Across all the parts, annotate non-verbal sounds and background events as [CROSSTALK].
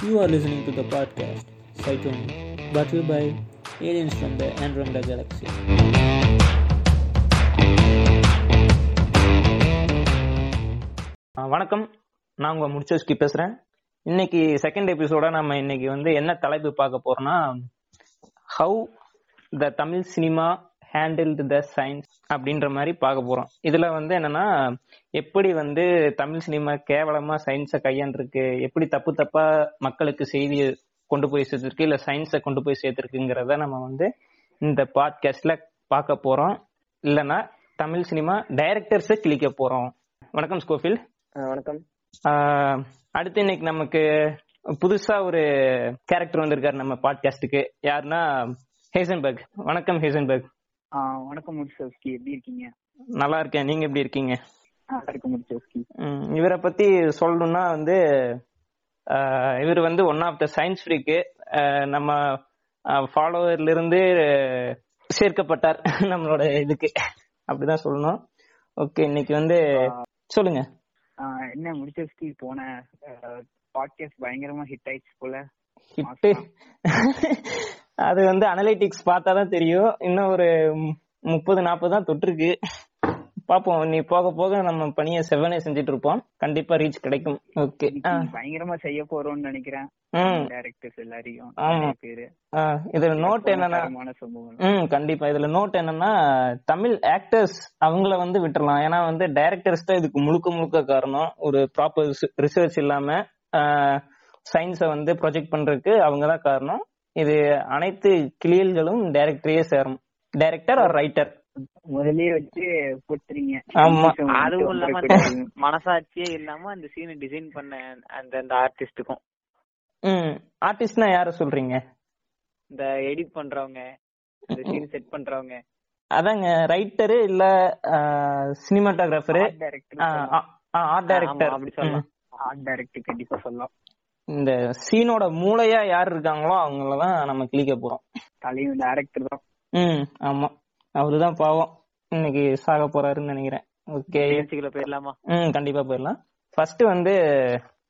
You are listening to the podcast Cyclone, brought to you by aliens from the Andromeda Galaxy. வணக்கம் நான் உங்க முடிச்சோஸ்கி பேசுறேன் இன்னைக்கு second எபிசோட நம்ம இன்னைக்கு வந்து என்ன தலைப்பு பார்க்க போறோம்னா how the Tamil cinema handled the science அப்படின்ற மாதிரி பார்க்க போறோம். இதுல வந்து என்னன்னா எப்படி வந்து தமிழ் சினிமா கேவலமா சயின்ஸை கையாண்டிருக்கு எப்படி தப்பு தப்பா மக்களுக்கு செய்தியை கொண்டு போய் சேர்த்திருக்கு இல்ல சயின்ஸை கொண்டு போய் சேர்த்திருக்குங்கிறத நம்ம வந்து இந்த பாட்காஸ்ட்ல பார்க்க போறோம். இல்லைன்னா தமிழ் சினிமா டைரக்டர்ஸை கிளிக்க போறோம். வணக்கம் ஸ்கோஃபில். வணக்கம். அடுத்து இன்னைக்கு நமக்கு புதுசா ஒரு கேரக்டர் வந்திருக்காரு நம்ம பாட்காஸ்டுக்கு யாருன்னா ஹேசன்பர்க். வணக்கம் ஹேசன்பர்க். வணக்கம் முடிச்சோஸ்கி எப்படி இருக்கீங்க? நல்லா இருக்கேன். நீங்க எப்படி இருக்கீங்க? நல்லா இருக்க முடிச்சோஸ்கி இவரை பத்தி சொல்லணும்னா வந்து இவர் வந்து ஒன் ஆஃப் த சயின்ஸ் ஃப்ரீக்கு நம்ம ஃபாலோவர்ல இருந்து சேர்க்கப்பட்டார் [LAUGHS] நம்மளோட இதுக்கு. அப்படிதான் சொல்லணும். ஓகே இன்னைக்கு வந்து சொல்லுங்க. என்ன முடிச்சோஸ்கி போன பாட்காஸ்ட் பயங்கரமா ஹிட் ஆயிடுச்சு போல. ஹிட்டு அது வந்து அனலிட்டிக்ஸ் பார்த்தா தான் தெரியும். இன்னும் ஒரு முப்பது நாற்பது தான் தொட்டிருக்கு. பாப்போம் நீ போக போக நம்ம பணியை செவ்வனே செஞ்சுட்டு இருப்போம். கண்டிப்பா ரீச் கிடைக்கும். ஓகே பயங்கரமா செய்ய போறோம்னு நினைக்கிறேன். டைரக்டர்ஸ் எல்லாரையும். இதுல நோட் என்னன்னா கண்டிப்பா. இதுல நோட் என்னன்னா தமிழ் ஆக்டர்ஸ் அவங்கள வந்து விட்டுறலாம். ஏன்னா வந்து டைரக்டர்ஸ் தான் இதுக்கு முழுக்க முழுக்க காரணம். ஒரு ப்ராப்பர் ரிசர்ச் இல்லாம சயின்ஸை வந்து ப்ரொஜெக்ட் பண்றதுக்கு அவங்க தான் காரணம். இது அனைத்து கிளியல்களும் டைரக்டரையே சேரும். டைரக்டர் ஆர் ரைட்டர் முதல்லயே வச்சு போட்டுறீங்க ஆமா. அதுவும் இல்லாம அந்த மனசாட்சியே இல்லாம அந்த சீனை டிசைன் பண்ண அந்த அந்த ஆர்டிஸ்டுக்கும் ம். ஆர்டிஸ்ட்னா யார சொல்றீங்க? இந்த எடிட் பண்றவங்க இந்த சீன் செட் பண்றவங்க. அதாங்க ரைட்டரு இல்ல சினிமாட்டோகிராஃபரு டைரக்டர் ஆர்ட் டைரக்டர் அப்படி சொல்லலாம். ஆர்ட் டைரக்டர் கண்டிப்பா சொல்லலாம். இந்த சீனோட மூளையா யார் இருக்காங்களோ அவங்களதான் நம்ம கிளிக்க போறோம். தலையும் டைரக்டர் தான். ம் ஆமா. அவருதான் பாவம். இன்னைக்கு சாக போறாருன்னு நினைக்கிறேன். ஓகே. நிகழ்ச்சிக்குள்ள போயிடலாமா ம் கண்டிப்பா போயிடலாம். ஃபர்ஸ்ட் வந்து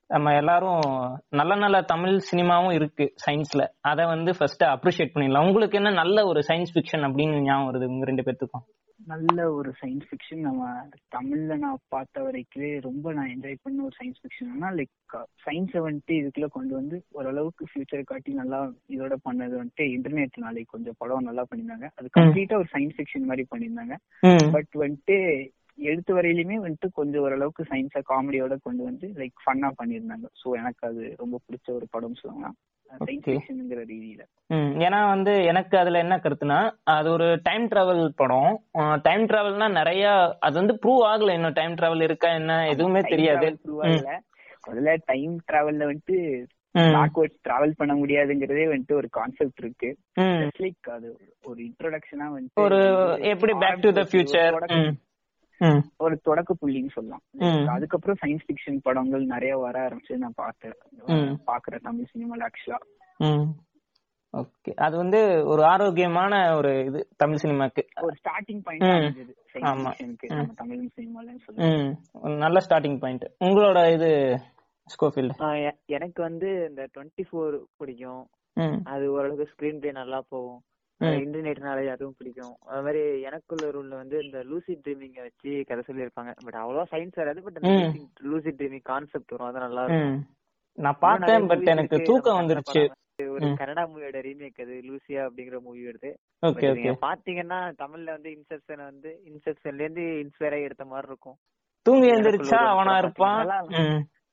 நம்ம எல்லாரும் நல்ல நல்ல தமிழ் சினிமாவும் இருக்கு சயின்ஸ்ல அத வந்து ஃபர்ஸ்ட் அப்ரிஷியேட் பண்ணிடலாம். உங்களுக்கு என்ன நல்ல ஒரு சயின்ஸ் ஃபிக்ஷன் அப்படின்னு ஞாபகம் வருது உங்க ரெண்டு பேர்த்துக்கும்? நல்ல ஒரு சயின்ஸ் ஃபிக்ஷன் நம்ம தமிழ்ல நான் பார்த்த வரைக்கும் ரொம்ப நான் என்ஜாய் பண்ண ஒரு சயின்ஸ் ஃபிக்ஷன்னா லைக் சயின்ஸை வந்துட்டு இதுக்குள்ள கொண்டு வந்து ஓரளவுக்கு ஃபியூச்சர் காட்டி நல்லா இதோட பண்ணது வந்துட்டு இன்டர்நெட் நாளைக்கு கொஞ்சம் படம் நல்லா பண்ணியிருந்தாங்க. அது கம்ப்ளீட்டா ஒரு சயின்ஸ் ஃபிக்ஷன் மாதிரி பண்ணியிருந்தாங்க. பட் வந்துட்டு எழுத்து வரையிலுமே வந்துட்டு கொஞ்சம் ஓரளவுக்கு சயின்ஸை காமெடியோட கொண்டு வந்து லைக் ஃபன்னா பண்ணியிருந்தாங்க. ஸோ எனக்கு அது ரொம்ப பிடிச்ச ஒரு படம் சொல்லலாம். ஏன்னா வந்து எனக்கு அதுல என்ன கருத்துனா அது ஒரு டைம் டிராவல் படம். டைம் டிராவல்னா நிறைய அது வந்து ப்ரூவ் ஆகல இன்னும். டைம் டிராவல் இருக்கா என்ன எதுவுமே தெரியாது. முதல்ல டைம் டிராவல்ல வந்துட்டு ம், பேக்வர்ட்ஸ் டிராவல் பண்ண முடியாதுங்கிறதே வந்துட்டு ஒரு கான்செப்ட் இருக்கு. லைக் அது ஒரு இன்ட்ரோடக்ஷனா வந்துட்டு ஒரு எப்படி பேக் டு த ஃபியூச்சர் ஒரு தொடக்க- புள்ளின்னு சொல்லலாம். அதுக்கப்புறம் சயின்ஸ் ஃபிக்ஷன் படங்கள் நிறைய வர ஆரம்பிச்சு நான் பார்த்தேன். பாக்குறேன் தமிழ் சினிமால ஆக்சுவலா ஓகே. அது வந்து ஒரு ஆரோக்கியமான ஒரு இது தமிழ் சினிமாக்கு. ஒரு ஸ்டார்டிங் பாயிண்ட் ஆமா. தமிழ் ஒரு நல்ல ஸ்டார்டிங் பாயிண்ட் உங்களோட இது ஸ்கோஃபீல்டு எனக்கு வந்து இந்த டுவெண்ட்டி ஃபோர் பிடிக்கும் அது ஓரளவுக்கு ஸ்கிரீன் பிளே நல்லா போகும். இன்டர்நெட்னாலே அதுவும் பிடிக்கும். அது மாதிரி எனக்குள்ள ரூல்ல வந்து இந்த லூசி ட்ரீமிங்க வச்சு கதை சொல்லியிருப்பாங்க. பட் அவ்வளவா சயின்ஸ் வராது பட். லூசி ட்ரீமிங் கான்செப்ட் வரும். அது நல்லா இருக்கும். நான் பார்த்தேன் பட் எனக்கு. தூக்கம் வந்துருச்சு. ஒரு ம். கன்னடா மூவியோட ரீமேக் அது லூசியா அப்படிங்கிற மூவி வருது. நீங்க பாத்தீங்கன்னா தமிழ்ல வந்து இன்செப்ஷன் வந்து இன்செப்ஷன்ல இருந்து இன்ஸ்பயர் ஆகி எடுத்த மாதிரி இருக்கும். தூங்கி ஒரு அவனா இருப்பான்.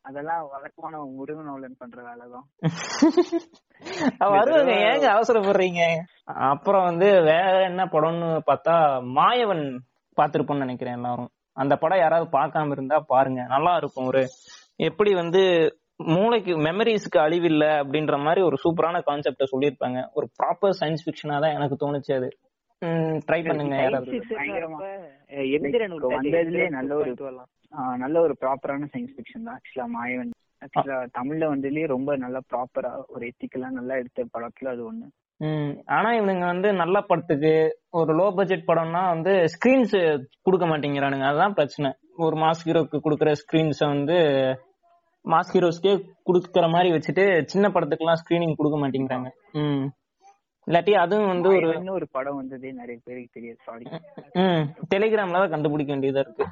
அதெல்லாம் வழக்கமான முருகனோலன் பண்ற வேலைதான் [LAUGHS] வருவாங்க ஏங்க அவசரப்படுறீங்க? அப்புறம் வந்து வேற என்ன படம்னு பார்த்தா மாயவன் பார்த்திருப்போம்னு நினைக்கிறேன் எல்லாரும். அந்த படம் யாராவது பார்க்காம இருந்தா பாருங்க. நல்லா இருக்கும் ஒரு எப்படி வந்து மூளைக்கு மெமரிஸ்க்கு அழிவில்ல அப்படின்ற மாதிரி ஒரு சூப்பரான கான்செப்ட சொல்லியிருப்பாங்க. ஒரு ப்ராப்பர் சயின்ஸ் ஃபிக்ஷனா தான் எனக்கு தோணுச்சு அது. ட்ரை பண்ணுங்க யாராவது. நல்ல ஒரு நல்ல ஒரு ப்ராப்பரான சயின்ஸ் ஃபிக்ஷன் தான். ஆக்சுவலா மாயவன் ஆக்சுவலா தமிழ்ல வந்ததுலயே ரொம்ப நல்லா ப்ராப்பரா ஒரு எத்திக்கலா நல்லா எடுத்த படத்துல அது ஒண்ணு. ஆனா இவனுங்க வந்து நல்ல படத்துக்கு ஒரு லோ பட்ஜெட் படம்னா வந்து ஸ்கிரீன்ஸ் கொடுக்க மாட்டேங்கிறானுங்க. அதுதான் பிரச்சனை. ஒரு மாஸ் ஹீரோக்கு கொடுக்குற ஸ்கிரீன்ஸ வந்து மாஸ் ஹீரோஸ்க்கே கொடுக்குற மாதிரி வச்சுட்டு சின்ன படத்துக்குலாம் ஸ்கிரீனிங் கொடுக்க மாட்டேங்கிறாங்க. இல்லாட்டி அதுவும் வந்து ஒரு ஒரு படம் வந்ததே நிறைய பேருக்கு தெரியாது. சாரி ம் டெலிகிராம்ல தான் கண்டுபிடிக்க வேண்டியதா இருக்கு.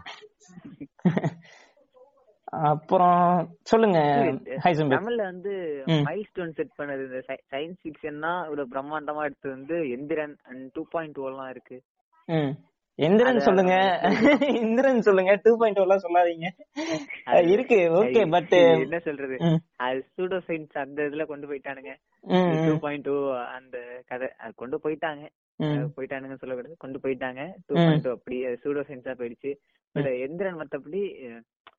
[LAUGHS] அப்புறம் சொல்லுங்க தமிழ்ல வந்து. மைல் ஸ்டோன் செட் பண்ணது இந்த சயின்ஸ் ஃபிக்ஷன்னா இவ்வளவு பிரம்மாண்டமா எடுத்து வந்து எந்திரன் அண்ட் டூ பாயிண்ட் எல்லாம் இருக்கு. [LAUGHS] எந்திரன் சொல்லுங்க. இந்திரன் சொல்லுங்க. டூ பாயிண்ட் எல்லாம் சொல்லாதீங்க. இருக்கு. ஓகே பட் என்ன சொல்றது? அது சூடோ சயின்ஸ் அந்த இதுல கொண்டு போயிட்டானுங்க. டூ பாயிண்ட் டூ அந்த கதை அது கொண்டு போயிட்டாங்க. போயிட்டானுங்க சொல்லக்கூடாது. கொண்டு போயிட்டாங்க. டூ. பாயிண்ட் அப்படி சூடோ சயின்ஸா போயிடுச்சு. பட் எந்திரன் மத்தபடி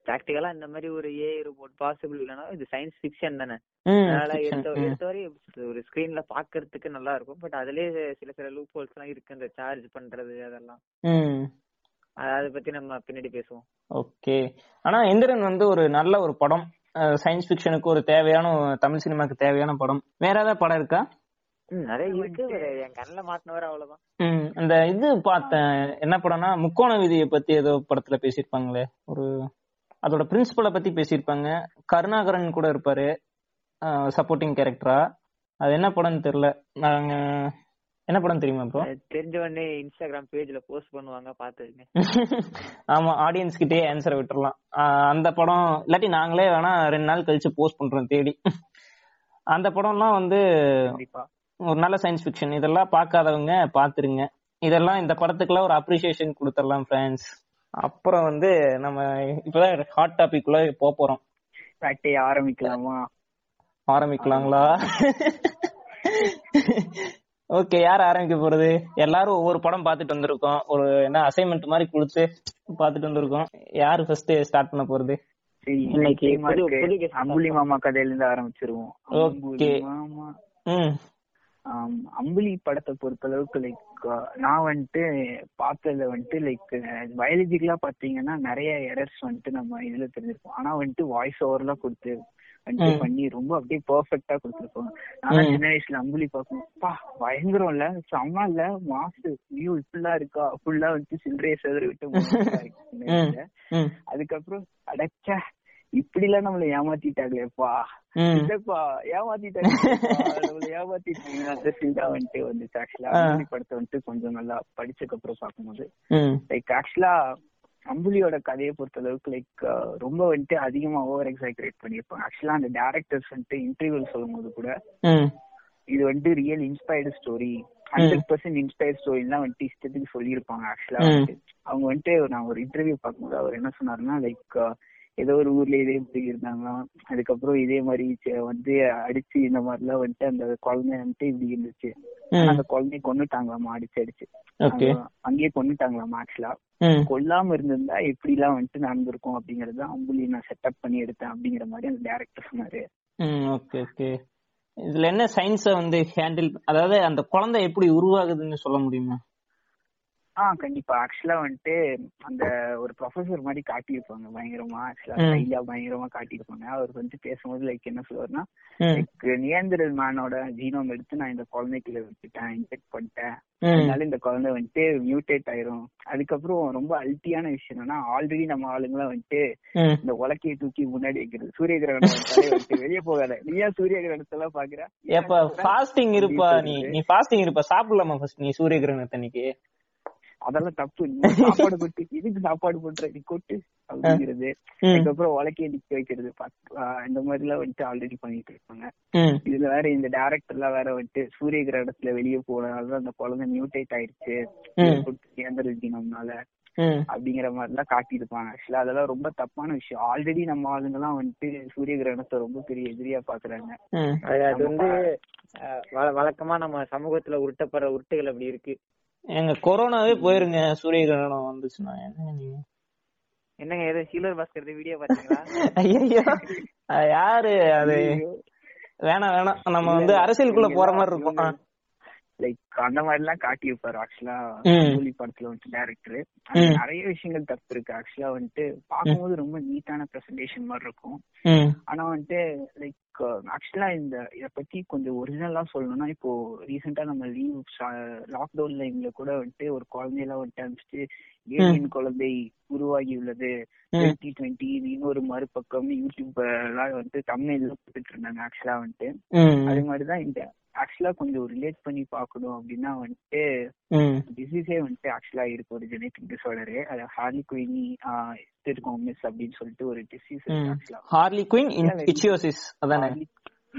பிராக்டிகலா இந்த மாதிரி ஒரு ஏ ரோபோட் பாசிபிள் இல்லைன்னா இது சயின்ஸ் ஃபிக்ஷன் தானே. அதனால எடுத்த எடுத்தவரை ஒரு ஸ்கிரீன்ல பாக்குறதுக்கு நல்லா இருக்கும். பட் அதுலயே சில சில லூப் ஹோல்ஸ் எல்லாம் இருக்கு அந்த சார்ஜ் பண்றது அதெல்லாம். அதை பத்தி நம்ம பின்னாடி பேசுவோம். ஓகே. ஆனா எந்திரன் வந்து ஒரு நல்ல ஒரு படம். சயின்ஸ் ஃபிக்ஷனுக்கு ஒரு தேவையான தமிழ் சினிமாக்கு தேவையான படம். வேற ஏதாவது படம் இருக்கா? நிறைய இருக்கு. என் கண்ணுல மாட்டினவரை அவ்வளவுதான். ம், அந்த இது பார்த்தேன். என்ன படம்னா முக்கோண விதியை பத்தி ஏதோ படத்துல பேசியிருப்பாங்களே. ஒரு அதோட பிரின்சிபலை பத்தி பேசியிருப்பாங்க. கருணாகரன் கூட இருப்பாரு. சப்போர்ட்டிங் கேரக்டரா அது என்ன படம்னு தெரியல. நாங்க என்ன படம் தெரியுமா இப்போ அது தெரிஞ்ச உடனே இன்ஸ்டாகிராம் பேஜ்ல போஸ்ட் பண்ணுவாங்க பாத்துருங்க [LAUGHS] ஆமா ஆடியன்ஸ் கிட்டே ஆன்சரை விட்டுறலாம். அந்த படம் இல்லாட்டி நாங்களே வேணா ரெண்டு நாள் கழிச்சு போஸ்ட் பண்றோம் தேடி. அந்த படம்லாம் வந்து ஒரு நல்ல சயின்ஸ் ஃபிக்ஷன் இதெல்லாம் பார்க்காதவங்க பாத்துருங்க இதெல்லாம் இந்த படத்துக்குலாம் ஒரு அப்ரிசியேஷன் கொடுத்துடலாம் ஃப்ரெண்ட்ஸ் அப்புறம் வந்து நம்ம இப்பதான் ஹாட் டாபிக் குள்ள போக போறோம் வேட்டையை ஆரம்பிக்கலாமா ஆரம்பிக்கலாங்களா ஓகே யார் ஆரம்பிக்க போறது எல்லாரும் ஒவ்வொரு படம் பார்த்துட்டு வந்திருக்கோம் ஒரு என்ன அசைன்மெண்ட் மாதிரி கொடுத்து பார்த்துட்டு வந்திருக்கோம் யாரு ஃபர்ஸ்ட் ஸ்டார்ட் பண்ண போறது இன்னைக்கு அம்புலி மாமா கதையில இருந்து ஆரம்பிச்சிருவோம் Okay. அம்புலி படத்தை பொறுத்த அளவுக்கு லைக் நான் வந்துட்டு பார்த்ததுல வந்துட்டு லைக் பயாலஜிக்கலா பாத்தீங்கன்னா நிறைய எரர்ஸ் வந்துட்டு நம்ம இதுல தெரிஞ்சிருப்போம் ஆனா வந்துட்டு வாய்ஸ் ஓவர்லாம் கொடுத்து வந்துட்டு. பண்ணி ரொம்ப அப்படியே பெர்ஃபெக்டா கொடுத்துருப்போம் நான். சின்ன வயசுல அம்புலி பார்க்கணும் பா பயங்கரம் இல்ல செம்ம இல்ல மாசு ஐயோ இப்படிலாம் இருக்கா? ஃபுல்லா வந்துட்டு சில்லறைய செதற விட்டு அதுக்கப்புறம் அடச்சா இப்படி எல்லாம் நம்மள ஏமாத்திட்டாங்களேப்பா இல்லப்பா ஏமாத்திட்டாங்க நம்மள ஏமாத்திட்டாங்க. அந்த வந்துட்டு வந்துச்சு. ஆக்சுவலா படத்தை வந்துட்டு கொஞ்சம் நல்லா படிச்சதுக்கு அப்புறம் பார்க்கும்போது. ம். லைக் ஆக்சுவலா அம்புலியோட கதையை பொறுத்த அளவுக்கு லைக் ரொம்ப வந்துட்டு அதிகமா ஓவர் எக்ஸாக்ரேட் பண்ணியிருப்பாங்க. ஆக்சுவலா அந்த டேரக்டர்ஸ் வந்துட்டு இன்டர்வியூல சொல்லும் போது கூட இது வந்துட்டு real inspired story hundred percent inspired ஸ்டோரிலாம் வந்துட்டு இஷ்டத்துக்கு சொல்லியிருப்பாங்க. ஆக்சுவலா. வந்துட்டு. அவங்க வந்துட்டு நான் ஒரு இன்டர்வியூ பார்க்கும்போது அவர் என்ன சொன்னாருன்னா லைக் ஏதோ ஒரு ஊர்ல இதே இப்படி இருந்தாங்களாம் அதுக்கப்புறம் இதே மாதிரி வந்து அடிச்சு இந்த மாதிரிலாம் வந்துட்டு அந்த குழந்தை வந்துட்டு இப்படி இருந்துச்சு. அந்த குழந்தைய கொன்னுட்டாங்களாமா அடிச்சு அடிச்சு. அங்கேயே கொன்னுட்டாங்களாமா ஆக்சுவலா கொல்லாம இருந்திருந்தா எப்படி எல்லாம் வந்துட்டு நடந்திருக்கும் அப்படிங்கறது அம்புலி நான் செட்டப் பண்ணி எடுத்தேன் அப்படிங்கிற மாதிரி அந்த டேரக்டர் சொன்னாரு. Okay okay. இதுல என்ன சயின்ஸ வந்து ஹேண்டில் அதாவது அந்த குழந்தை எப்படி உருவாகுதுன்னு சொல்ல முடியுமா? ஆ கண்டிப்பா. ஆக்சுவலா வந்துட்டு அந்த ஒரு ப்ரொஃபசர் மாதிரி காட்டியிருப்பாங்க. பயங்கரமா ஆக்சுவலா. ஸ்டைலா பயங்கரமா காட்டியிருப்பாங்க. அவர் வந்து பேசும்போது லைக் என்ன சொல்லுவாருன்னா லைக் நியந்திரல் மேனோட ஜீனோம் எடுத்து நான் இந்த குழந்தைக்குள்ள விட்டுட்டேன் இன்ஜெக்ட் பண்ணிட்டேன். அதனால இந்த குழந்தை வந்துட்டு மியூட்டேட் ஆயிரும். அதுக்கப்புறம் ரொம்ப அல்ட்டியான விஷயம் என்னன்னா ஆல்ரெடி நம்ம ஆளுங்களாம் வந்துட்டு இந்த உலக்கையை தூக்கி முன்னாடி வைக்கிறது. சூரிய கிரகணம் வந்துட்டு வெளியே போகாத. நீ ஏன் சூரிய கிரகணத்தை எல்லாம் பாக்குற எப்ப ஃபாஸ்டிங் இருப்பா நீ. நீ ஃபாஸ்டிங் இருப்பா. சாப்பிடலாமா ஃபர்ஸ்ட் நீ சூரிய கிரகணத்தன்னைக்கு அதெல்லாம் தப்பு. நீ சாப்பாடு கொட்டு இதுக்கு சாப்பாடு போட்டுற நீ கொட்டு அப்படிங்கிறது. அதுக்கப்புறம் உலக்கையை நிக்க வைக்கிறது. இந்த மாதிரி எல்லாம் வந்துட்டு ஆல்ரெடி பண்ணிட்டு இருப்பாங்க. இதுல வேற இந்த டேரக்டர் எல்லாம் வேற வந்துட்டு சூரிய கிரகணத்துல வெளியே போனதால அந்த குழந்தை மியூட்டேட் ஆயிடுச்சு. கேந்திர தினம்னால ம். அப்படிங்கிற மாதிரி எல்லாம் காட்டியிருப்பாங்க. ஆக்சுவலா அதெல்லாம் ரொம்ப தப்பான விஷயம். ஆல்ரெடி நம்ம ஆளுங்க எல்லாம் வந்துட்டு சூரிய கிரகணத்தை ரொம்ப பெரிய எதிரியா பாக்குறாங்க. அது வந்து வழக்கமா நம்ம சமூகத்துல உருட்டப்படுற உருட்டுகள் அப்படி இருக்கு. எங்க கொரோனாவே போயிருங்க. சூரிய கிரகணம் வந்துச்சுன்னா. என்ன நீங்க? என்னங்க ஏதோ ஹீலர் பாஸ்கர் வீடியோ பாத்தீங்களா ஐயோ யாரு அது? வேணாம் வேணாம். நம்ம வந்து அரசியலுக்குள்ள போற மாதிரி இருக்கும். லைக் அந்த மாதிரி எல்லாம் காட்டியிருப்பாரு ஆக்சுவலா. கூலி படத்துல வந்துட்டு டேரக்டர். நிறைய விஷயங்கள் தப்பு இருக்கு. ஆக்சுவலா வந்துட்டு பார்க்கும்போது ரொம்ப நீட்டான பிரசன்டேஷன் மாதிரி இருக்கும். ஆனா வந்துட்டு லைக் ஆக்சுவலா இந்த இத பத்தி கொஞ்சம் ஒரிஜினலா சொல்லணும்னா இப்போ ரீசெண்டா நம்ம லீவ் லாக்டவுன்ல எங்களை கூட வந்துட்டு ஒரு குழந்தையெல்லாம் வந்துட்டு அனுப்பிச்சிட்டு ஏலியன் குழந்தை உருவாகி உள்ளது. டுவெண்ட்டி டுவெண்ட்டி இன்னொரு மறுபக்கம் யூடியூப் எல்லாம் வந்துட்டு தமிழ்ல போட்டுட்டு இருந்தாங்க ஆக்சுவலா வந்துட்டு. அது மாதிரிதான் இந்த ஆக்சுவலா கொஞ்சம் ரிலேட் பண்ணி பார்க்கணும் அப்படின்னா வந்துட்டு டிசீஸே வந்துட்டு ஆக்சுவலா இருக்கு ஒரு ஜெனட்டிக் டிசார்டரு அது ஹார்லி குயினி இருக்கும் மிஸ் அப்படின்னு சொல்லிட்டு ஒரு டிசீஸ். ஆக்சுவலா ஹார்லி குயின் இச்சியோசிஸ் அதானே?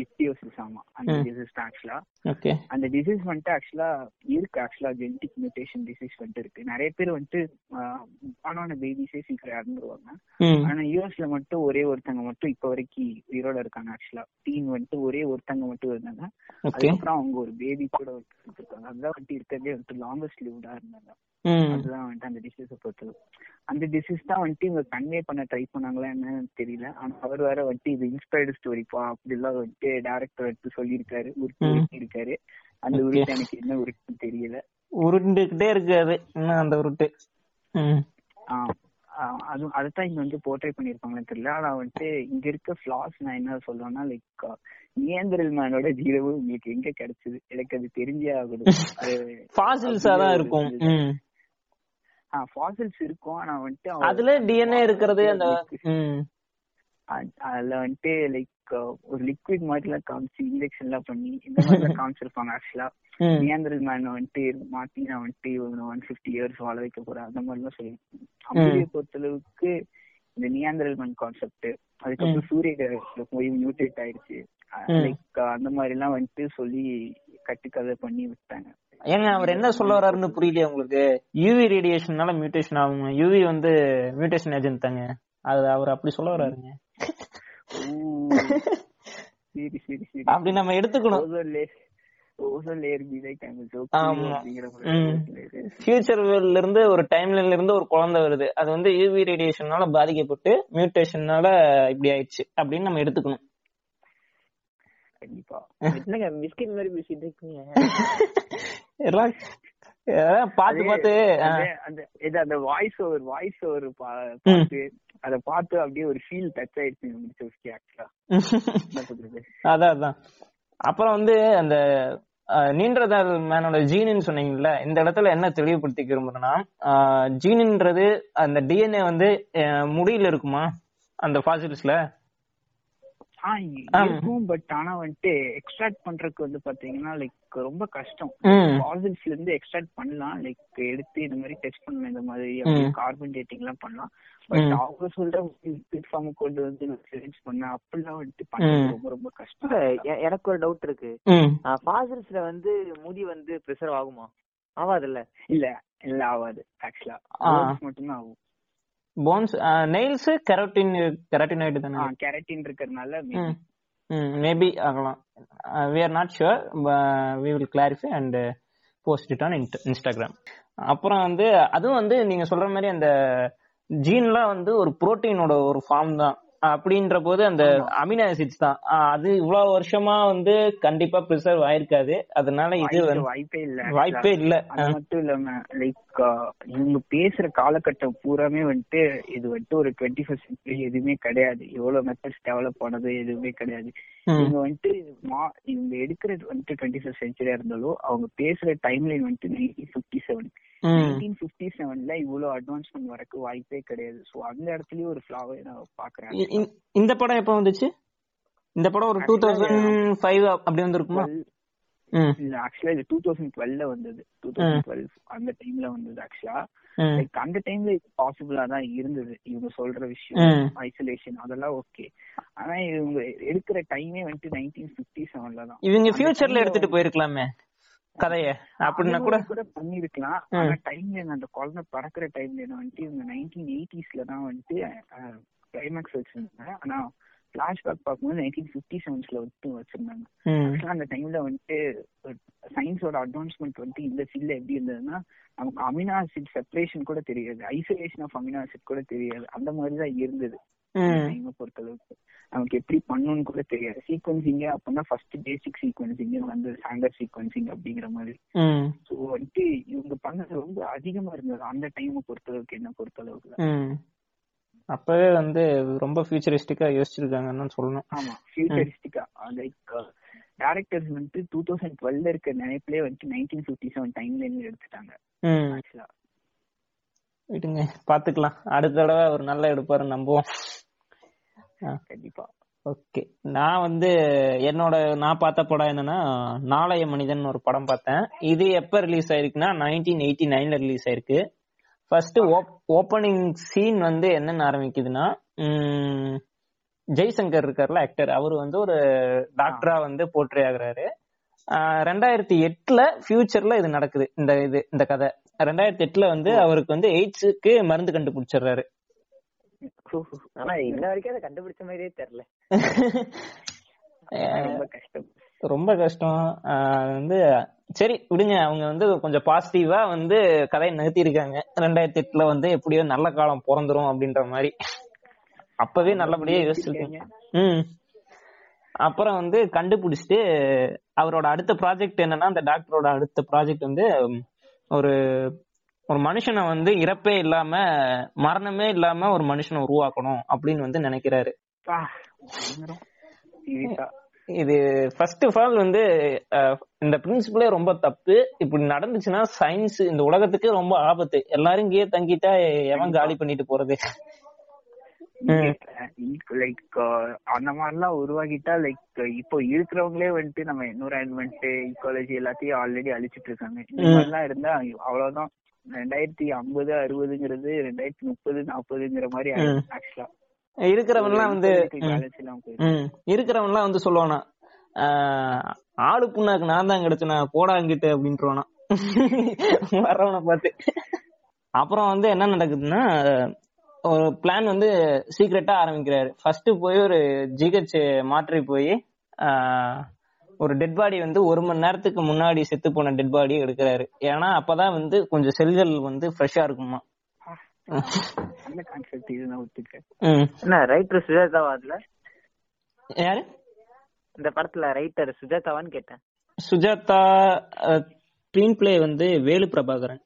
இஸ்டியோசிஸ் ஆமா அந்த. டிசீஸ் ஆக்சுவலா ஓகே அந்த டிசீஸ் வந்துட்டு ஆக்சுவலா இருக்கு ஆக்சுவலா ஜெனடிக் மியூட்டேஷன் டிசீஸ் வந்துட்டு இருக்கு. நிறைய பேர் வந்துட்டு ஆனான பேபிஸே சீக்கிரம் இறந்துருவாங்க. ஆனா யூஎஸ்ல மட்டும் ஒரே ஒருத்தங்க மட்டும் இப்ப வரைக்கும் உயிரோட இருக்காங்க ஆக்சுவலா டீன் வந்துட்டு ஒரே ஒருத்தங்க மட்டும் இருந்தாங்க. அதுக்கப்புறம் அவங்க ஒரு பேபி கூட இருக்காங்க. அதுதான் வந்துட்டு இருக்கிறதே வந்துட்டு லாங்கஸ்ட் லிவ்டா இருந்தாங்க. அதுதான் வந்துட்டு அந்த டிசீஸை பொறுத்தது. அந்த டிசீஸ் தான் வந்துட்டு இவங்க கன்வே பண்ண ட்ரை பண்ணாங்களா என்னன்னு தெரியல. ஆனா அவர் வேற வந்துட்டு இது இன்ஸ்பயர்டு ஸ்டோரிப்பா அப்படிலாம் வந்துட்டு டேரக்டர் எடுத்து சொல்லியிருக்காரு. உருட்டு இருக்காரு அந்த. உருட்டு எனக்கு என்ன உருட்டுன்னு தெரியல. உருண்டுகிட்டே இருக்கு அது இன்னும் அந்த உருட்டு? அது அதைத்தான் இங்க வந்து போர்ட்ரே பண்ணிருப்பாங்கன்னு தெரியல. ஆனா வந்துட்டு இங்க இருக்க ஃபிளாஸ் நான் என்ன சொல்லுவேன்னா லைக் நியந்திரல் மேனோட ஜீரவு உங்களுக்கு எங்க கிடைச்சது? எனக்கு அது தெரிஞ்சே ஆகணும். [LAUGHS] ஃபாசில்ஸா தான் இருக்கும். ஃபாசில்ஸ் இருக்கும். ஆனா வந்துட்டு அதுல டிஎன்ஏ இருக்கிறது அந்த அதுல வந்துட்டு லைக் ஒரு லிக்விட் மாதிரி எல்லாம் காமிச்சு இன்ஜெக்ஷன் எல்லாம் பண்ணி இந்த மாதிரி எல்லாம் [LAUGHS] காமிச்சிருப்பாங்க ஆக்சுவலா நியாந்திரல் மேன் வந்துட்டு மாத்தி நான் வந்துட்டு ஒன் பிப்டி இயர்ஸ் வாழ வைக்க போறேன். அந்த மாதிரி எல்லாம் சொல்லி அமெரியை பொறுத்தளவுக்கு இந்த நியாந்திரல் மேன் கான்செப்ட் அதுக்கப்புறம் சூரிய கிரகத்துல போய் மியூட்டேட் ஆயிடுச்சு. லைக் அந்த மாதிரி எல்லாம் வந்துட்டு சொல்லி கட்டுக்கதை பண்ணி விட்டாங்க. ஏங்க அவர் என்ன சொல்ல வர்றாருன்னு புரியலையே உங்களுக்கு? யூவி ரேடியேஷன்னால மியூட்டேஷன் ஆகும் யூவி வந்து மியூட்டேஷன் ஏஜென்ட் தாங்க. அது அவர் அப்படி சொல்ல வர்றாருங்க. அப்படி நம்ம எடுத்துக்கணும். ஃபியூச்சர்ல இருந்து ஒரு டைம்லைன்ல இருந்து ஒரு குழந்தை வருது. அது வந்து யூவி ரேடியேஷனால பாதிக்கப்பட்டு மியூட்டேஷனால இப்படி ஆயிடுச்சு. அப்படின்னு நம்ம எடுத்துக்கணும். கண்டிப்பா. [LAUGHS] என்னங்க பிஸ்கட் மாதிரி பேசிட்டு இருக்கீங்க? [LAUGHS] பார்த்து ஆ. அந்த- இது அந்த வாய்ஸ் ஓவர் வாய்ஸ் ஓவர் பார்த்து அத பார்த்து அப்படியே ஒரு ஃபீல் டச் ஆயிடுச்சு முடிச்சு ஆக்சுவலா அதான் அதான். அப்புறம் வந்து அந்த அஹ், நீண்டதால் மேனோட ஜீனுன்னு சொன்னீங்கல்ல இந்த இடத்துல என்ன தெளிவுபடுத்திக்க விரும்புறேன்னா ஜீனுன்றது அந்த டிஎன்ஏ வந்து முடியில இருக்குமா? அந்த ஃபாசில்ஸ்ல. இருக்கும் பட் ஆனா வந்துட்டு எக்ஸ்ட்ராக்ட் பண்றதுக்கு வந்து பாத்தீங்கன்னா லைக் ரொம்ப கஷ்டம். பாசில்ஸ்ல இருந்து எக்ஸ்ட்ராக்ட் பண்ணலாம். லைக் எடுத்து இந்த மாதிரி டெஸ்ட் பண்ணலாம் இந்த மாதிரி. கார்பன் டேட்டிங் எல்லாம் பண்ணலாம். பட். அவங்க சொல்ற லிக்விட் ஃபார்ம் கொண்டு வந்து செலக்ட் பண்ண அப்படிலாம் வந்துட்டு பண்றது ம். ரொம்ப ரொம்ப கஷ்டம். எனக்கு ஒரு டவுட் இருக்கு. ஃபாசில்ஸ்ல வந்து முடி வந்து ப்ரிசர்வ் ஆகுமா? ஆகாதுல்ல இல்ல இல்ல ஆகாது ஆக்சுவலா. மட்டும்தான் ஆகும். போன்ஸ் நெயில்ஸ் கெரோட்டின் கெராட்டினாய்டு தானே? கெரட்டின் இருக்கறனால மேபி ஆகலாம். We are not sure we will clarify and post it on Instagram அப்புறம் வந்து அதுவும் வந்து நீங்க சொல்ற மாதிரி அந்த ஜீன்லாம் வந்து ஒரு புரோட்டீனோட ஒரு ஃபார்ம் தான். அப்படின்ற போது அந்த அமினோ ஆசிட்ஸ் தான். அது இவ்வளவு வருஷமா வந்து கண்டிப்பா ப்ரிசர்வ் ஆயிருக்காது. அதனால இது வாய்ப்பு- இல்ல வாய்ப்பே இல்ல. அது மட்டும் இல்லாம லைக் இவங்க பேசுற காலகட்டம் பூராமே வந்துட்டு இது வந்துட்டு ஒரு டுவெண்ட்டி ஃபர்ஸ்ட் சென்ச்சுரி எதுவுமே கிடையாது. எவ்வளவு மெத்தட்ஸ் டெவலப் பண்ணது எதுவுமே கிடையாது. இவங்க வந்துட்டு மா- இவங்க எடுக்கிறது வந்துட்டு டுவெண்ட்டி ஃபர்ஸ்ட் சென்ச்சுரியா இருந்தாலும் அவங்க பேசுற டைம் லைன் வந்துட்டு nineteen fifty seven nineteen fifty செவன்ல இவ்வளவு அட்வான்ஸ்மெண்ட் வரக்கு வாய்ப்பே கிடையாது. சோ அந்த இடத்துலயும் ஒரு ஃபிளாவை நான் பாக்குறேன் இந்த படம் எப்ப வந்துச்சு? இந்த படம் ஒரு டூ தௌசண்ட் ஃபைவ் அப்படி வந்திருக்குமா? இல்ல ஆக்சுவலா இது டூ தௌசண்ட் டுவெல்ல வந்தது. டூ தௌசண்ட் டுவெல் அந்த டைம்ல வந்தது ஆக்சுவலா லைக் அந்த டைம்ல இது பாசிபிளா தான் இருந்தது. இவங்க சொல்ற விஷயம் ஐசோலேஷன் அதெல்லாம் ஓகே ஆனா இவங்க எடுக்கிற டைமே வந்துட்டு நைன்டீன் பிப்டி செவன்ல தான். இவங்க ஃபியூச்சர்ல எடுத்துட்டு போயிருக்கலாமே கதைய. அப்படின்னா கூட கூட பண்ணிருக்கலாம். ஆனா டைம்ல அந்த குழந்தை பறக்குற டைம்ல வந்துட்டு இவங்க நைன்டீன் எயிட்டிஸ்ல தான் வந்துட்டு கிளைமேக்ஸ் வச்சிருந்தாங்க. ஆனா பிளாஷ்பேக் பார்க்கும்போது நைன்டீன் பிப்டி செவன்ஸ்ல வந்துட்டு வச்சிருந்தாங்க. ஆக்சுவலா அந்த டைம்ல வந்துட்டு சயின்ஸோட அட்வான்ஸ்மெண்ட் வந்துட்டு இந்த ஃபீல்ட்ல எப்படி இருந்ததுன்னா நமக்கு அமினோ ஆசிட் செப்பரேஷன் கூட தெரியாது. ஐசோலேஷன் ஆஃப் அமினோ ஆசிட் கூட தெரியாது. அந்த மாதிரி தான் இருந்தது. டைமை பொறுத்த அளவுக்கு நமக்கு எப்படி பண்ணணும்னு கூட தெரியாது. சீக்வன்சிங்க அப்படின்னா ஃபர்ஸ்ட் பேசிக் சீக்வன்சிங் வந்து ஸ்டாண்டர்ட் சீக்வன்சிங் அப்படிங்கிற மாதிரி. ஸோ வந்துட்டு இவங்க பண்ணது ரொம்ப அதிகமா இருந்தது. அந்த டைமை பொறுத்த அளவுக்கு என்ன பொறுத்த அளவுக்கு ம். அப்பவே வந்து ரொம்ப ஃபியூச்சரிஸ்டிக்கா யோசிச்சிருக்காங்கன்னு சொல்லணும். ஆமா ஃபியூச்சரிஸ்டிக்கா லைக் டேரக்டர்ஸ் வந்துட்டு டூ தௌசண்ட் டுவெல்ல இருக்க நினைப்பிலே வந்துட்டு நைன்டீன் ஃபிஃப்டி செவன் டைம் லைன்ல எடுத்துட்டாங்க விடுங்க பாத்துக்கலாம். அடுத்த தடவை ஒரு நல்ல எடுப்பாரு நம்புவோம். கண்டிப்பா. ஓகே. நான் வந்து என்னோட நான் பார்த்த படம் என்னன்னா நாளைய மனிதன் ஒரு படம் பார்த்தேன். இது எப்ப ரிலீஸ் ஆயிருக்குன்னா நைன்டீன் எயிட்டி நைன்ல ரிலீஸ் ஆயிருக்கு. ஃபர்ஸ்ட் ஓப்பனிங் சீன் வந்து என்னன்னு ஆரம்பிக்குதுன்னா ஜெய்சங்கர் இருக்கார்ல ஆக்டர் அவர் வந்து ஒரு டாக்டரா வந்து போற்றி ஆகுறாரு. ரெண்டாயிரத்தி எட்டுல ஃபியூச்சர்ல இது நடக்குது இந்த இது இந்த கதை. ரெண்டாயிரத்தி எட்டுல வந்து அவருக்கு வந்து எய்ட்ஸுக்கு மருந்து கண்டுபிடிச்சிடுறாரு. ஆனா இன்ன வரைக்கும் அதை கண்டுபிடிச்ச மாதிரியே தெரியல. [LAUGHS] ரொம்ப கஷ்டம். ரொம்ப கஷ்டம். வந்து சரி விடுங்க. அவங்க வந்து கொஞ்சம் பாசிட்டிவா வந்து கதையை நிறுத்தி இருக்காங்க ரெண்டாயிரத்தி எட்டுல வந்து எப்படியோ நல்ல காலம் பிறந்துரும் அப்படின்ற மாதிரி. அப்பவே நல்லபடியா யோசிச்சிருக்காங்க. ம். அப்புறம் வந்து கண்டுபிடிச்சிட்டு அவரோட அடுத்த ப்ராஜெக்ட் என்னன்னா அந்த டாக்டரோட அடுத்த ப்ராஜெக்ட் வந்து உம், ஒரு ஒரு மனுஷனை வந்து இறப்பே இல்லாம மரணமே இல்லாம ஒரு மனுஷனை உருவாக்கணும் அப்படின்னு வந்து நினைக்கிறாரு. இது ஃபர்ஸ்ட் ஆஃப் ஆல் வந்து இந்த பிரின்சிபலே ரொம்ப தப்பு. இப்படி நடந்துச்சுன்னா சயின்ஸ் இந்த உலகத்துக்கு ரொம்ப ஆபத்து. எல்லாரும் இங்கேயே தங்கிட்டா எவன் காலி பண்ணிட்டு போறது? லைக் அந்த மாதிரிலாம் உருவாக்கிட்டா லைக் இப்போ இருக்கிறவங்களே வந்துட்டு நம்ம என்விரான்மெண்ட் ஈக்காலஜி எல்லாத்தையும் ஆல்ரெடி அழிச்சிட்டு இருக்காங்க. இந்த. மாதிரிலாம் இருந்தா அவ்வளவுதான். ரெண்டாயிரத்தி ஐம்பது அறுபதுங்கிறது ரெண்டாயிரத்தி முப்பது நாற்பதுங்கிற மாதிரி. ஆக்சுவலா இருக்கிறவன்லாம் வந்து. இருக்கிறவன்லாம் வந்து சொல்லுவானா ஆளு புண்ணாக்கு நான் தான் கிடைச்சனா போடா அங்கிட்டு அப்படின்ட்டுவானா [LAUGHS] வர்றவனை பார்த்து. அப்புறம் வந்து என்ன நடக்குதுன்னா ஒரு பிளான் வந்து சீக்ரெட்டா ஆரம்பிக்கிறாரு. ஃபர்ஸ்ட் போய் ஒரு ஜிஹெச் மாற்றி போய் ஒரு டெட் பாடி வந்து ஒரு மணி நேரத்துக்கு முன்னாடி செத்து போன டெட் பாடி எடுக்கிறாரு. ஏன்னா அப்பதான் வந்து கொஞ்சம் செல்கள் வந்து ஃப்ரெஷ்ஷா இருக்குமா நல்ல கான்செப்ட் இது நான் ஒத்துக்கிறேன் ம். என்ன ரைட்டர் சுஜாதாவா அதுல? யாரு? இந்த படத்துல ரைட்டர் சுஜாதாவான்னு கேட்டேன். சுஜாதா ஸ்கிரீன் பிளே வந்து வேலு பிரபாகரன்.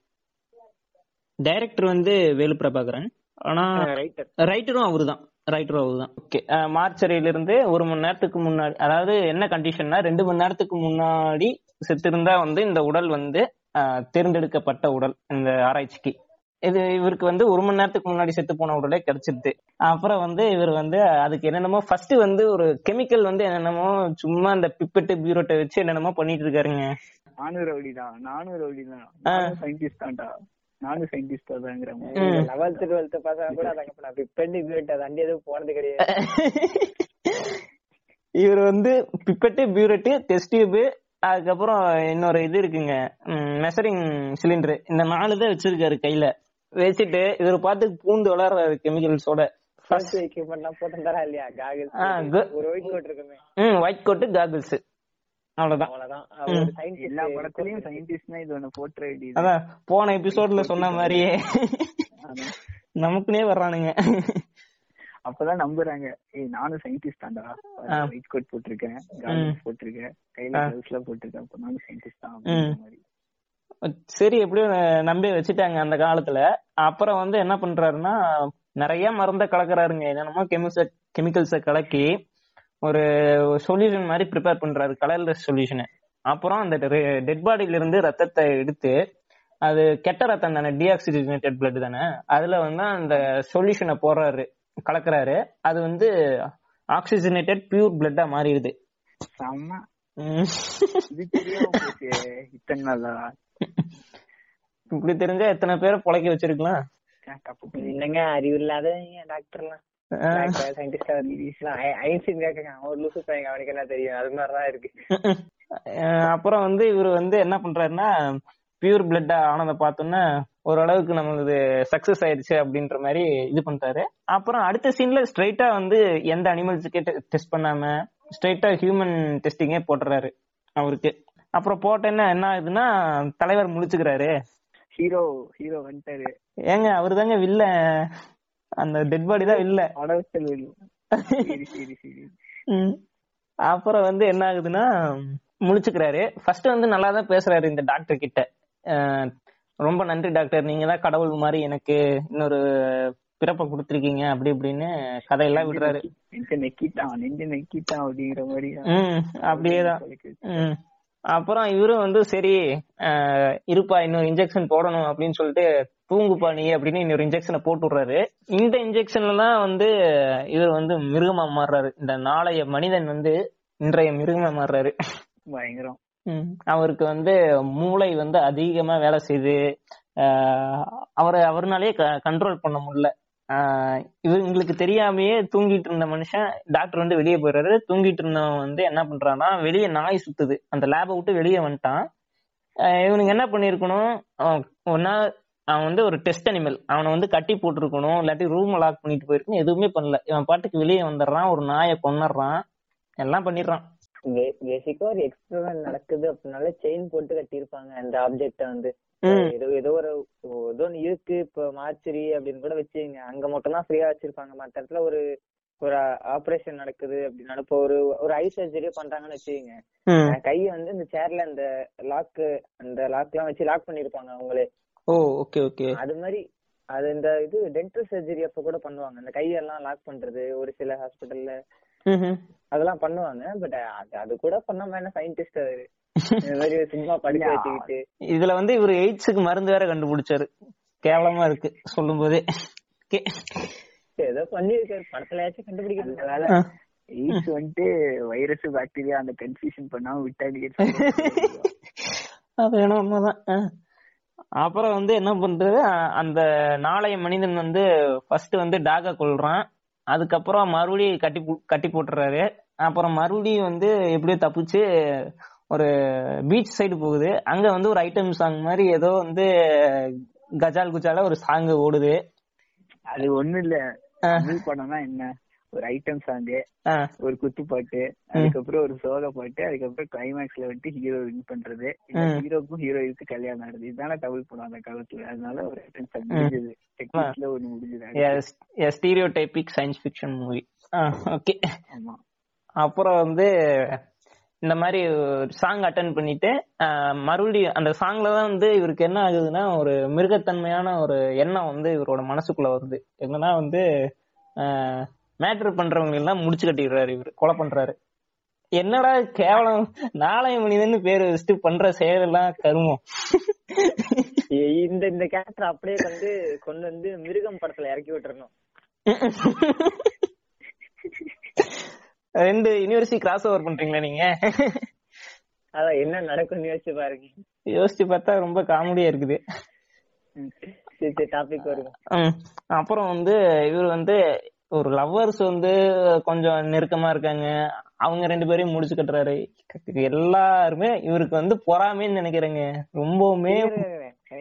டைரக்டர் வந்து வேலு பிரபாகரன். ஆனா ரைட்டர் ரைட்டரும் அவருதான். ரைட்டரும் அவருதான். ஓகே மார்ச்சரியில இருந்து ஒரு மணி நேரத்துக்கு முன்னாடி அதாவது என்ன கண்டிஷன்னா ரெண்டு மணி நேரத்துக்கு முன்னாடி செத்திருந்தா வந்து இந்த உடல் வந்து தேர்ந்தெடுக்கப்பட்ட உடல் இந்த ஆராய்ச்சிக்கு. இது இவருக்கு வந்து ஒரு மணி நேரத்துக்கு முன்னாடி செத்து போன உடலே கிடைச்சிருது. அப்புறம் வந்து இவர் வந்து அதுக்கு என்னென்னமோ ஃபர்ஸ்ட் வந்து ஒரு கெமிக்கல் வந்து என்னென்னமோ சும்மா இந்த பிப்பெட்டு பியூரோட்டை வச்சு என்னென்னமோ பண்ணிட்டு இருக்காருங்க. நானும் ரவுடி தான் நானும் ரவுடி தான் சயின்டிஸ்ட் தான்டா. நானும் சயின்டிஸ்டா தாங்கிற. லெவல்த் டுவெல்த் பசங்க கூட அதுக்கு நான் பிப்பெண்டு பியூட் அது எதுவும் போனது கிடையாது. இவர் வந்து பிப்பெட்டு பியூரெட்டு டெஸ்ட் டியூப் அதுக்கப்புறம் இன்னொரு இது இருக்குங்க. மெசரிங் சிலிண்டர் இந்த நாலு தான் வச்சிருக்காரு கையில. வச்சுட்டு இவர் பார்த்து பூந்து வளர்றாரு கெமிக்கல்ஸோட ஃபர்ஸ்ட் போட்டு தரா இல்லையா? ஆ, காகல் கு- ஒரு ஒயிட் கோட் இருக்குமே. ம் ஒயிட் கோட்டு காகிள்ஸ் அவ்வளவுதான். அவ்வளவுதான். எல்லா படத்துலயும் சயின்டிஸ்ட்னா இது ஒண்ணு வேண்டியது அதான் போன எபிசோட்ல சொன்ன மாதிரியே. நமக்குனே வர்றானுங்க. அப்பதான் நம்புறாங்க. ஏய் நானும் சயின்டிஸ்ட் தான்டா. ஒயிட் கோட் போட்டிருக்கேன் கார்மெண்ட்ஸ் போட்டிருக்கேன் கையில போட்டிருக்கேன் அப்ப நானும் சயின்டிஸ்ட் தான் மாதிரி. சரி எப்படியோ நம்பி வச்சுட்டாங்க அந்த காலத்துல. அப்புறம் வந்து என்ன பண்றாருன்னா நிறைய மருந்த கலக்குறாருங்க. என்னென்னமோ கெமிக்கல் கெமிக்கல்ஸை கலக்கி ஒரு சொல்யூஷன் மாதிரி ப்ரிப்பேர் பண்றாரு. கலர்லெஸ் சொல்யூஷன் அப்புறம் அந்த டெட் பாடியில இருந்து ரத்தத்தை எடுத்து அது கெட்ட ரத்தம் தானே டீஆக்சிஜனேட்டட் blood தானே அதுல வந்து அந்த சொல்யூஷனை போடுறாரு கலக்குறாரு. அது வந்து ஆக்சிஜனேட்டட் பியூர் பிளட்டா மாறிடுது. இத்தனை நாளா? இப்படி தெரிஞ்சா எத்தனை பேரை பொழைக்க வச்சிருக்கலாம்? என்னங்க அறிவு டாக்டர்லாம் டாக்டர் அஹ் அப்புறம் வந்து இவர் வந்து என்ன பண்றாருன்னா பியூர் பிளட் ஆனதை பார்த்தோன்னா ஓரளவுக்கு நம்மளுக்கு சக்சஸ் ஆயிடுச்சு அப்படின்ற மாதிரி இது பண்றாரு. அப்புறம் அடுத்த சீன்ல ஸ்ட்ரைட்டா வந்து எந்த அனிமல்ஸுக்கே டெஸ்ட் பண்ணாம ஸ்ட்ரைட்டா ஹியூமன் டெஸ்டிங்கே போட்டுறாரு அவருக்கு. அப்புறம் போட்டேன்னா என்ன ஆகுதுன்னா தலைவர் முழிச்சுக்கிறாரு. ஹீரோ ஹீரோ வந்துட்டாரு. ஏங்க அவரு தாங்க வில்ல அந்த டெட் பாடி தான் இல்ல படத்தில் இல்ல சரி சரி சரி. ம். அப்புறம் வந்து என்ன ஆகுதுன்னா முழிச்சுக்கிறாரு. ஃபர்ஸ்ட் வந்து நல்லா தான் பேசுறாரு இந்த டாக்டர் கிட்ட. ரொம்ப நன்றி டாக்டர் நீங்க தான் கடவுள் மாதிரி எனக்கு இன்னொரு பிறப்பை கொடுத்துருக்கீங்க அப்படி இப்படின்னு கதையெல்லாம் விடுறாரு. நெக்கிட்டான் நெஞ்ச நெக்கிட்டான் அப்படிங்கிற மாதிரி ம் அப்படியேதான். ம். அப்புறம் இவரும் வந்து சரி இருப்பா இன்னொரு இன்ஜெக்ஷன் போடணும் அப்படின்னு சொல்லிட்டு தூங்குப்பா நீ அப்படின்னு இன்னொரு இன்ஜெக்ஷனை போட்டு விடுறாரு இந்த இன்ஜெக்ஷன்ல தான் வந்து இவர் வந்து மிருகமா மாறுறாரு. இந்த நாளைய மனிதன் வந்து இன்றைய மிருகமா மாறுறாரு. பயங்கரம். அவருக்கு வந்து மூளை வந்து அதிகமா வேலை செய்யுது ஆஹ் அவரை அவர்னாலே கண்ட்ரோல் பண்ண முடியல. இவங்களுக்கு தெரியாமையே தூங்கிட்டு இருந்த மனுஷன் டாக்டர் வந்து வெளியே போயிடுறாரு. தூங்கிட்டு இருந்தவன் வந்து என்ன பண்றான்னா வெளியே நாய் சுத்துது. அந்த லேபை விட்டு வெளியே வந்துட்டான். இவனுக்கு இவனுங்க என்ன பண்ணிருக்கணும்? அவன் ஒன்னா அவன் வந்து ஒரு டெஸ்ட் அனிமல் அவனை வந்து கட்டி போட்டிருக்கணும். இல்லாட்டி ரூம் லாக் பண்ணிட்டு போயிருக்கணும். எதுவுமே பண்ணல. இவன் பாட்டுக்கு வெளியே வந்துடுறான். ஒரு நாயை கொண்டுறான் எல்லாம் பண்ணிடுறான். பேசிக்கா ஒரு எக்ஸ்பெரிமெண்ட் நடக்குது அப்படினால செயின் போட்டு கட்டியிருப்பாங்க. அந்த ஆப்ஜெக்ட வந்து. ஏதோ ஏதோ ஒரு ஏதோ ஒண்ணு இருக்கு. இப்போ மார்ச்சரி அப்படின்னு கூட வச்சுங்க அங்க மட்டும் தான் ஃப்ரீயா வச்சிருப்பாங்க. மத்த இடத்துல ஒரு ஒரு ஆபரேஷன் நடக்குது அப்படின்னு இப்போ ஒரு ஒரு ஐ சர்ஜரி பண்றாங்கன்னு வச்சுக்கோங்க. கையை வந்து இந்த சேர்ல அந்த லாக் அந்த லாக் எல்லாம் வச்சு லாக் பண்ணிருப்பாங்க அவங்களே. ஓ ஓகே ஓகே அது மாதிரி அது இந்த இது டென்டல் சர்ஜரி அப்ப கூட பண்ணுவாங்க. அந்த கையெல்லாம் லாக் பண்றது. ஒரு சில ஹாஸ்பிட்டல்ல. அதெல்லாம் பண்ணுவாங்க. பட் அது அது கூட பண்ணாம என்ன சயின்டிஸ்ட் அவரு சும்மா படிக்க வச்சுக்கிட்டு. இதுல வந்து இவர் எய்ட்ஸுக்கு மருந்து வேற கண்டுபிடிச்சாரு. கேவலமா இருக்கு சொல்லும் போதே ஏதோ பண்ணிருக்காரு படத்துலயாச்சும் கண்டுபிடிக்கிறது. எய்ட்ஸ் வந்துட்டு வைரஸ் பாக்டீரியா அந்த கன்ஃபியூஷன் பண்ணாம விட்டா [LAUGHS] அது வேணும் உண்மைதான். அப்புறம் வந்து என்ன பண்றது? அந்த நாளைய மனிதன் வந்து ஃபர்ஸ்ட் வந்து டாக கொள்றான் அதுக்கப்புறம் மறுபடியும் கட்டி கட்டி போட்டுறாரு. அப்புறம் மறுபடியும் வந்து எப்படியோ தப்பிச்சு ஒரு பீச் சைடு போகுது. அங்க வந்து ஒரு ஐட்டம் சாங் மாதிரி ஏதோ வந்து கஜால் குஜால ஒரு சாங் ஓடுது. அது ஒண்ணும் இல்ல. தமிழ் படம்னா என்ன? ஒரு ஐட்டம் சாங்கு ஒரு குத்து பாட்டு அதுக்கப்புறம் ஒரு சோக பாட்டு அதுக்கப்புறம் கிளைமேக்ஸ்ல வந்துட்டு ஹீரோ வின் பண்றது. ஹீரோக்கும் ஹீரோயினுக்கும் கல்யாணம் ஆகுது இதுதானே தமிழ் படம் அந்த காலத்துல. அதனால ஒரு ஐட்டம் சாங் முடிஞ்சது. டெக்னிக்ல ஒண்ணு முடிஞ்சது. Stereotypic science fiction movie okay அப்புறம் வந்து இந்த மாதிரி சாங் அட்டன் பண்ணிட்டு மறுபடியும் அந்த சாங்ல தான் வந்து இவருக்கு என்ன ஆகுதுன்னா ஒரு மிருகத்தன்மையான ஒரு எண்ணம் வந்து இவரோட மனசுக்குள்ள வருது. என்னன்னா வந்து மேட்ரு பண்றவங்க எல்லாம் முடிச்சு கட்டிடுறாரு இவர். கொலை பண்றாரு. என்னடா கேவலம்? நாளைய மனிதன் பேர் வச்சுட்டு பண்ற செயல் எல்லாம் கருமம் இந்த இந்த கேரக்டர் அப்படியே வந்து கொண்டு வந்து மிருகம் படத்துல இறக்கி விட்டுறணும். ரெண்டு யூனிவர்சிட்டி கிராஸ் ஓவர் பண்றீங்களா நீங்க? அதான் என்ன நடக்கும்னு யோசிச்சு பாருங்க. யோசிச்சு பார்த்தா ரொம்ப காமெடியா இருக்குது. டாபிக் வருங்க ம். அப்புறம் வந்து இவர் வந்து ஒரு லவ்வர்ஸ் வந்து கொஞ்சம் நெருக்கமா இருக்காங்க. அவங்க ரெண்டு பேரையும் முடிச்சு கட்டுறாரு. எல்லாருமே இவருக்கு வந்து பொறாமைன்னு நினைக்கிறேங்க. ரொம்பவுமே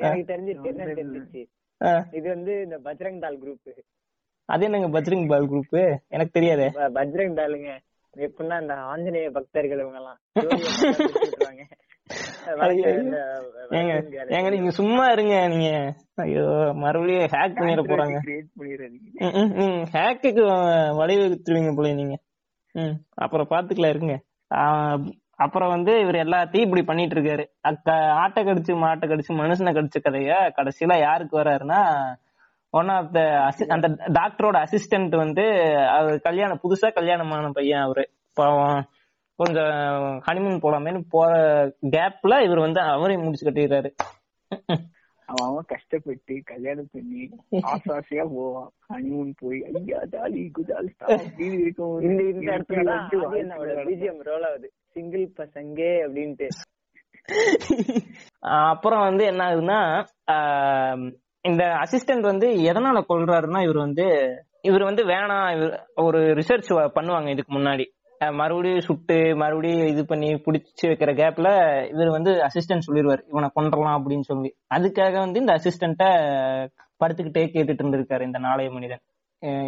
எனக்கு ஆ, இது வந்து இந்த பஜ்ரங் தால் குரூப் அது என்னங்க பஜ்ரங் பால் குரூப் எனக்கு தெரியாதே. பஜ்ரங் தாலுங்க எப்படின்னா இந்த ஆஞ்சநேய பக்தர்கள் இவங்க எல்லாம் [LAUGHS] ஏங்க நீங்க சும்மா இருங்க நீங்க. ஐயோ மறுபடியும் ஹேக் பண்ணிட போறாங்க. ஹேக்குக்கு வழிவகுத்துருவீங்க போல நீங்க. அப்புறம் பாத்துக்கலாம் இருங்க. அப்புறம் வந்து இவர் எல்லாத்தையும் இப்படி பண்ணிட்டு இருக்காரு அக்க ஆட்டை கடிச்சு மாட்டை கடிச்சு மனுஷனை கடிச்ச கதைய கடைசியில யாருக்கு வராருன்னா ஒன் ஆஃப் த அந்த டாக்டரோட அசிஸ்டன்ட் வந்து அவர் கல்யாணம் புதுசா கல்யாணமான பையன் அவரு. பாவம். கொஞ்சம் ஹனிமூன் போலாமேன்னு போற கேப்ல இவர் வந்து அவரையும் முடிச்சு கட்டிடுறாரு அவன் அவன் கஷ்டப்பட்டு கல்யாணம் பண்ணி ஆசை ஆசையா போவான். ஹனிமூன் போய் ஐயா ஜாலி குஜாலி இருக்கும் இந்த இந்த இடத்துல என்னோட பிஜிஎம் ரோல் ஆகுது. சிங்கிள் பசங்கே அப்படின்ட்டு. அப்புறம் வந்து என்ன ஆகுதுன்னா இந்த அசிஸ்டன்ட் வந்து எதனால கொள்றாருன்னா இவர் வந்து இவர் வந்து வேணாம் இவர் ஒரு ரிசர்ச் பண்ணுவாங்க இதுக்கு முன்னாடி. மறுபடியும் சுட்டு மறுபடியும் இது பண்ணி புடிச்சு வைக்கிற கேப்ல இவர் வந்து அசிஸ்டன்ட் சொல்லிடுவார் இவனை கொன்றலாம் அப்படின்னு சொல்லி. அதுக்காக வந்து இந்த அசிஸ்டண்ட்ட படுத்துக்கிட்டே கேட்டுட்டு இருந்திருக்காரு இந்த நாளைய மனிதன்.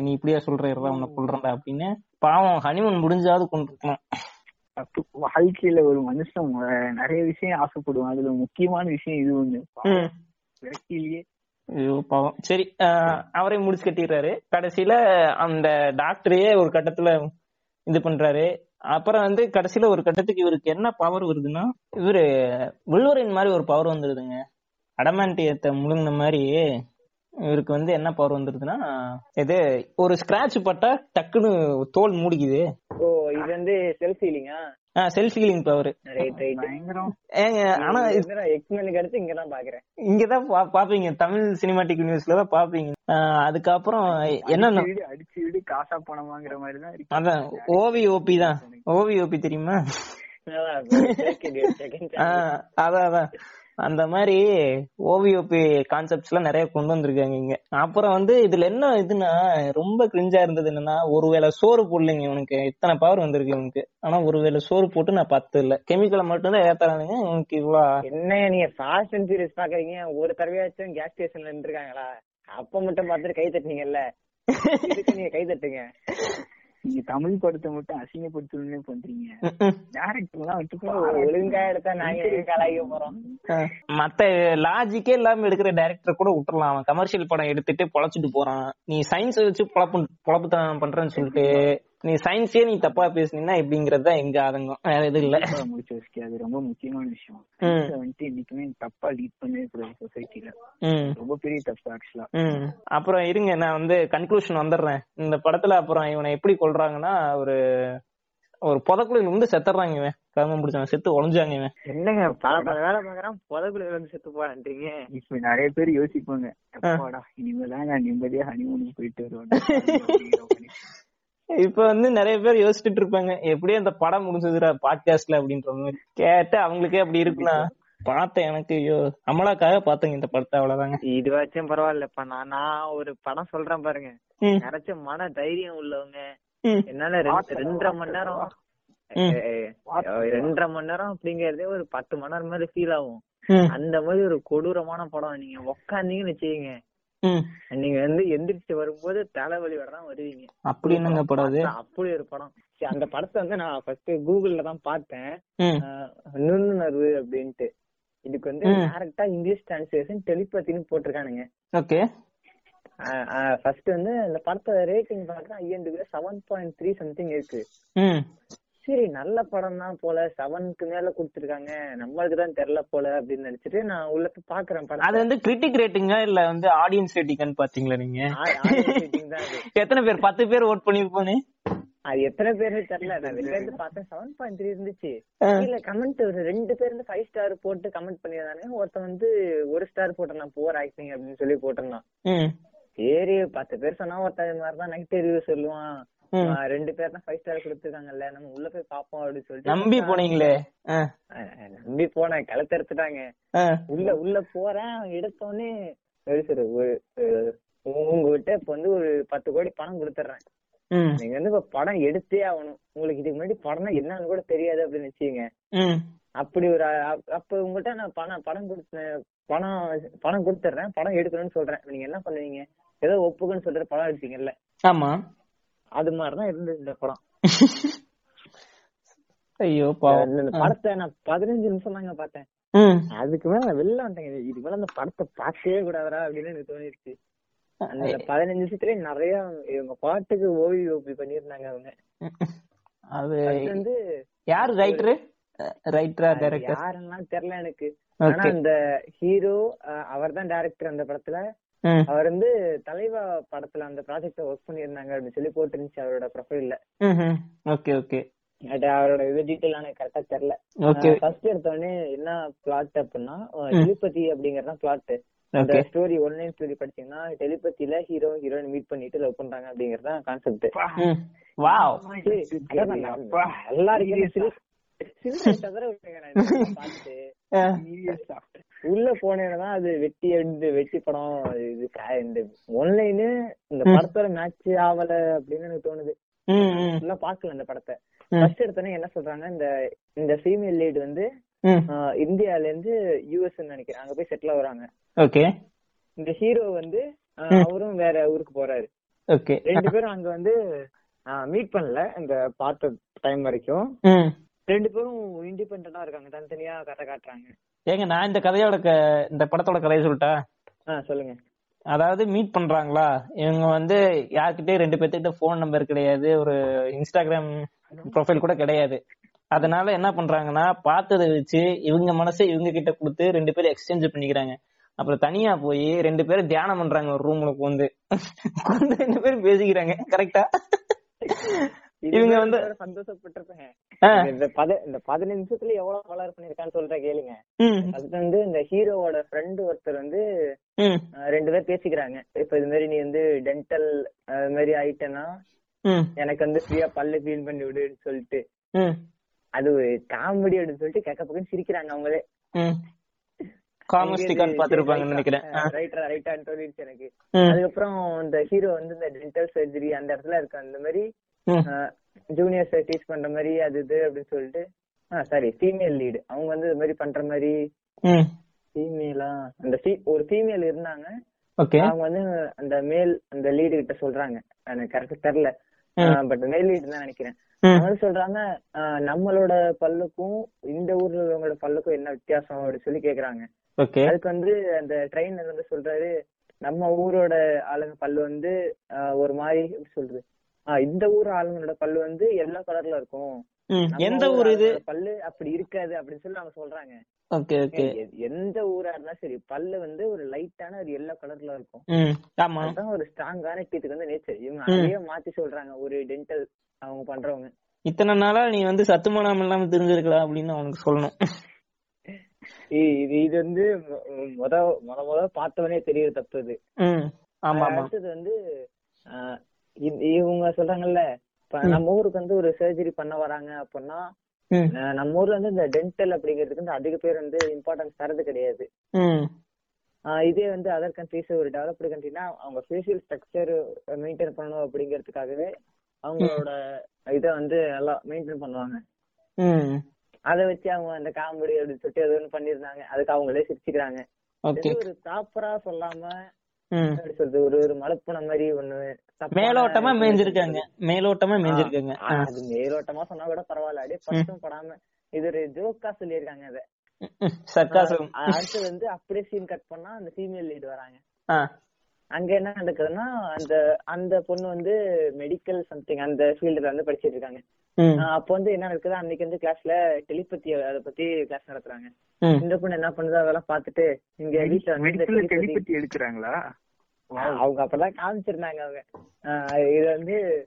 நீ இப்படியா சொல்ற இருடா உன்னை கொல்றேன்டா அப்படின்னு. பாவம் ஹனிமூன் முடிஞ்சாவது கொண்டிருக்கலாம் அப்போ வாழ்க்கையில ஒரு மனுஷன் நிறைய விஷயம் ஆசைப்படுவான். அதுல முக்கியமான விஷயம் இது ஒண்ணு. ஐயோ பாவம். சரி அவரே முடிச்சு கட்டிடுறாரு. கடைசியில அந்த டாக்டரையே ஒரு கட்டத்துல இது பண்றாரு. அப்புறம் வந்து கடைசியில ஒரு கட்டத்துக்கு இவருக்கு என்ன பவர் வருதுன்னா இவரு வில்வரின் மாதிரி ஒரு பவர் வந்துருதுங்க. அடமாண்டியத்தை முழுங்கின மாதிரி இவருக்கு வந்து என்ன பவர் வந்துருதுன்னா இது ஒரு ஸ்கிராட்ச் பட்டா டக்குன்னு தோல் மூடிக்குது. ஓ இது வந்து self ஹீலிங்கா self healing power right right பயங்கரம். ஏங்க ஆனா எக்ஸ்மெனுக்கு அடுத்து இங்க தான் பாக்குறேன். இங்கதான் பா- பாப்பீங்க. தமிழ் சினிமாட்டிக் நியூஸ்ல தான் பாப்பீங்க. அதுக்கப்புறம் என்னன்னா? அடிச்சு விடு, காசா பணமாங்கிற மாதிரி தான் இருக்கு. அதான் ஓவி ஓபி தான். ஓவி ஓபி தெரியுமா? அதான் அதான். அந்த மாதிரி ஓவியோபி கான்செப்ட்ஸ் எல்லாம் நிறைய கொண்டு வந்திருக்காங்க இங்க. அப்புறம் வந்து இதுல என்ன இதுன்னா ரொம்ப கிரிஞ்சா இருந்தது என்னன்னா ஒருவேளை சோறு போடலைங்க உனக்கு இத்தனை பவர் வந்திருக்கு உனக்கு ஆனா ஒருவேளை சோறு போட்டு நான் பத்து இல்ல கெமிக்கலை மட்டும் தான் ஏத்துறானுங்க இவனுக்கு இவ்வளவு என்ன நீங்க ஃபாஸ்ட் அண்ட் பாக்குறீங்க? ஒரு தடவையாச்சும் கேஸ் ஸ்டேஷன்ல நின்றுருக்காங்களா? அப்ப மட்டும் பார்த்துட்டு கை தட்டினீங்கல்ல? நீங்க கை தட்டுங்க. நீங்க தமிழ் படத்தை மட்டும் அசிங்கப்படுத்தணும்னே பண்றீங்க. ம்ம். டேரக்டர் எல்லாம் வச்சு ஒழுங்கா எடுத்தா நாங்க கலாய்க்க போறோம்? மத்த லாஜிக்கே இல்லாம எடுக்கிற டைரக்டர் கூட விட்டுறலாம். அவன் கமர்ஷியல் படம் எடுத்துட்டு பொழைச்சிட்டு போறான். நீ சயின்ஸ் வச்சு பொழப்பு பொழப்புத்தனம் பண்றேன்னு சொல்லிட்டு நீ சயின்ஸே நீ தப்பா பேசுனீங்கன்னா எப்படிங்கறது தான் எங்க ஆதங்கம். வேற எதுவும் இல்ல. முடிச்சு வச்சுக்க. அது ரொம்ப முக்கியமான விஷயம். வந்துட்டு என்னைக்குமே தப்பா லீட் பண்ணவே கூடாது சொசைட்டில ரொம்ப பெரிய தப்பு ஆக்சுவலா அப்புறம் இருங்க நான் வந்து கன்க்ளூஷன் வந்துடுறேன். இந்த படத்துல அப்புறம் இவனை எப்படி கொல்றாங்கன்னா ஒரு ஒரு புதக்குழியில வந்து செத்துறாங்க இவன். கர்மம் பிடிச்சவன். செத்து ஒளிஞ்சாங்க இவன். என்னங்க பல பல வேலை பாக்குறான் புதக்குள்ள வந்து செத்து போறான்றீங்க இப்ப நிறைய பேர் யோசிப்பாங்க இனிமேதான் நான் நிம்மதியா ஹனிமூனுக்கு போயிட்டு வருவேன். [LAUGHS] இப்ப வந்து நிறைய பேர் யோசிச்சுட்டு இருப்பாங்க எப்படியும் அந்த படம் முடிஞ்சதுடா பாட்காஸ்ட்ல அப்படின்ற மாதிரி. கேட்டு அவங்களுக்கே அப்படி இருக்குன்னா பார்த்தேன் எனக்கு. ஐயோ அமலாக்காக பார்த்தேங்க இந்த படத்தை அவ்வளவுதாங்க. இதுவாச்சும் பரவாயில்லப்பா. நான் நான் ஒரு படம் சொல்றேன் பாருங்க. யாராச்சும் மன தைரியம் உள்ளவங்க. என்னால ரெண்டு- ரெண்டரை மணி நேரம். ரெண்டரை மணி நேரம் அப்படிங்கறதே ஒரு பத்து மணி நேரம் மாதிரி ஃபீல் ஆகும். அந்த மாதிரி ஒரு கொடூரமான படம். நீங்க உக்காந்தீங்கன்னு வச்சுக்கீங்க. நீங்க வந்து எந்திரிச்சு வரும்போது தலைவலி வரதான் வருவீங்க. அப்படி என்னங்க படம் அப்படி ஒரு படம். அந்த படத்தை வந்து நான் ஃபர்ஸ்ட் கூகுள்ல தான் பார்த்தேன். நுண்ணுணர்வு அப்படின்ட்டு. இதுக்கு வந்து. டேரக்டா இங்கிலீஷ் டிரான்ஸ்லேஷன் டெலிபதின்னு போட்டிருக்கானுங்க. ஓகே. ஃபர்ஸ்ட் வந்து இந்த படத்தோட ரேட்டிங் பார்த்தா ஐஎன்டிபில செவன் பாயிண்ட் த்ரீ சம்திங் இருக்கு. சரி நல்ல படம் தான் போல. செவனுக்கு மேல கொடுத்துருக்காங்க. நம்மளுக்கு தான் தெரியல போல அப்படின்னு நினைச்சிட்டு நான் உள்ள போய் பாக்குறேன் அது படம் வந்து கிரிட்டிக் ரேட்டிங்கா இல்ல வந்து ஆடியன்ஸ் ரேட்டிங்கான்னு பாத்தீங்களா நீங்க? தான் அது. [LAUGHS] எத்தனை பேர்? பத்து பேர் ஓட் பண்ணிருப்பானு அது எத்தனை பேர்னு தெரியல. நான் வெளில இருந்து பார்த்தேன். செவன் பாயிண்ட் த்ரீ இருந்துச்சு. இல்ல கமெண்ட் ஒரு ரெண்டு பேர் இருந்து ஃபைவ் ஸ்டார் போட்டு கமெண்ட் பண்ணியிருந்தானுங்க. ஒருத்தன் வந்து ஒரு ஸ்டார் போட்டிருந்தான் புவர் ஆக்டிங் அப்படின்னு சொல்லி போட்டிருந்தான். சரி பத்து பேர் சொன்னா ஒருத்தன் இது மாதிரி தான் நெகட்டிவ் ரிவ்யூ சொல்லுவான். ரெண்டு பேர் தான் ஃபைவ் ஸ்டார் கொடுத்துருக்காங்கல்ல நம்ம உள்ள போய் பாப்போம் அப்படின்னு சொல்லிட்டு நம்பி போனீங்களே? நம்பி போனேன் கழுத்தறுத்துட்டாங்க ஆ, உள்ள உள்ள போறேன் எடுத்தோடனே எப்படி சொல்றது ஒரு உங்ககிட்ட இப்ப வந்து ஒரு பத்து கோடி பணம் கொடுத்துட்றேன். ம், நீங்க வந்து இப்ப படம் எடுத்தே ஆகணும். உங்களுக்கு இதுக்கு முன்னாடி படம்னா என்னன்னு கூட தெரியாது அப்படின்னு வச்சுக்கோங்க ம், அப்படி ஒரு அப்ப உங்ககிட்ட நான் பணம் பணம் கொடுத்தேன் பணம் பணம் கொடுத்துட்றேன் படம் எடுக்கணும்னு சொல்றேன். நீங்க என்ன பண்ணுவீங்க? ஏதோ ஒப்புக்குன்னு சொல்ற படம் எடுப்பீங்கல்ல. ஆமா. அது மாதிரிதான் இருந்தது இந்த படம். ஐயோ இந்த படத்தை நான் பதினஞ்சு நிமிஷம் தாங்க பார்த்தேன். அதுக்கு மேல நான் வெளில வந்துட்டேங்க. இதுக்கு மேல அந்த படத்தை பார்க்கவே கூடாதா அப்படின்னு எனக்கு தோணிருச்சு. அந்த பதினஞ்சு நிமிஷத்துலயே நிறைய இவங்க பாட்டுக்கு ஓவி ஓபி பண்ணிருந்தாங்க அவங்க. அது வந்து யாரு ரைட்டரு ரைட்டரா டைரக்டர் யாருன்னா தெரியல எனக்கு. ஆனா அந்த ஹீரோ அவர் தான் டைரக்டர் அந்த படத்துல. அவர் வந்து தலைவா படத்துல அந்த ப்ராஜெக்ட ஒர்க் பண்ணிருந்தாங்க அப்படின்னு சொல்லி போட்டுருந்துச்சு அவரோட ப்ரொஃபைல்ல ம் ஓகே ஓகே. அவரோட இது டீட்டெயில் எனக்கு கரெக்டா தெரியல. ஃபர்ஸ்ட் எடுத்த உடனே என்ன பிளாட் அப்படின்னா டெலிபதி அப்படிங்கறதான் பிளாட் அந்த ஸ்டோரி ஒன்லைன் ஸ்டோரி படிச்சீங்கன்னா டெலிபதியில ஹீரோ ஹீரோயின் மீட் பண்ணிட்டு லவ் பண்றாங்க அப்படிங்கறதான் கான்செப்ட் ம். வாவ் [LAUGHS] தவிர விட்டுருங்க உள்ள போனேன்னா அது வெட்டி எடுத்து வெட்டி படம் இது இந்த ஒன்லைனு இந்த படத்தோட மேட்ச் ஆவல அப்படின்னு எனக்கு தோணுது. ஃபுல்லா பாக்கல இந்த படத்தை. ஃபர்ஸ்ட் எடுத்தோன்னே என்ன சொல்றாங்க இந்த இந்த ஃபீமேல் லீட் வந்து இந்தியால இருந்து யூஎஸ் நினைக்கிறேன். அங்க போய் செட்டில் ஆகுறாங்க ஓகே. இந்த ஹீரோ வந்து. அவரும் வேற ஊருக்கு போறாரு. ஓகே. ரெண்டு பேரும் அங்க வந்து மீட் பண்ணல இந்த பார்த்த டைம் வரைக்கும். ரெண்டு பேரும் இண்டிபெண்டா இருக்காங்க. தனித்தனியா கதை காட்டுறாங்க. ஏங்க நான் இந்த கதையோட இந்த படத்தோட கதையை சொல்லட்டா? சொல்லுங்க. அதாவது மீட் பண்றாங்களா? இவங்க வந்து யார்கிட்டயும் ரெண்டு பேர்த்துக்கிட்ட போன் நம்பர் கிடையாது. ஒரு இன்ஸ்டாகிராம் ப்ரொஃபைல் கூட கிடையாது. அதனால என்ன பண்றாங்கன்னா பார்த்ததை வச்சு இவங்க மனசை இவங்க கிட்ட கொடுத்து ரெண்டு பேரும் எக்ஸ்சேஞ்ச் பண்ணிக்கிறாங்க. அப்புறம் தனியா போய் ரெண்டு பேரும் தியானம் பண்றாங்க ஒரு ரூம்ல உட்காந்து ரெண்டு பேரும் பேசிக்கிறாங்க. கரெக்டா இவங்க வந்து சந்தோஷப்பட்டிருப்பேன். இந்த பத இந்த பதினஞ்சு நிமிஷத்துல எவ்வளவு கலர் பண்ணிருக்கான்னு சொல்றேன் கேளுங்க. ஃபர்ஸ்ட் வந்து இந்த ஹீரோவோட ஃப்ரெண்டு ஒருத்தர் வந்து ரெண்டு பேர் பேசிக்கிறாங்க. இப்ப இது மாதிரி நீ வந்து டென்டல் அது மாதிரி ஆயிட்டேன்னா ம், எனக்கு வந்து ஃப்ரீயா பல்லு க்ளீன் பண்ணி விடுன்னு சொல்லிட்டு. அது காமெடி அப்படின்னு சொல்லிட்டு கேட்க பக்கம் சிரிக்கிறாங்க அவங்களே. காமஸ்டிகான் பாத்திருப்பாங்கன்னு நினைக்கிறேன். ரைட்டா ரைட்டான்னு சொல்லிடுச்சு எனக்கு. அதுக்கப்புறம் இந்த ஹீரோ வந்து இந்த டென்டல் சர்ஜரி அந்த இடத்துல இருக்க அந்த மாதிரி ஜூனியர்ஸ் டீச் பண்ற மாதிரி அது இது அப்படின்னு சொல்லிட்டு சாரி ஃபீமேல் லீடு அவங்க வந்து இது மாதிரி பண்ற மாதிரி. ஃபீமேலா அந்த ஒரு ஃபீமேல் இருந்தாங்க. ஓகே. அவங்க வந்து அந்த மேல் அந்த லீடு கிட்ட சொல்றாங்க. எனக்கு கரெக்டா தெரியல. பட் மேல் லீடு தான் நினைக்கிறேன். அவங்க சொல்றாங்க நம்மளோட பல்லுக்கும் இந்த ஊர்ல உள்ளவங்களோட பல்லுக்கும் என்ன வித்தியாசம் அப்படின்னு சொல்லி கேக்குறாங்க. ஓகே. அதுக்கு வந்து அந்த ட்ரெயினர் வந்து சொல்றாரு நம்ம ஊரோட ஆளுங்க பல்லு வந்து ஒரு மாதிரி சொல்றது? இந்த ஊர் ஆளுங்களோட பல்லு வந்து எல்லோ கலர்ல இருக்கும். எந்த ஊர் இது? பல்லு அப்படி இருக்காது அப்படின்னு சொல்லி அவங்க சொல்றாங்க. Okay okay. எ- எந்த ஊரா இருந்தா சரி பல்லு வந்து ஒரு லைட்டான ஒரு எல்லோ கலர்ல இருக்கும். அதுதான் ஒரு ஸ்ட்ராங்கான டீத்துக்கு வந்து நேச்சர் இவங்க. அதையே மாத்தி சொல்றாங்க ஒரு டென்டல் அவங்க பண்றவங்க. இத்தனை நாளா நீ வந்து சத்துமானம் இல்லாம தெரிஞ்சிருக்கலாம் அப்படின்னு அவனுக்கு சொல்லணும். இது இது வந்து முத முத முத பார்த்தவனே தெரியுற தப்பு இது. ஆமா ஆமா. அடுத்தது வந்து இவங்க சொல்றாங்கல்ல இப்ப. நம்ம ஊருக்கு வந்து ஒரு சர்ஜரி பண்ண வராங்க அப்படின்னா நம்ம ஊர்ல வந்து இந்த டென்டல் அப்படிங்கிறதுக்கு வந்து அதிக பேர் வந்து இம்பார்ட்டன்ஸ் தரது கிடையாது. இதே வந்து அதர் கண்ட்ரிஸ் ஒரு டெவலப்டு கண்ட்ரினா அவங்க ஃபேஷியல் ஸ்ட்ரக்சர் மெயின்டைன் பண்ணணும் அப்படிங்கிறதுக்காகவே அவங்களோட இதை வந்து நல்லா மெயின்டைன் பண்ணுவாங்க. அதை வச்சு அவங்க அந்த காமெடி அப்படின்னு சொல்லிட்டு ஏதோ ஒன்று பண்ணிருந்தாங்க. அதுக்கு அவங்களே சிரிச்சுக்கிறாங்க. ஒரு ப்ராப்பரா சொல்லாம எப்படி சொல்றது? ஒரு ஒரு மலப்புன மாதிரி ஒண்ணு மேலோட்டமா மேய்ஞ்சிருக்காங்க மேலோட்டமா மேய்ஞ்சிருக்காங்க அது மேலோட்டமா சொன்னா கூட பரவாயில்ல. அப்படியே பட்டும் படாம இது ஒரு ஜோக்கா சொல்லியிருக்காங்க அத. சர்க்காசம். ஆ, அடுத்தது வந்து அப்படியே சீன் கட் பண்ணா அந்த ஃபீமேல் லீட் வராங்க. அங்க என்ன நடக்குதுன்னா அந்த அந்த பொண்ணு வந்து மெடிக்கல் சம்திங் அந்த ஃபீல்டுல வந்து படிச்சிட்டு இருக்காங்க. அப்போ வந்து என்ன நடக்குது? அன்னைக்கு வந்து கிளாஸ்ல டெலிபதி அத பத்தி கிளாஸ் நடத்துறாங்க. இந்த பொண்ணு என்ன பண்ணுது? அதெல்லாம் பார்த்துட்டு இங்க வீட்டுல டெலிபதி எடுக்கிறாங்களா? அவங்க அப்பதான் காமிச்சிருந்தாங்க அவங்க. இது வந்து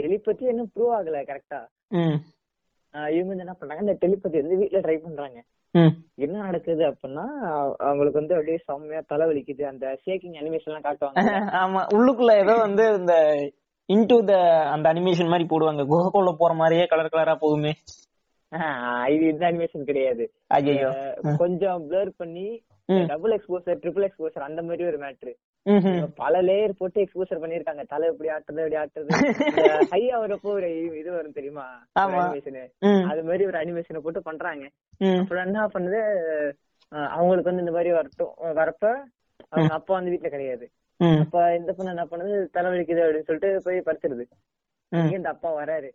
டெலிபதி இன்னும் ப்ரூவ் ஆகல கரெக்டா ம். இவங்க வந்து என்ன பண்றாங்க இந்த டெலிபதி வந்து வீட்ல ட்ரை பண்றாங்க. ம். என்ன நடக்குது அப்படின்னா அவ- அவங்களுக்கு வந்து அப்படியே செம்மையா தலைவலிக்குது அந்த ஷேக்கிங் அனிமேஷன் எல்லாம் காட்டுவாங்க. [LAUGHS] ஆமா உள்ளுக்குள்ள ஏதோ வந்து இந்த இன்டு த அந்த அனிமேஷன் மாதிரி போடுவாங்க. குகைக்குள்ள போற மாதிரியே கலர் கலரா போகுமே. இது இந்த அனிமேஷன் கிடையாது. கொஞ்சம் பிளர் பண்ணி. டபுள் எக்ஸ்போசர் ட்ரிபிள் எக்ஸ்போசர் அந்த மாதிரி ஒரு மேட்ரு. பல லேயர் போட்டு எக்ஸ்போசர் பண்ணிருக்காங்க தலை எப்படி ஆட்டுறது எப்படி ஆட்டுறது. ஹை [LAUGHS] ஆகுறப்போ ஒரு இது வரும் தெரியுமா. அனிமேஷன் அது மாதிரி ஒரு அனிமேஷனை போட்டு பண்றாங்க. அப்புறம் என்ன பண்ணுது அவங்களுக்கு வந்து இந்த மாதிரி வரட்டும். வரப்ப அவங்க அப்பா வந்து வீட்டுல கிடையாது. அப்ப இந்த பொண்ணு என்ன பண்ணுது தலைவலிக்குது அப்படின்னு சொல்லிட்டு போய் படுத்துருது. இந்த அப்பா வராரு.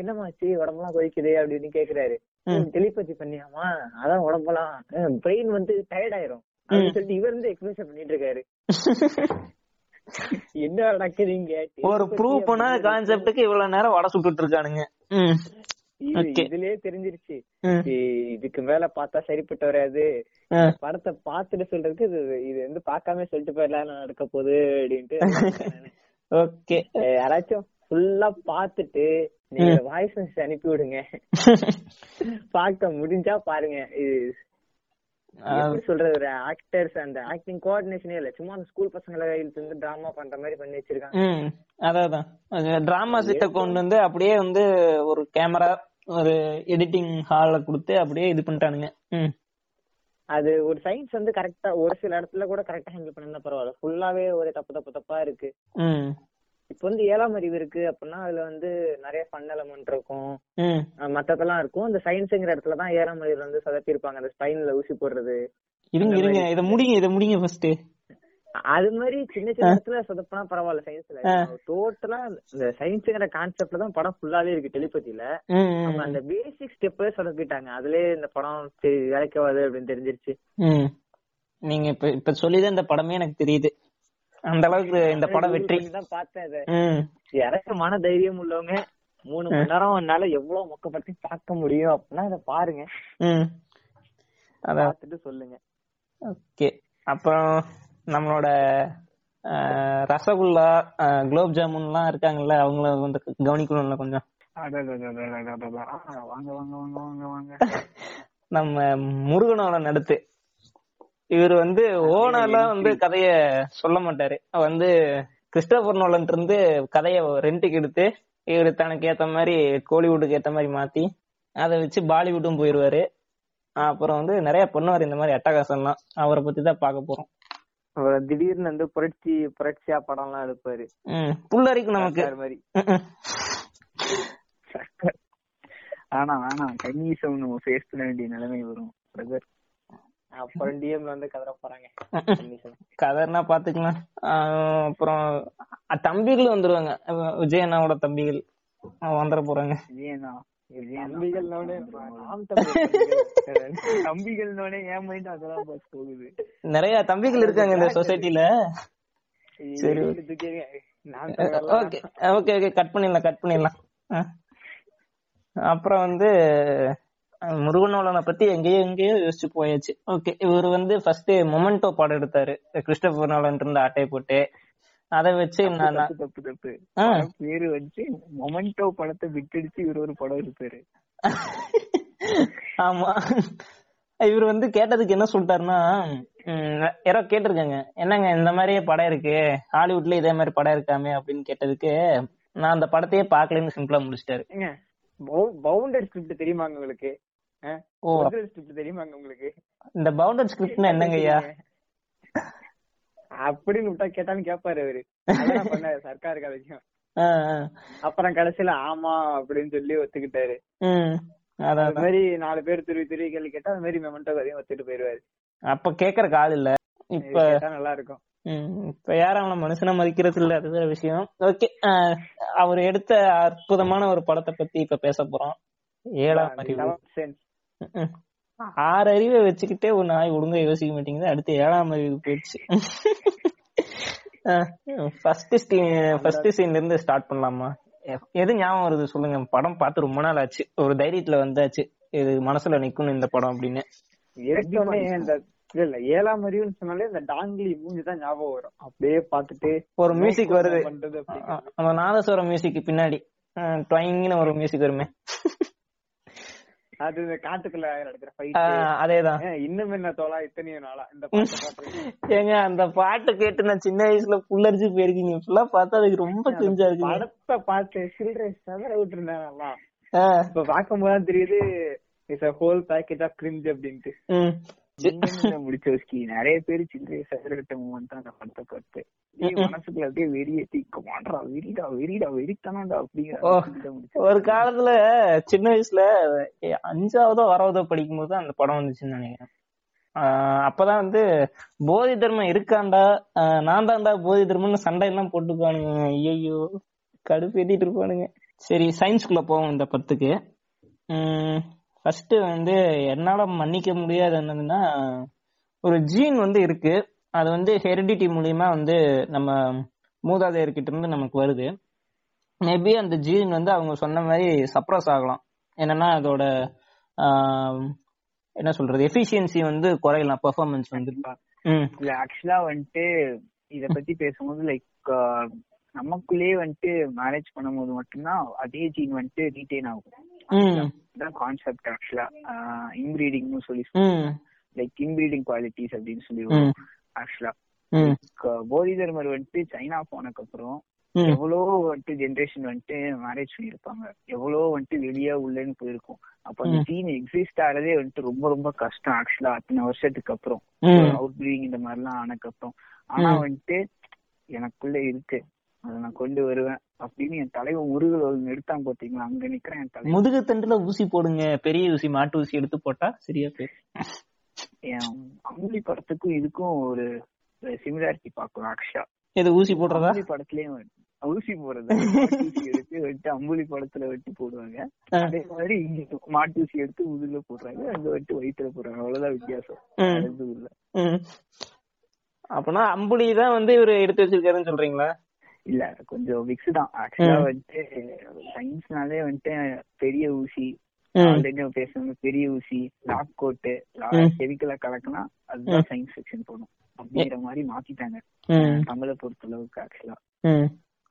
என்னமாச்சு உடம்பெல்லாம் கொதிக்குது அப்படின்னு கேக்குறாரு. டெலிபதி பண்ணியாமா? அதான் உடம்பெல்லாம் பிரெயின் வந்து டயர்ட் ஆயிரும். அப்படின்னு சொல்லிட்டு இவர் வந்து எக்ஸ்பிரஷன் பண்ணிட்டு இருக்காரு. [LAUGHS] என்ன நடக்குதுங்க? ஒரு ப்ரூவ் பண்ணாத கான்செப்டுக்கு இவ்வளவு நேரம் வடை சுட்டுட்டு இருக்கானுங்க. இதுலயே தெரிஞ்சிருச்சு. இதுக்கு மேல பார்த்தா சரிப்பட்டு வராது. படத்தை பார்த்துட்டு சொல்றதுக்கு இது இது வந்து பார்க்காம சொல்லிட்டு போயிடலாம் நடக்க போகுது அப்படின்ட்டு. [LAUGHS] ஓகே. யாராச்சும் ஃபுல்லா பார்த்துட்டு நீங்க வாய்ஸ் மெசேஜ் அனுப்பி விடுங்க [LAUGHS] பார்க்க முடிஞ்சா பாருங்க. சொல்றது ஒரு ஆக்டர்ஸ் அந்த ஆக்டிங் கோஆர்டினேஷனே இல்ல. சும்மா அந்த ஸ்கூல் பசங்களை இழுத்து வந்து டிராமா பண்ற மாதிரி பண்ணி வச்சிருக்காங்க. அதான் டிராமா செட்டை கொண்டு வந்து அப்படியே வந்து ஒரு கேமரா ஒரு எடிட்டிங் ஹால்ல கொடுத்து அப்படியே இது பண்ணிட்டானுங்க. அது ஒரு சயின்ஸ் வந்து கரெக்டா ஒரு சில இடத்துல கூட கரெக்டா ஹேண்டில் பண்ணா பரவாயில்ல. ஃபுல்லாவே ஒரே தப்பு தப்பு தப்பா இருக்கு. இப்போ வந்து ஏழாம் அறிவு இருக்கு அப்படின்னா அதுல வந்து நிறைய ஃபன் எலமெண்ட் இருக்கும். மத்ததெல்லாம் இருக்கும். இந்த சயின்ஸ்ங்கிற இடத்துல தான் ஏழாம் அறிவுல வந்து சொதப்பி இருப்பாங்க அந்த ஸ்பைன்ல ஊசி போடுறது. இருங்க இருங்க. இத முடிங்க இத முடிங்க ஃபர்ஸ்ட் அது மாதிரி சின்ன சின்ன இடத்துல சொதப்பினா பரவாயில்ல சயின்ஸ்ல டோட்டலா இந்த சயின்ஸ்ங்கிற கான்செப்ட்ல தான் படம் ஃபுல்லாவே இருக்கு டெலிபதியில அவங்க அந்த பேசிக் ஸ்டெப்பே சொதப்பிட்டாங்க. அதுலயே இந்த படம் சரி வேலைக்காது அப்படின்னு தெரிஞ்சிருச்சு. நீங்க இப்ப இப்ப சொல்லிதான் இந்த படமே எனக்கு தெரியுது. அந்த அளவுக்கு இந்த படம் வெற்றி. தான் பார்த்தேன் எனக்கு மன தைரியம் உள்ளவங்க மூணு மணி நேரம் என்னால எவ்வளவு மொக்கப்படுத்தி பார்க்க முடியும் அப்படின்னா அதை பாருங்க. பார்த்துட்டு சொல்லுங்க. ஓகே. அப்புறம் நம்மளோட ரசகுல்லா குலோப் ஜாமுன்லாம் இருக்காங்கல்ல அவங்கள வந்து கவனிக்கணும்ல கொஞ்சம். வாங்க வாங்க வாங்க வாங்க வாங்க நம்ம முருகனோட நடத்து இவர் வந்து ஓனர்லாம் வந்து கதைய சொல்ல மாட்டாரு. வந்து கிறிஸ்டோபர் நோலன் இருந்து கதைய ரெண்டுக்கு எடுத்து இவர் தனக்கு ஏத்த மாதிரி கோலிவுட்டுக்கு ஏத்த மாதிரி மாத்தி அதை வச்சு பாலிவுட்டும் போயிருவாரு. அப்புறம் வந்து நிறைய பண்ணுவாரு இந்த மாதிரி அட்டகாசம்லாம். அவரை பத்தி தான் பார்க்க போறோம். அவர் திடீர்னு வந்து புரட்சி புரட்சியா படம் எல்லாம் எடுப்பாரு. ம் புல்லரிக்கும் நமக்கு. மாதிரி. ஆனா வேணாம் கன்னிசம் நம்ம ஃபேஸ் பண்ண வேண்டிய நிலைமை வரும் பிரதர். அப்புறம் டிஎம்ல வந்து கதற போறாங்க. [LAUGHS] கதர்னா பாத்துக்கலாம். அப்புறம் தம்பிகள் வந்துருவாங்க. விஜயண்ணாவோட தம்பிகள். வந்துட போறாங்க. விஜயண்ணா [LAUGHS] நிறைய தம்பிகள் இருக்காங்க இந்த சொசைட்டில சரி ஓகே. ஓகே கட் பண்ணிடலாம் கட் பண்ணிடலாம். அப்புறம் வந்து முருகனோலனை பத்தி எங்கேயோ எங்கேயோ யோசிச்சு போயாச்சு. ஓகே இவர் வந்து ஃபர்ஸ்ட் மொமெண்டோ படம் எடுத்தாரு. கிறிஸ்டபர் நோலன் இருந்த அட்டை போட்டு. அதை வச்சு நான் தப்பு தப்பு பேரு வச்சு மொமெண்டோ படத்தை விட்டடிச்சு இவர் ஒரு படம் எடுத்தாரு. [LAUGHS] ஆமா. இவர் வந்து கேட்டதுக்கு என்ன சொல்லிட்டாருன்னா யாரோ கேட்டிருக்காங்க. என்னங்க இந்த மாதிரியே படம் இருக்கு? ஹாலிவுட்ல இதே மாதிரி படம் இருக்காமே அப்படின்னு கேட்டதுக்கு நான் அந்த படத்தையே பாக்கலன்னு சிம்பிளா முடிச்சிட்டாரு. பவுண்டர் ஸ்கிரிப்ட் தெரியுமாங்க உங்களுக்கு? ஓ. தெரியுமாங்க உங்களுக்கு? இந்த பவுண்டர் ஸ்கிரிப்ட்னா என்னங்க ஐயா அப்படின்னு விட்டா கேட்டாலும் கேட்பாரு அவரு. பண்ணாரு சர்க்கார் ஆ. அப்புறம் கடைசியில ஆமா அப்படின்னு சொல்லி ஒத்துக்கிட்டாரு. அது மாதிரி நாலு பேர் திருவி திருவி கேள்வி கேட்டா அது மாதிரி மெமெண்டோ கதையும் ஒத்துட்டு போயிருவாரு. அப்ப கேக்குறக்கு ஆள் இல்ல. இப்ப நல்லா இருக்கும் இப்ப யாரும் அவன மனுஷனா மதிக்கிறது இல்ல அது வேற விஷயம். ஓகே அவர் எடுத்த அற்புதமான ஒரு படத்தை பத்தி இப்ப பேச போறோம். ஏழாம் அறிவு. ஆறு அறிவை வச்சுக்கிட்டே ஒரு நாய் ஒழுங்கா யோசிக்க மாட்டேங்குது. அடுத்து ஏழாம் அறிவுக்கு போயிடுச்சு. ஃபர்ஸ்ட் ஃபர்ஸ்ட் சீன்ல இருந்து ஸ்டார்ட் பண்ணலாமா? எது ஞாபகம் வருது சொல்லுங்க. படம் பார்த்து ரொம்ப நாள் ஆச்சு. ஒரு தைரியத்துல வந்தாச்சு. இது மனசுல நிக்கணும் இந்த படம் அப்படின்னு. இந்த இல்ல இல்ல ஏழாம் அறிவுன்னு சொன்னாலே இந்த டாங்கிலி மூஞ்சி தான் ஞாபகம் வரும். அப்படியே பாத்துட்டு ஒரு மியூசிக் வருது. அந்த நாதஸ்வர மியூசிக் பின்னாடி. ட்வைங்னு ஒரு மியூசிக் வருமே. அது இந்த காட்டுக்குள்ள நடக்கிற அதேதான். இன்னும் என்ன தோலா? இத்தனையோ நாளா? இந்த பாட்டை ஏங்க அந்த பாட்டு கேட்டு நான் சின்ன வயசுல புல்லரிச்சு போயிருக்கீங்க. ஃபுல்லா பார்த்தா அதுக்கு ரொம்ப கிரிஞ்சா இருக்கு படத்தை பார்த்து சில்லறை சதற விட்டுருந்தேன் இப்ப பார்க்கும் போது தெரியுது it's a whole package of cringe அப்படின்ட்டு. [LAUGHS] முடிச்சோஸ்கி நிறைய பேர் சின்ன சதுரகட்ட மூமெண்ட் தான் அந்த படத்தை பார்த்து. [LAUGHS] மனசுக்குள்ள அப்படியே வெறியேத்தி கமாண்டா வெறிடா வெறிடா வெறித்தனடா அப்படிங்கிற ஒரு காலத்துல சின்ன வயசுல அஞ்சாவதோ ஆறாவதோ படிக்கும் போது அந்த படம் வந்துச்சுன்னு நினைக்கிறேன். அப்பதான் வந்து போதி தர்மம் இருக்காண்டா? நான் தான்டா போதி தர்மம்னு சண்டை எல்லாம் போட்டுப்பானுங்க. ஐயோ கடுப்பேத்திட்டு இருப்பானுங்க. சரி சயின்ஸ்குள்ள போவோம் இந்த பத்துக்கு ஃபர்ஸ்ட் வந்து என்னால மன்னிக்க முடியாது என்னதுன்னா ஒரு ஜீன் வந்து இருக்கு. அது வந்து ஹெரிடிட்டி மூலியமா வந்து நம்ம மூதாதையர்கிட்ட இருந்து நமக்கு வருது. மேபி அந்த ஜீன் வந்து அவங்க சொன்ன மாதிரி சப்ரஸ் ஆகலாம். என்னன்னா அதோட என்ன சொல்றது எஃபிஷியன்சி வந்து குறையலாம் பெர்ஃபார்மன்ஸ் வந்து. ம். இல்ல ஆக்சுவலா வந்துட்டு இத பத்தி பேசும்போது லைக் நமக்குள்ளேயே வந்துட்டு மேரேஜ் பண்ணும்போது மட்டும்தான் அதே ஜீன் வந்துட்டு ரீட்டைன் ஆகும். ம் இதான் கான்செப்ட் ஆக்சுவலா இன்பிரீடிங்னு சொல்லி லைக் இன்பிரீடிங் குவாலிட்டிஸ் அப்படின்னு சொல்லி. ஆக்சுவலா போதி தர்மர் வந்துட்டு சைனா போனதுக்கு அப்புறம் ம் எவ்வளோ வந்துட்டு ஜென்ரேஷன் வந்துட்டு மேரேஜ் பண்ணிருப்பாங்க எவ்வளோ வந்துட்டு வெளியே உள்ளேன்னு போயிருக்கும். அப்ப அந்த. ஜீன் எக்ஸிஸ்ட் ஆறதே வந்துட்டு ரொம்ப ரொம்ப கஷ்டம் ஆக்சுவலா அத்தனை வருஷத்துக்கு அப்புறம். அவுட் பிரீடிங் இந்த மாதிரிலாம் ஆனதுக்கு அப்புறம். ஆனா ம். வந்துட்டு எனக்குள்ள இருக்கு. அதை நான் கொண்டு வருவேன் அப்படின்னு என் தலைவன் முருகல் எடுத்தான் பாத்தீங்களா அங்க நிக்கிறேன் என் தலைவன். முதுகு தண்டுல ஊசி போடுங்க. பெரிய ஊசி மாட்டு ஊசி எடுத்து போட்டா சரியா போயிடும். என் அம்புலி படத்துக்கும் இதுக்கும் ஒரு சிமிலாரிட்டி பார்க்கலாம் ஆக்சுவலா இது ஊசி போடுறதா? படத்துலயும் ஊசி போடுறது. எடுத்து வந்துட்டு அம்புலி படத்துல வெட்டி போடுவாங்க. அதே மாதிரி இங்க மாட்டு ஊசி எடுத்து முதுகுல போடுறாங்க. அங்க வந்துட்டு வயிற்றுல போடுறாங்க. அவ்வளவுதான் வித்தியாசம். இல்ல. அப்பனா அம்புலி தான் வந்து இவரு எடுத்து வச்சிருக்காருன்னு சொல்றீங்களா? இல்ல கொஞ்சம் மிக்ஸ் தான் ஆக்சுவலா. வந்துட்டு சயின்ஸ்னாலே வந்துட்டு பெரிய ஊசி. ஆல்ரெடி பேசணும் பெரிய ஊசி லாக் கோட்டு. கெமிக்கலா கலக்கினா அதுதான் சயின்ஸ் செக்ஷன் போகணும் அப்படிங்கிற மாதிரி மாத்திட்டாங்க. தமிழை பொறுத்த அளவுக்கு ஆக்சுவலா.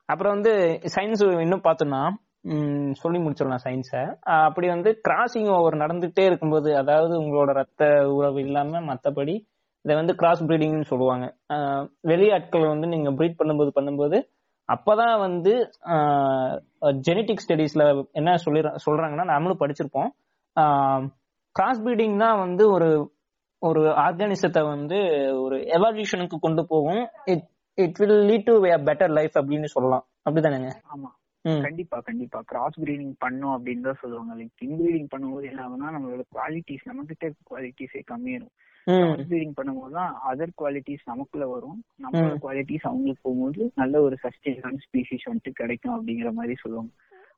அப்புறம் வந்து சயின்ஸ் இன்னும் பார்த்தோம்னா சொல்லி முடிச்சிடலாம் சயின்ஸை அப்படி வந்து கிராசிங் ஓவர் நடந்துட்டே இருக்கும்போது அதாவது உங்களோட ரத்த உறவு இல்லாம மத்தபடி இதை வந்து கிராஸ் பிரீடிங்னு சொல்லுவாங்க வெளியாட்களை வந்து நீங்க ப்ரீட் பண்ணும்போது பண்ணும்போது அப்பதான் வந்து ஜெனட்டிக் ஸ்டடீஸ்ல என்ன சொல்லி சொல்றாங்கன்னா நம்மளும் படிச்சிருப்போம். கிராஸ் பிரீடிங் தான் வந்து ஒரு ஒரு ஆர்கானிசத்தை வந்து ஒரு எவால்யூஷனுக்கு கொண்டு போகும். It it will lead to better life அப்படின்னு சொல்லலாம். அப்படிதானேங்க? ஆமா. கண்டிப்பா கண்டிப்பா. கிராஸ் பிரீடிங் பண்ணோம் அப்படின்னு தான் சொல்லுவாங்க. லைக் இன்பிரீடிங் பண்ணும்போது என்ன ஆகும்னா நம்மளோட குவாலிட்டிஸ் நம்ம கிட்ட குவாலிட்டிஸே கம்மியாயிரும். பிரீடிங் பண்ணும்போது தான் அதர் குவாலிட்டிஸ் நமக்குள்ள வரும். நம்மளோட குவாலிட்டிஸ் அவங்களுக்கு போகும்போது நல்ல ஒரு சஸ்டெயினான ஸ்பீசிஸ் வந்துட்டு கிடைக்கும் அப்படிங்கிற மாதிரி சொல்லுவாங்க.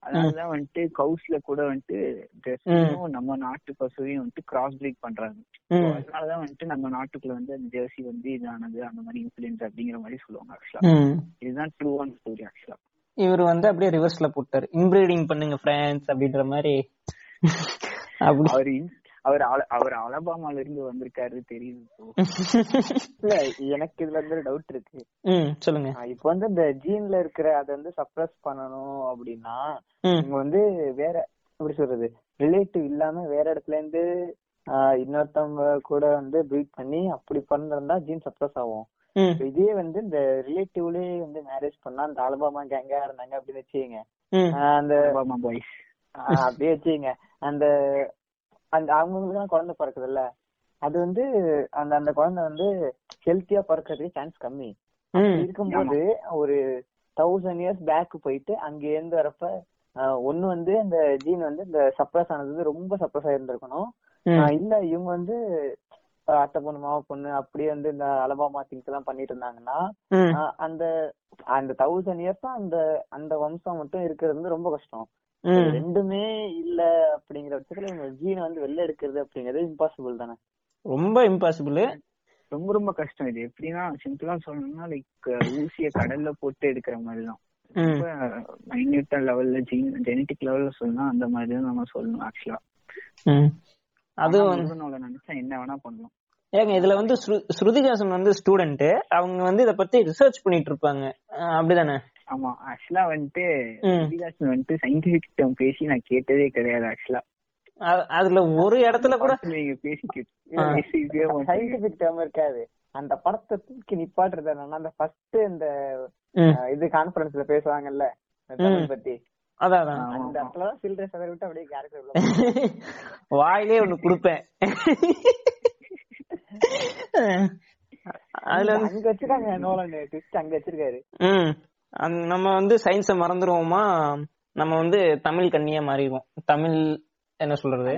அதனாலதான் வந்துட்டு கவுஸ்ல கூட வந்துட்டு ஜெர்சியும் நம்ம நாட்டு பசுவையும் வந்துட்டு கிராஸ் பிரீட் பண்றாங்க. அதனாலதான் வந்துட்டு நம்ம நாட்டுக்குள்ள வந்து அந்த ஜெர்சி வந்து இதானது அந்த மாதிரி இன்ஃபுளுன்ஸ் அப்படிங்கிற மாதிரி சொல்லுவாங்க ஆக்சுவலா. இதுதான் ட்ரூவான ஸ்டோரி ஆக்சுவலா இவர் வந்து அப்படியே ரிவர்ஸ்ல போட்டாரு. இன்பிரீடிங் பண்ணுங்க ஃப்ரெண்ட்ஸ் அப்படின்ற மாதிரி. அவர் அவர் அல- அவர் அலபாமால இருந்து வந்திருக்காரு தெரியுது [LAUGHS] இல்ல எனக்கு இதுல இருந்து டவுட் இருக்கு. ம் சொல்லுங்க. இப்ப வந்து இந்த ஜீன்ல இருக்கிற அதை வந்து சப்ரஸ் பண்ணணும் அப்படின்னா ம். இவங்க வந்து வேற எப்படி சொல்றது ரிலேட்டிவ் இல்லாம வேற இடத்துல இருந்து ஆஹ் இன்னொருத்தவங்க கூட வந்து பிரீட் பண்ணி அப்படி பண்ணிருந்தா ஜீன் சப்ரஸ் ஆகும். இதே வந்து இந்த ரிலேட்டிவ்லயே வந்து மேரேஜ் பண்ணா அந்த அலபாமா கேங்கா இருந்தாங்க அப்படின்னு வச்சுக்கோங்க. அந்த அலபாமா பாய்ஸ் ஆஹ் அப்படியே வச்சுக்கோங்க. அந்த அந்த அவங்களுக்கு தான் குழந்தை பிறக்குதுல்ல? அது வந்து அந்த அந்த குழந்தை வந்து ஹெல்த்தியா பிறக்கிறதுக்கு சான்ஸ் கம்மி. இருக்கும்போது ஒரு தௌசண்ட் இயர்ஸ் பேக் போயிட்டு அங்க இருந்து வரப்ப ஒண்ணு வந்து அந்த ஜீன் வந்து இந்த சப்ரஸ் ஆனது ரொம்ப சப்ரஸ் ஆயிருந்திருக்கணும். இல்ல இவங்க வந்து அத்தை பொண்ணு மாவ பொண்ணு அப்படியே வந்து இந்த அலபாமா திங்ஸ் எல்லாம் பண்ணிட்டு இருந்தாங்கன்னா அந்த அந்த தௌசண்ட் இயர்ஸ் அந்த அந்த வம்சம் மட்டும் இருக்கிறது வந்து ரொம்ப கஷ்டம். ரெண்டுமே இல்ல அப்படிங்கிற பட்சத்துல இவங்க ஜீனை வந்து வெளில எடுக்கிறது அப்படிங்கிறது இம்பாசிபிள் தானே? ரொம்ப இம்பாசிபிள் ரொம்ப ரொம்ப கஷ்டம். இது எப்படின்னா சிம்பிளா சொல்லணும்னா லைக் ஊசிய கடல்ல போட்டு எடுக்கிற மாதிரி தான் ரொம்ப மைன்யூட்டா லெவல்ல ஜீன் ஜெனட்டிக் லெவல்ல சொல்லணும் அந்த மாதிரி தான் நம்ம சொல்லணும் ஆக்சுவலா அது வந்து நினைச்சா என்ன வேணா பண்ணலாம். ஏங்க இதுல வந்து ஸ்ரு- ஸ்ருதிகாசன் வந்து ஸ்டூடெண்ட் அவங்க வந்து இத பத்தி ரிசர்ச் பண்ணிட்டு இருப்பாங்க. அப்படிதானே? ஆமா ஆக்சுவலா வந்துட்டு வந்துட்டு சயின்டிபிக் டேர்ம் பேசி நான் கேட்டதே கிடையாது ஆக்சுவலா. அதுல ஒரு இடத்துல கூட நீங்க பேசி [LAUGHS] சயின்டிபிக் டேர்ம் இருக்காது. அந்த படத்தை தூக்கி நிப்பாட்டுறது என்னன்னா அந்த ஃபர்ஸ்ட் இந்த இது கான்ஃபரன்ஸ்ல பேசுவாங்கல்ல தமிழ் பத்தி. [LAUGHS] வாயிலே ஒண்ணு கொடுப்பேன். [LAUGHS] அதுல அங்க வச்சிருக்காங்க நோலன் ட்விஸ்ட் அங்க வச்சிருக்காரு. நம்ம வந்து சயின்ஸ மறந்துருவோமா? நம்ம வந்து தமிழ் கண்ணியா மாறிடுவோம். தமிழ் என்ன சொல்றது?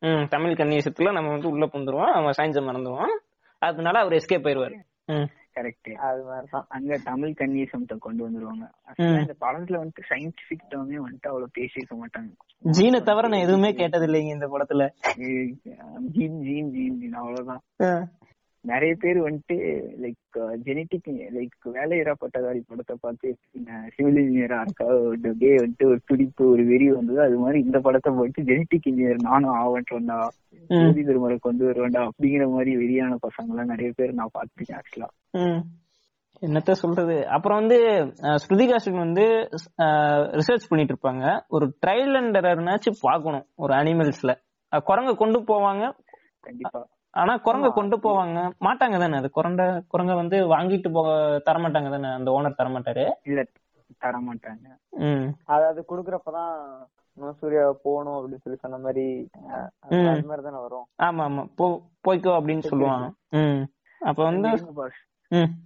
ம் தமிழ் கன்னியசத்துல நம்ம வந்து உள்ள புந்துருவோம். நம்ம சயின்ஸை மறந்துருவோம். அதனால அவர் எஸ்கேப் ஆயிருவாரு கரெக்ட் அது மாதிரிதான். அங்க தமிழ் கன்னியசம்ட்ட கொண்டு வந்துருவாங்க. இந்த படத்துல வந்துட்டு சயின்டிபிக் டேர்மே வந்துட்டு அவ்வளவு பேசியிருக்க மாட்டாங்க. ஜீனை தவிர நான் எதுவுமே கேட்டது இல்லைங்க இந்த படத்துல. Gene gene gene gene. அவ்வளவுதான். நிறைய பேர் வந்துட்டு லைக் ஜெனட்டிக் லைக் வேலையிறா பட்டதாரி படத்தை பார்த்து சிவில் இன்ஜினியரா இருக்கா அப்படியே வந்துட்டு ஒரு துடிப்பு ஒரு வெறி வந்தது அது மாதிரி இந்த படத்தை பார்த்து ஜெனட்டிக் இன்ஜினியர் நானும் ஆவட்டேன்டா ஜோதி திருமலை கொண்டு வருவேன்டா அப்படிங்கிற மாதிரி வெறியான பசங்க எல்லாம் நிறைய பேர் நான் பார்த்துருக்கேன் ஆக்சுவலா. என்னத்த சொல்றது? அப்புறம் வந்து ஸ்ருதிகாசன் வந்து ரிசர்ச் பண்ணிட்டு இருப்பாங்க. ஒரு ட்ரையல் அண்ட் எரர்னாச்சும் பார்க்கணும் ஒரு அனிமல்ஸ்ல குரங்க கொண்டு போவாங்க. கண்டிப்பா. ஆனா குரங்க கொண்டு போவாங்க. மாட்டாங்க தானே? அது குரண்ட குரங்க வந்து வாங்கிட்டு போக தர மாட்டாங்க தானே? அந்த ஓனர் தர மாட்டாரு இல்ல தர மாட்டாங்க ம் அதாவது குடுக்கறப்பதான் சூர்யா போகணும் அப்படின்னு சொல்லி சொன்ன மாதிரி அது மாதிரி தானே வரும். ஆமா ஆமா போ போய்க்கோ அப்படின்னு சொல்லுவாங்க. அப்ப வந்து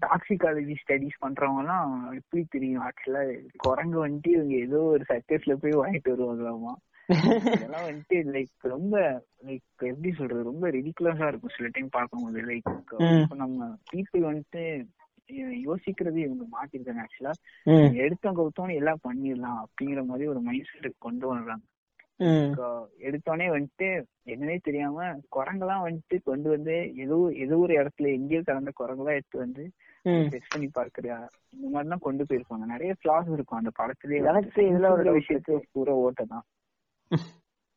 டாக்ஸிகாலஜி ஸ்டடிஸ் பண்றவங்க எல்லாம் எப்படி தெரியும்? ஆக்சுவலா குரங்கு வந்துட்டு இவங்க ஏதோ ஒரு சர்க்கஸ்ல போய் வாங்கிட்டு வருவாங்களாமா? இதெல்லாம் வந்துட்டு லைக் ரொம்ப லைக் எப்படி சொல்றது ரொம்ப ரிடிகுலஸா இருக்கும் சில டைம் பார்க்கும்போது. லைக் நம்ம பீப்புள் வந்துட்டு யோசிக்கிறது இவங்க மாத்திருக்காங்க ஆக்சுவலா எடுத்தோம் கவுத்தோன்னு எல்லாம் பண்ணிடலாம் அப்படிங்கிற மாதிரி ஒரு மைண்ட் செட் கொண்டு வர்றாங்க. எடுத்தோடனே வந்துட்டு என்னன்னே தெரியாம குரங்கெல்லாம் வந்துட்டு கொண்டு வந்து ஏதோ ஏதோ ஒரு இடத்துல எங்கேயோ கலந்த குரங்கெல்லாம் எடுத்து வந்து டெஸ்ட் பண்ணி பார்க்கறியா இந்த மாதிரிலாம் கொண்டு போயிருப்பாங்க. நிறைய ஃபிளாஸ் இருக்கும் அந்த படத்துலயே எனக்கு இதுல ஒரு doubt விஷயத்து பூரா ஓட்ட தான்.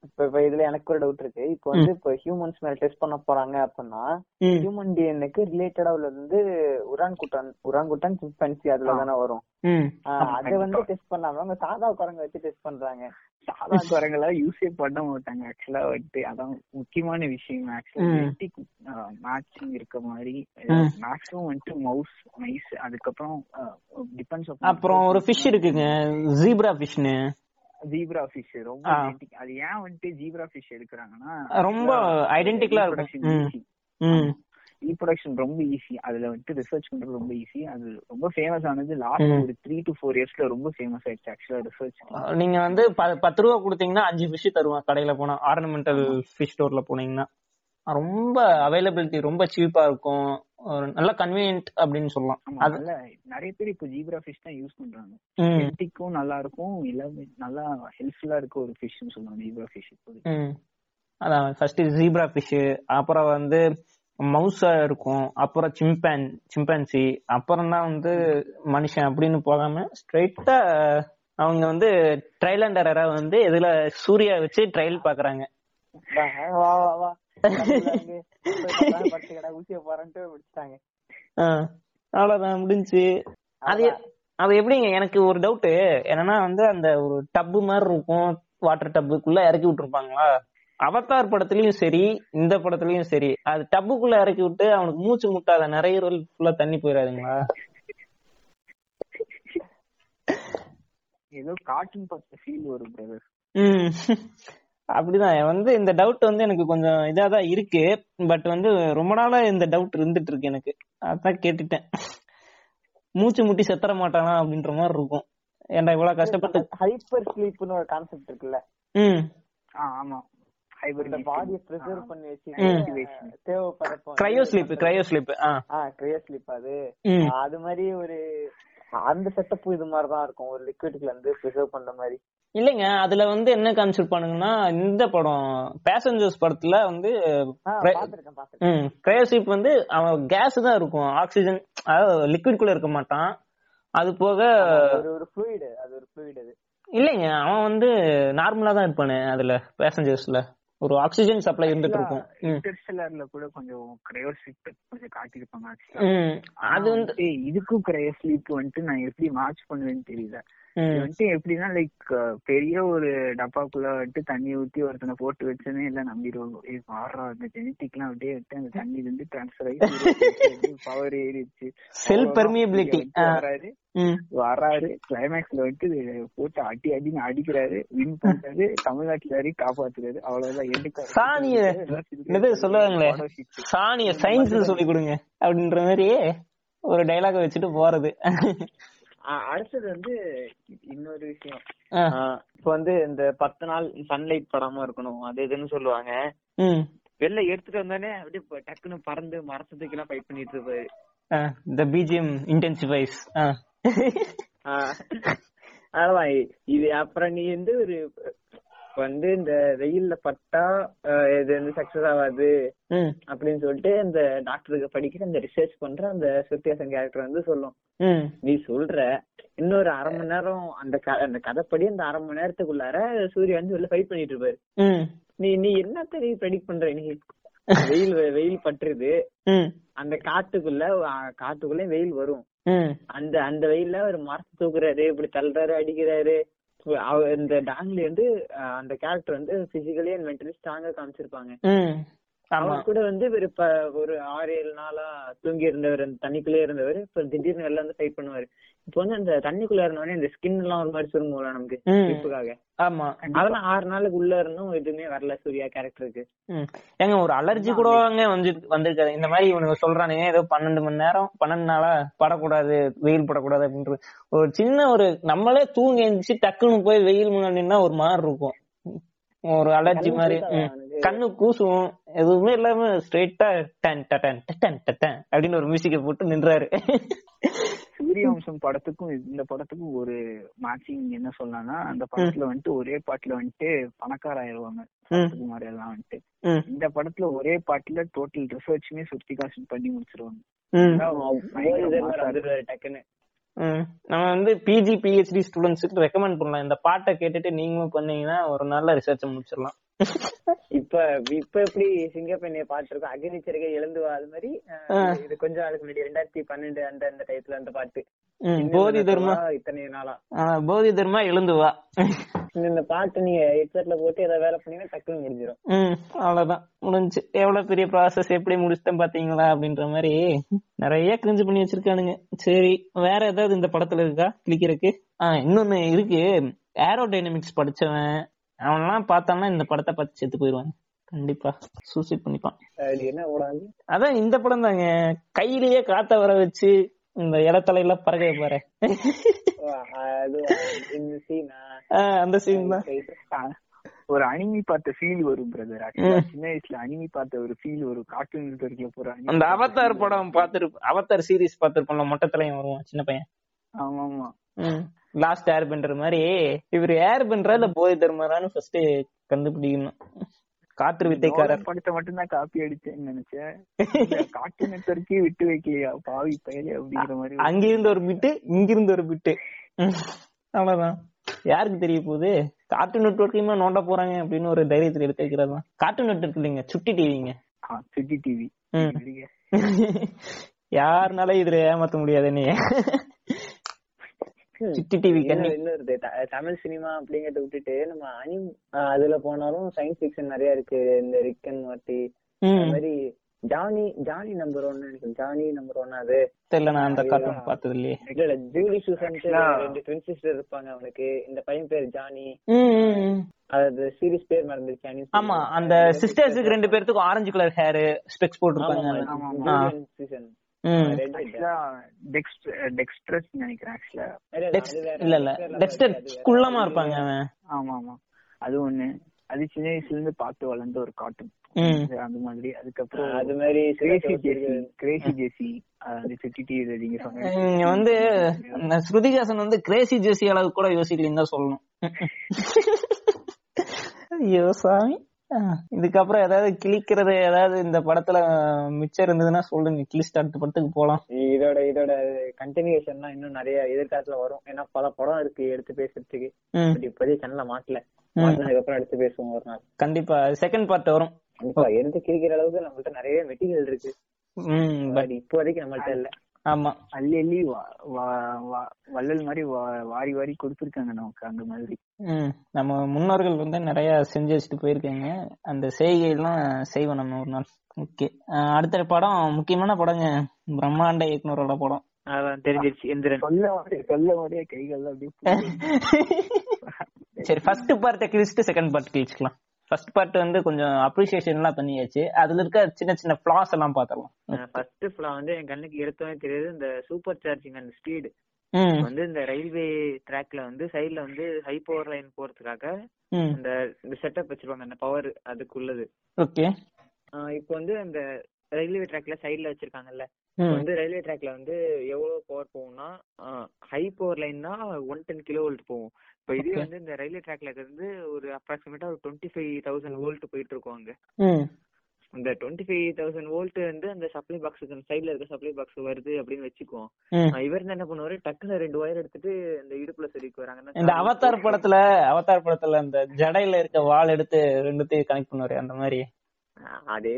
இப்ப இப்ப இதுல எனக்கு ஒரு டவுட் இருக்கு. இப்போ வந்து இப்போ ஹியூமன்ஸ் மேல டெஸ்ட் பண்ண போறாங்க அப்படின்னா ஹியூமன் டிஎன்ஏக்கு ரிலேட்டடா உள்ளது வந்து உரான்குட்டான் உரான்குட்டான் சிம்பன்சி அதுல தானே வரும். அதை வந்து. டெஸ்ட் பண்ணாம அவங்க சாதா குரங்க வச்சு டெஸ்ட் பண்றாங்க. சாதா குரங்கெல்லாம் யூஸே பண்ண மாட்டாங்க ஆக்சுவலா வந்துட்டு. அதான் முக்கியமான விஷயம் ஆக்சுவலா மேட்சிங் இருக்க மாதிரி. மேக்ஸிமம் வந்துட்டு மவுஸ் மைஸ் அதுக்கப்புறம் டிபெண்ட்ஸ் அப்புறம் ஒரு ஃபிஷ் இருக்குங்க ஜீப்ரா ஃபிஷ்னு ஜீப்ரா ஃபிஷ் ரொம்ப. அது ஏன் வந்துட்டு ஜீப்ரா ஃபிஷ் எடுக்கிறாங்கன்னா ரொம்ப ஐடென்டிக்கலா இருக்கும். ரீப்ரொடக்ஷன் ரொம்ப ஈஸி அதுல வந்துட்டு ரிசர்ச் பண்றது ரொம்ப ஈஸி அது ரொம்ப ஃபேமஸ் ஆனது லாஸ்ட். ஒரு த்ரீ டு ஃபோர் இயர்ஸ்ல ரொம்ப ஃபேமஸ் ஆயிடுச்சு ஆக்சுவலா ரிசர்ச் நீங்க வந்து பத்து ரூபா கொடுத்தீங்கன்னா அஞ்சு ஃபிஷ் தருவான் கடையில போனா. ஆர்னமெண்டல் ஃபிஷ் ஸ்டோர்ல போனீங்கன்னா. ரொம்ப அவைலபிலிட்டி ரொம்ப சீப்பா இருக்கும். நல்ல கன்வீனியன்ட் அப்படின்னு சொல்லலாம். ஆமா அது நல்ல நிறைய பேர் இப்போ ஜீப்ரா ஃபிஷ் தான் யூஸ் பண்றாங்க. ஹெல்த்திக்கும் நல்லா இருக்கும் எல்லாமே நல்லா ஹெல்ப்ஃபுல்லா இருக்க ஒரு ஃபிஷ்னு சொல்லுவாங்க ஜீப்ரா ஃபிஷ். அதான் ஃபர்ஸ்ட் ஜீப்ரா ஃபிஷ் அப்புறம் வந்து மவுஸா இருக்கும் அப்புறம் சிம்பேன் சிம்பன்சி அப்புறம் தான் வந்து மனுஷன் அப்படின்னு போகாம ஸ்ட்ரைட்டா அவங்க வந்து ட்ரையல் அண்ட் வந்து இதுல சூர்யா வச்சு ட்ரையல் பாக்குறாங்க. ஊசிய போறேன்ட்டு முடிச்சிட்டாங்க அவ்வளவுதான் முடிஞ்சு. அது அது எப்படிங்க எனக்கு ஒரு டவுட் என்னன்னா வந்து அந்த ஒரு டப்பு மாதிரி இருக்கும் வாட்டர் டப்புக்குள்ள இறக்கி விட்டுருப்பாங்களா? அவதார் படத்துலயும் சரி இந்த படத்துலயும் சரி அது டப்புக்குள்ள இறக்கி விட்டு அவனுக்கு மூச்சு முட்டாத நிறைய ஃபுல்லா தண்ணி போயிடாதுங்களா ஏதோ கார்ட்டூன் பார்த்த ஃபீல் வரும் பிரதர் அப்படிதான். வந்து இந்த டவுட் வந்து எனக்கு கொஞ்சம் இதா தான் இருக்கு. பட் வந்து ரொம்ப நாளா இந்த டவுட் இருந்துட்டு இருக்கு எனக்கு. அதான் கேட்டுட்டேன். மூச்சு முட்டி செத்தர மாட்டானா அப்படின்ற மாதிரி இருக்கும். ஏன்டா இவ்வளவு கஷ்டப்பட்டு ஹைப்பர் ஸ்லீப்னு ஒரு கான்செப்ட் இருக்குல்ல. ம். ஆமா. ஹைபர் இந்த பாடியை ப்ரிசர்வ் பண்ணி. வச்சு தேவைப்படுறப்ப கிரையோ ஸ்லீப் கிரையோ ஸ்லீப் ஆ. கிரையோ ஸ்லீப் அது. மாதிரி ஒரு அந்த செட்டப் இது மாதிரி தான் இருக்கும். ஒரு லிக்விட்ல இருந்து ப்ரிசர்வ் பண்ற மாதிரி. இல்லைங்க அதுல வந்து என்ன காமிச்சிருப்பானுங்கன்னா இந்த படம் பேசஞ்சர்ஸ் படத்துல வந்து கிரையோஸ்லீப் வந்து அவன் கேஸ் தான் இருக்கும் ஆக்சிஜன் அதாவது லிக்விட் குள்ள இருக்க மாட்டான். அது போக ஒரு ஃப்ளூயிட் அது ஒரு ஃப்ளூயிட் அது. இல்லைங்க அவன் வந்து நார்மலா தான் இருப்பானு அதுல பேசஞ்சர்ஸ்ல ஒரு ஆக்சிஜன் சப்ளை இருந்துட்டு இருக்கும். இன்டர்ஸ்டெல்லர்ல கூட கொஞ்சம் கிரையோஸ்லிப் கொஞ்சம் காட்டியிருப்பாங்க அது வந்து இதுக்கும் கிரையோஸ்லிப் வந்துட்டு நான் எப்படி மேட்ச் பண்ணுவேன்னு தெரியல. வந்துட்டு எப்படின்னா லைக் பெரிய ஒரு டப்பாக்குள்ள வந்துட்டு தண்ணி ஊத்தி ஒருத்தனை போட்டு வச்சோன்னே எல்லாம் நம்பிடுவாங்க. ஏய் பாடுறா அந்த ஜெனட்டிக் எல்லாம் அப்படியே விட்டு அந்த தண்ணி இருந்து டிரான்ஸ்ஃபர் ஆகி பவர் ஏறிடுச்சு. அவ்வளவுதான். பெர்மியபிலிட்டி வராரு வராரு கிளைமேக்ஸ்ல வந்துட்டு போட்டு அடி அடின்னு அடிக்கிறாரு. வின் பண்றாரு தமிழ்நாட்டுல வரைக்கும் காப்பாத்துறாரு அவ்வளவுதான். எடுக்காரு சாணிய சொல்லுவாங்களே? சாணிய சயின்ஸ் சொல்லி கொடுங்க. அப்படின்ற மாதிரி ஒரு டைலாக் வச்சுட்டு போறது. அடுத்தது வந்து இன்னொரு விஷயம். இப்போ வந்து இந்த பத்து நாள் சன்லைட் படாம இருக்கணும் அது இதுன்னு சொல்லுவாங்க. வெளில எடுத்துட்டு வந்தானே அப்படியே டக்குன்னு பறந்து மரத்துக்கு எல்லாம் ஃபைட் பண்ணிட்டு இருப்பாரு. The BGM intensifies. அதான் இது அப்புறம் நீ வந்து ஒரு வந்து இந்த வெயில்ல பட்டா இது வந்து சக்சஸ் ஆகாது அப்படின்னு சொல்லிட்டு இந்த டாக்டருக்கு படிக்கிற அந்த ரிசர்ச் பண்ற அந்த சுத்தியாசன் கேரக்டர் வந்து சொல்லும். நீ சொல்ற. இன்னொரு அரை மணி நேரம் அந்த அந்த கதைப்படி அந்த அரை மணி நேரத்துக்குள்ளார சூர்யா வந்து வெளில ஃபைட் பண்ணிட்டு இருப்பாரு. நீ நீ என்னத்த நீ ப்ரெடிக்ட் பண்ற நீ வெயில் வெயில் ம். அந்த காட்டுக்குள்ள காட்டுக்குள்ள வெயில் வரும். அந்த அந்த வெயில்ல ஒரு மரத்தை தூக்குறாரு இப்படி தள்ளுறாரு அடிக்கிறாரு. இந்த டாங்ல அஹ், அந்த கேரக்டர் வந்து பிசிக்கலி அண்ட் மென்டலி ஸ்ட்ராங்கா காமிச்சிருப்பாங்க. அவர் கூட வந்து ஒரு இப்ப ஒரு ஆறு ஏழு நாளா தூங்கி இருந்தவர் அந்த தண்ணிக்குள்ளே இருந்தவர் இப்ப திடீர்னு வெளில வந்து ஃபைட் பண்ணுவாரு. இப்போ வந்து அந்த தண்ணிக்குள்ள இருந்தவொடனே இந்த ஸ்கின் எல்லாம் ஒரு மாதிரி சுருங்கும்ல நமக்கு ம். ஸ்லிப்புக்காக ஆமா. அதெல்லாம் ஆறு நாளுக்கு உள்ள இருந்தும் எதுவுமே வரல சூர்யா கேரக்டருக்கு. ஏங்க ஒரு அலர்ஜி கூட வந்து வந்திருக்காது இந்த மாதிரி இவனுங்க சொல்றானுங்க ஏதோ பன்னெண்டு மணி நேரம் பன்னெண்டு நாளா படக்கூடாது வெயில் படக்கூடாது அப்படின்றது ஒரு சின்ன ஒரு நம்மளே தூங்கி எழுந்துச்சு டக்குன்னு போய் வெயில் முன்னாடி நின்னா ஒரு மாதிரி இருக்கும். ஒரு அலர்ஜி மாதிரி கண்ணு கூசும் எதுவுமே இல்லாம ஸ்ட்ரெயிட்டா டன் டன் டன் டன் அப்படின்னு ஒரு மியூசிக்கை போட்டு நின்றாரு. சூரியவம்சம் படத்துக்கும் இந்த படத்துக்கும் ஒரு மேட்சிங் என்ன சொல்லலாம்னா அந்த படத்துல வந்துட்டு ஒரே பாட்டுல வந்துட்டு பணக்கார ஆயிருவாங்க. சரத்குமார் எல்லாம் வந்துட்டு. இந்த படத்துல ஒரே பாட்டுல டோட்டல் ரிசர்ச்சுமே சுருத்திகாசன் பண்ணி முடிச்சிருவாங்க. டக்குன்னு. நம்ம வந்து பிஜி பிஹெச்டி ஸ்டூடெண்ட்ஸுக்கு ரெக்கமெண்ட் பண்ணலாம். இந்த பாட்டை கேட்டுட்டு நீங்களும் பண்ணீங்கன்னா ஒரு நல்ல ரிசர்ச் முடிச்சிடலாம். இப்ப இப்ப எப்படி சிங்கப்பெண்ணிய பாத்துருக்கோம் அக்னிச்சரிகை எழுந்து வா அது மாதிரி இது கொஞ்ச நாளுக்கு முன்னாடி ரெண்டாயிரத்தி பன்னெண்டு அந்த அந்த டயத்துல அந்த பாட்டு. போதி தர்மா. இத்தனை நாளா. போதி தர்மா எழுந்து வா. இந்த- பாட்டு நீங்க ஹெட்செட்ல போட்டு ஏதாவது வேலை பண்ணீங்கன்னா டக்குன்னு முடிஞ்சிடும் அவ்வளவுதான். முடிஞ்சு. எவ்வளவு பெரிய ப்ராசஸ் எப்படி முடிச்சிட்டேன் பாத்தீங்களா? அப்படின்ற மாதிரி நிறைய கிரிஞ்சு பண்ணி வச்சிருக்கானுங்க. சரி வேற ஏதாவது இந்த படத்துல இருக்கா? கிளிக்கிறதுக்கு? ஆ இன்னொன்னு இருக்கு. ஏரோ டைனமிக்ஸ் படிச்சவன். அவன்லாம் பார்த்தான்னா இந்த படத்தை பார்த்து செத்து போயிடுவான் கண்டிப்பா. சூசைட் பண்ணிப்பான். அதான் இந்த படம் தாங்க. கையிலேயே காத்த வர வச்சு இந்த இடத்தலையில பறக்க பாரு அந்த சீன் தான். ஒரு அனிமி பார்த்த ஃபீல் வரும் பிரதர் சின்ன வயசுல அனிமி பார்த்த ஒரு ஃபீல் வரும். கார்ட்டூன் நெட்வொர்க்ல போற anime அந்த அவதார் feel படம் பார்த்திருப்ப அவதார் சீரிஸ் பார்த்திருப்போம்ல மொட்டத்தலையும் வருவான் சின்ன பையன். ஆமா ஆமா லாஸ்ட் ஏர் பண்ற மாதிரி இவர் ஏர் பண்றா இல்ல போய் தர்மரான்னு ஃபர்ஸ்ட் கண்டுபிடிக்கணும். காற்று வித்தைக்காரர். நோலன் படத்தை மட்டும் தான் காப்பி அடிச்சேன்னு நினைச்சேன். கார்ட்டூன் நெட்வொர்க்கே விட்டு வைக்கலையா? பாவி பயலே அப்படிங்கிற மாதிரி அங்கிருந்து ஒரு பிட்டு இங்கிருந்து ஒரு பிட்டு அவ்வளவுதான். யாருக்கு தெரிய போகுது? கார்ட்டூன் நெட்ஒர்க்கையுமே நோண்ட போறாங்க அப்படின்னு ஒரு தைரியத்துல எடுத்து வைக்கிறது தான் கார்ட்டூன் நெட்ஒர்க் இல்லைங்க சுட்டி டிவிங்க சிட்டி டிவி. யாருனால இதுல ஏமாத்த முடியாது நீ சுட்டி டிவி இன்னொரு தமிழ் சினிமா அப்படிங்கறத விட்டுட்டு நம்ம அனிம் அதுல போனாலும் சயின்ஸ் ஃபிக்ஷன் நிறைய இருக்கு. இந்த ரிக் அண்ட் மார்ட்டி மாதிரி ஜானி ஜானி நம்பர் ஒன்னு நினைக்கிறேன். ஜானி நம்பர் ஒன் அது. தெரியல நான் அந்த கார்ட்டூன் பார்த்தது இல்லையே இல்ல இல்ல ஜூலி சூசன் ரெண்டு ட்வின் சிஸ்டர் இருப்பாங்க அவனுக்கு. இந்த பையன் பேர் ஜானி. அது சீரிஸ் பேர் மறந்துருச்சு ஆமா அந்த சிஸ்டர்ஸுக்கு ரெண்டு பேர்த்துக்கும் ஆரஞ்சு கலர் ஹேர் ஸ்பெக்ஸ் போட்டிருப்பாங்க. டெக்ஸ்ட்ரஸ் நினைக்கிறேன் ஆக்சுவலா. டெக்ஸ்- இல்ல இல்ல டெக்ஸ்டர் குள்ளமா இருப்பாங்க அவன். ஆமா ஆமா அது ஒண்ணு. அது சின்ன வயசுல இருந்து பார்த்து வளர்ந்த ஒரு கார்ட்டூன். ம். அந்த மாதிரி. அதுக்கப்புறம் அது மாதிரி கிரேசி ஜேசி கிரேசி ஜேசி நீங்க வந்து இந்த ஸ்ருதிகாசன் வந்து கிரேசி ஜெசி அளவுக்கு கூட யோசிக்கலன்னு தான் சொல்லணும். [LAUGHS] ஐயோ சாமி. இதுக்கப்புறம் ஏதாவது கிழிக்கிறது ஏதாவது இந்த படத்துல மிச்சம் இருந்ததுன்னா சொல்லுங்க. கிழிச்சிட்டு அடுத்த படத்துக்கு போலாம். இதோட இதோட கண்டினியூஷன்லாம் இன்னும் நிறைய எதிர்காலத்துல வரும். ஏன்னா பல படம் இருக்கு எடுத்து பேசுறதுக்கு. இப்போதைக்கு சேனல்ல மாட்டல ம். மாட்டினதுக்கு அப்புறம் எடுத்து பேசுவோம் ஒரு நாள். கண்டிப்பா. செகண்ட் பார்ட் வரும். கண்டிப்பா. எடுத்து கிழிக்கிற அளவுக்கு நம்மள்ட்ட நிறைய மெட்டீரியல் இருக்கு. ம் பட் பட் இப்போதைக்கு நம்மள்ட்ட இல்ல. ஆமா. அள்ளி அள்ளி வா- வா- வா- வள்ளல் மாதிரி வா- வாரி வாரி கொடுத்துருக்காங்க நமக்கு அந்த மாதிரி. நம்ம முன்னோர்கள் வந்து நிறைய செஞ்சு வச்சுட்டு போயிருக்காங்க. அந்த செய்கையெல்லாம் செய்வோம் நம்ம ஒரு நாள். ஓகே. அடுத்த படம் முக்கியமான படங்க. பிரம்மாண்ட இயக்குனரோட படம். அதான் தெரிஞ்சிருச்சு எந்திரன் சொல்ல சொல்ல மாதிரியே கைகள் அப்படியே. [LAUGHS] சரி ஃபர்ஸ்ட் பார்ட்டை கிழிச்சிட்டு செகண்ட் பார்ட் கிழிச்சுக்கலாம். ஃபர்ஸ்ட் பார்ட் வந்து கொஞ்சம் அப்ரிசியேஷன் எல்லாம் பண்ணியாச்சு. அதுல இருக்க சின்ன சின்ன ஃபிளாஸ் எல்லாம் பாத்திரலாம் ஃபர்ஸ்ட் ஃபுல்லா வந்து என் கண்ணுக்கு எடுத்தோன்னே தெரியுது இந்த சூப்பர் சார்ஜிங் அந்த ஸ்பீடு வந்து இந்த ரயில்வே ட்ராக்ல வந்து சைடுல வந்து ஹை பவர் லைன் போறதுக்காக இந்த இந்த செட்டப் வச்சிருப்பாங்க அந்த பவர் அதுக்குள்ளது. ஓகே. இப்போ வந்து அந்த ரயில்வே ட்ராக்ல சைடுல வச்சிருக்காங்கல்ல. வந்து ரயில்வே ட்ராக்ல வந்து எவ்வளவு பவர் போகும்னா ஹை பவர் லைன்னா ஒன் டென் கிலோ வோல்ட் போகும். இப்போ இதே. வந்து இந்த ரயில்வே ட்ராக்ல இருந்து ஒரு அப்ராக்சிமேட்டா ஒரு டுவெண்ட்டி ஃபைவ் தௌசண்ட் வோல்ட் போயிட்டு இருக்கும் அங்க. ம். இந்த டுவெண்ட்டி ஃபைவ் தௌசண்ட் வோல்ட் வந்து அந்த சப்ளை பாக்ஸுக்கு சைடுல இருக்க சப்ளை பாக்ஸ் வருது அப்படின்னு வச்சுக்குவோம். இவர் என்ன பண்ணுவாரு? டக்குன்னு ரெண்டு ஒயர் எடுத்துட்டு இந்த இடுப்புல சொருக்கி வராங்கன்னா இந்த அவதார் படத்துல அவதார் படத்துல அந்த ஜடையில இருக்க வாள் எடுத்து ரெண்டுத்தையும் கனெக்ட் பண்ணுவாரு அந்த மாதிரி. அதே.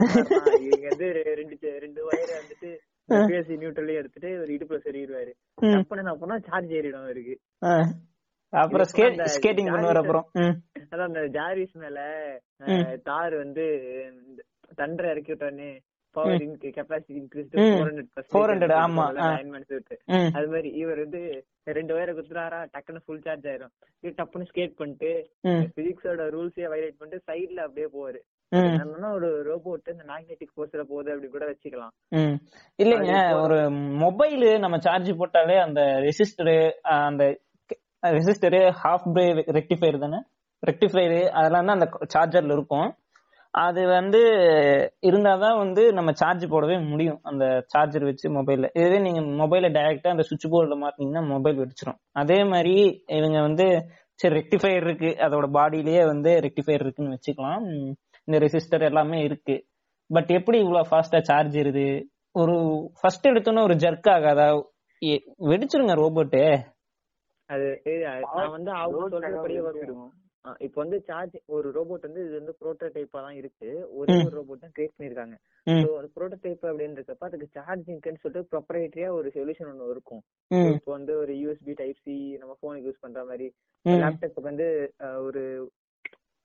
இவங்க வந்து ரெண்டு ரெண்டு ஒயர் வந்துட்டு பிஎஸ்சி நியூட்ரலே எடுத்துட்டு ஒரு இடுப்புல சொருகிடுவாரு. டப்புன்னு என்ன பண்ணா சார்ஜ் ஏறிடும் அவருக்கு. ஆ. அப்புறம் ஸ்கேட்டிங் பண்ணுவார் அப்புறம் அதான் அந்த ஜாரிஸ் மேல தார் வந்து தண்டரை இறக்கி விட்டோன்னே power capacity increase. Four hundred 400, ஆமா, ஆ. விட்டு. ம். அது மாதிரி இவர் வந்து ரெண்டு வயரை குத்துறாரா டக்குன்னு ஃபுல் சார்ஜ் ஆயிரும். இது டப்புன்னு ஸ்கேட் பண்ணிட்டு பிசிக்ஸோட ரூல்ஸே வயலேட் பண்ணிட்டு சைடுல அப்படியே போவாரு. ஒரு ரோபோட் இந்த மேக்னெட்டிக் ஃபோர்ஸ்ல போகுது அப்படி கூட வச்சுக்கலாம். இல்லைங்க ஒரு மொபைல் நம்ம சார்ஜ் போட்டாலே அந்த ரெசிஸ்டரு அந்த ரெசிஸ்டரு ஹாஃப் பிரே ரெக்டிஃபையர் தானே ரெக்டிஃபையர் அதெல்லாம் தான் அந்த சார்ஜர்ல இருக்கும். அது வந்து இருந்தால் தான் வந்து நம்ம சார்ஜ் போடவே முடியும். அந்த சார்ஜர் வச்சு மொபைலில் இதுவே நீங்கள் மொபைலை டைரெக்டாக அந்த சுவிட்ச் போர்டில் மாட்டினீங்கன்னா மொபைல் வெடிச்சிடும் அதே மாதிரி இவங்க வந்து சரி ரெக்டிஃபையர் இருக்கு. அதோட பாடியிலேயே வந்து ரெக்டிஃபையர் இருக்குன்னு வச்சுக்கலாம். இந்த ரெசிஸ்டர் எல்லாமே இருக்கு. பட் எப்படி இவ்வளோ ஃபாஸ்டா சார்ஜ் இருது ஒரு ஃபர்ஸ்ட் எடுத்தோன்னே ஒரு ஜர்க் ஆகாதா? வெடிச்சிருங்க ரோபோட்டு அது நான் வந்து அவங்க சொல்றபடியே வரும் இப்போ வந்து சார்ஜ் ஒரு ரோபோட் வந்து இது வந்து ப்ரோட்டோடைப்பா தான் இருக்கு ஒரே. ஒரு ரோபோட் தான் கிரியேட் பண்ணிருக்காங்க. ஸோ அது ப்ரோட்டோடைப் அப்படின்றப்ப அதுக்கு சார்ஜிங்க்குன்னு சொல்லிட்டு ப்ரொப்பரேட்டரியா ஒரு சொல்யூஷன் ஒன்று இருக்கும் இப்போ வந்து ஒரு யூஎஸ்பி டைப் சி நம்ம போனுக்கு யூஸ் பண்ற மாதிரி ம். லேப்டாப்புக்கு வந்து ஒரு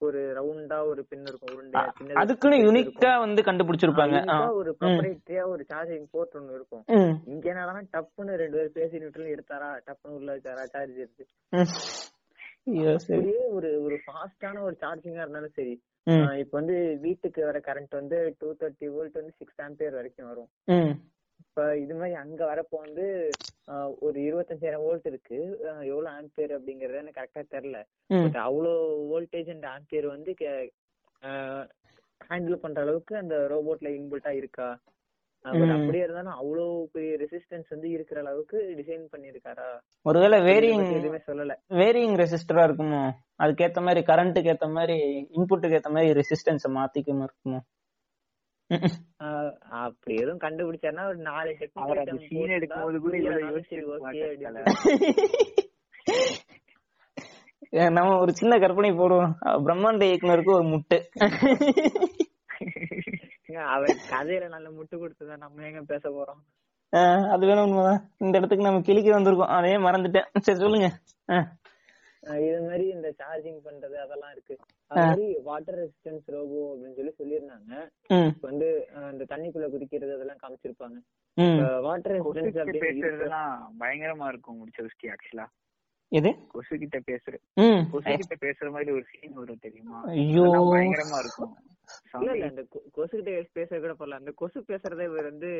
ஒரு ரவுண்டா ஒரு பின் இருக்கும் சின்னதா அதுக்குன்னு யூனிக்கா. வந்து கண்டுபிடிச்சிருப்பாங்க. ஒரு ப்ரொப்பரேட்டரியா ஒரு சார்ஜிங் போர்ட் ஒன்று இருக்கும். இங்க என்னன்னா டப்புன்னு ரெண்டு பேரும் பேசி நியூட்ரல் எடுத்தாரா டப்புன்னு உள்ள வச்சாரா சார்ஜ் எடுத்து. ஒரு ஒரு ஃபாஸ்டான ஒரு சார்ஜிங்கா இருந்தாலும் சரி. இப்ப வந்து வீட்டுக்கு வர கரண்ட் வந்து டூ தேர்ட்டி வோல்ட் வந்து சிக்ஸ் ஆம்பியர் வரைக்கும் வரும். இப்ப இது மாதிரி அங்க வரப்போ வந்து ஒரு இருபத்தஞ்சாயிரம் வோல்ட் இருக்கு. எவ்வளவு ஆம்பியர் அப்படிங்கறது எனக்கு கரெக்டா தெரியல. பட் அவ்வளோ வோல்டேஜ் அண்ட் ஆம்பியர் வந்து ஹேண்டில் பண்ற அளவுக்கு அந்த ரோபோட்ல இன்புல்ட்டா இருக்கா? ம். அப்படியே இருந்தாலும் அவ்வளோ பெரிய ரெசிஸ்டன்ஸ் வந்து இருக்கிற அளவுக்கு டிசைன் பண்ணிருக்காரா ஒருவேளை வேரியிங் எதுவுமே சொல்லல. வேரியிங் ரெசிஸ்டரா இருக்குமோ? அதுக்கேத்த மாதிரி கரண்ட்டுக்கு ஏத்த மாதிரி இன்புட்டுக்கு ஏத்த மாதிரி ரெசிஸ்டன்ஸ் மாத்திக்குமோ இருக்குமோ? அப்படி எதுவும் கண்டுபிடிச்சாருன்னா ஒரு நாலு scene term எடுக்கும்போது கூட நம்ம ஒரு சின்ன கற்பனை போடுவோம். பிரம்மாண்ட இயக்குனருக்கு ஒரு முட்டு. அவர் கதையில நல்ல முட்டு கொடுத்துதான் நம்ம எங்க பேச போறோம்? ஆஹ் அது வேணும் உண்மைதான். இந்த இடத்துக்கு நம்ம கிளிக்கு வந்திருக்கோம். அதே மறந்துட்டேன். சரி சொல்லுங்க. இது மாதிரி இந்த சார்ஜிங் பண்றது அதெல்லாம் இருக்கு. மாதிரி வாட்டர் ரெசிஸ்டன்ஸ் ரோபோ அப்படின்னு சொல்லி சொல்லியிருந்தாங்க. வந்து இந்த தண்ணிக்குள்ள குதிக்கிறது அதெல்லாம் காமிச்சிருப்பாங்க. வாட்டர் ரெசிஸ்டன்ஸ் பயங்கரமா இருக்கும் முடிச்சவஸ்கி ஆக்சுவலா எது? கொசு கிட்ட பேசுற ம். கொசு கிட்ட பேசுற மாதிரி ஒரு சீன் வரும் தெரியுமா? ஐயோ. பயங்கரமா இருக்கும். அந்த கொசு கிட்ட பேச கூட போல அந்த கொசு பேசுறதை இவர் வந்து.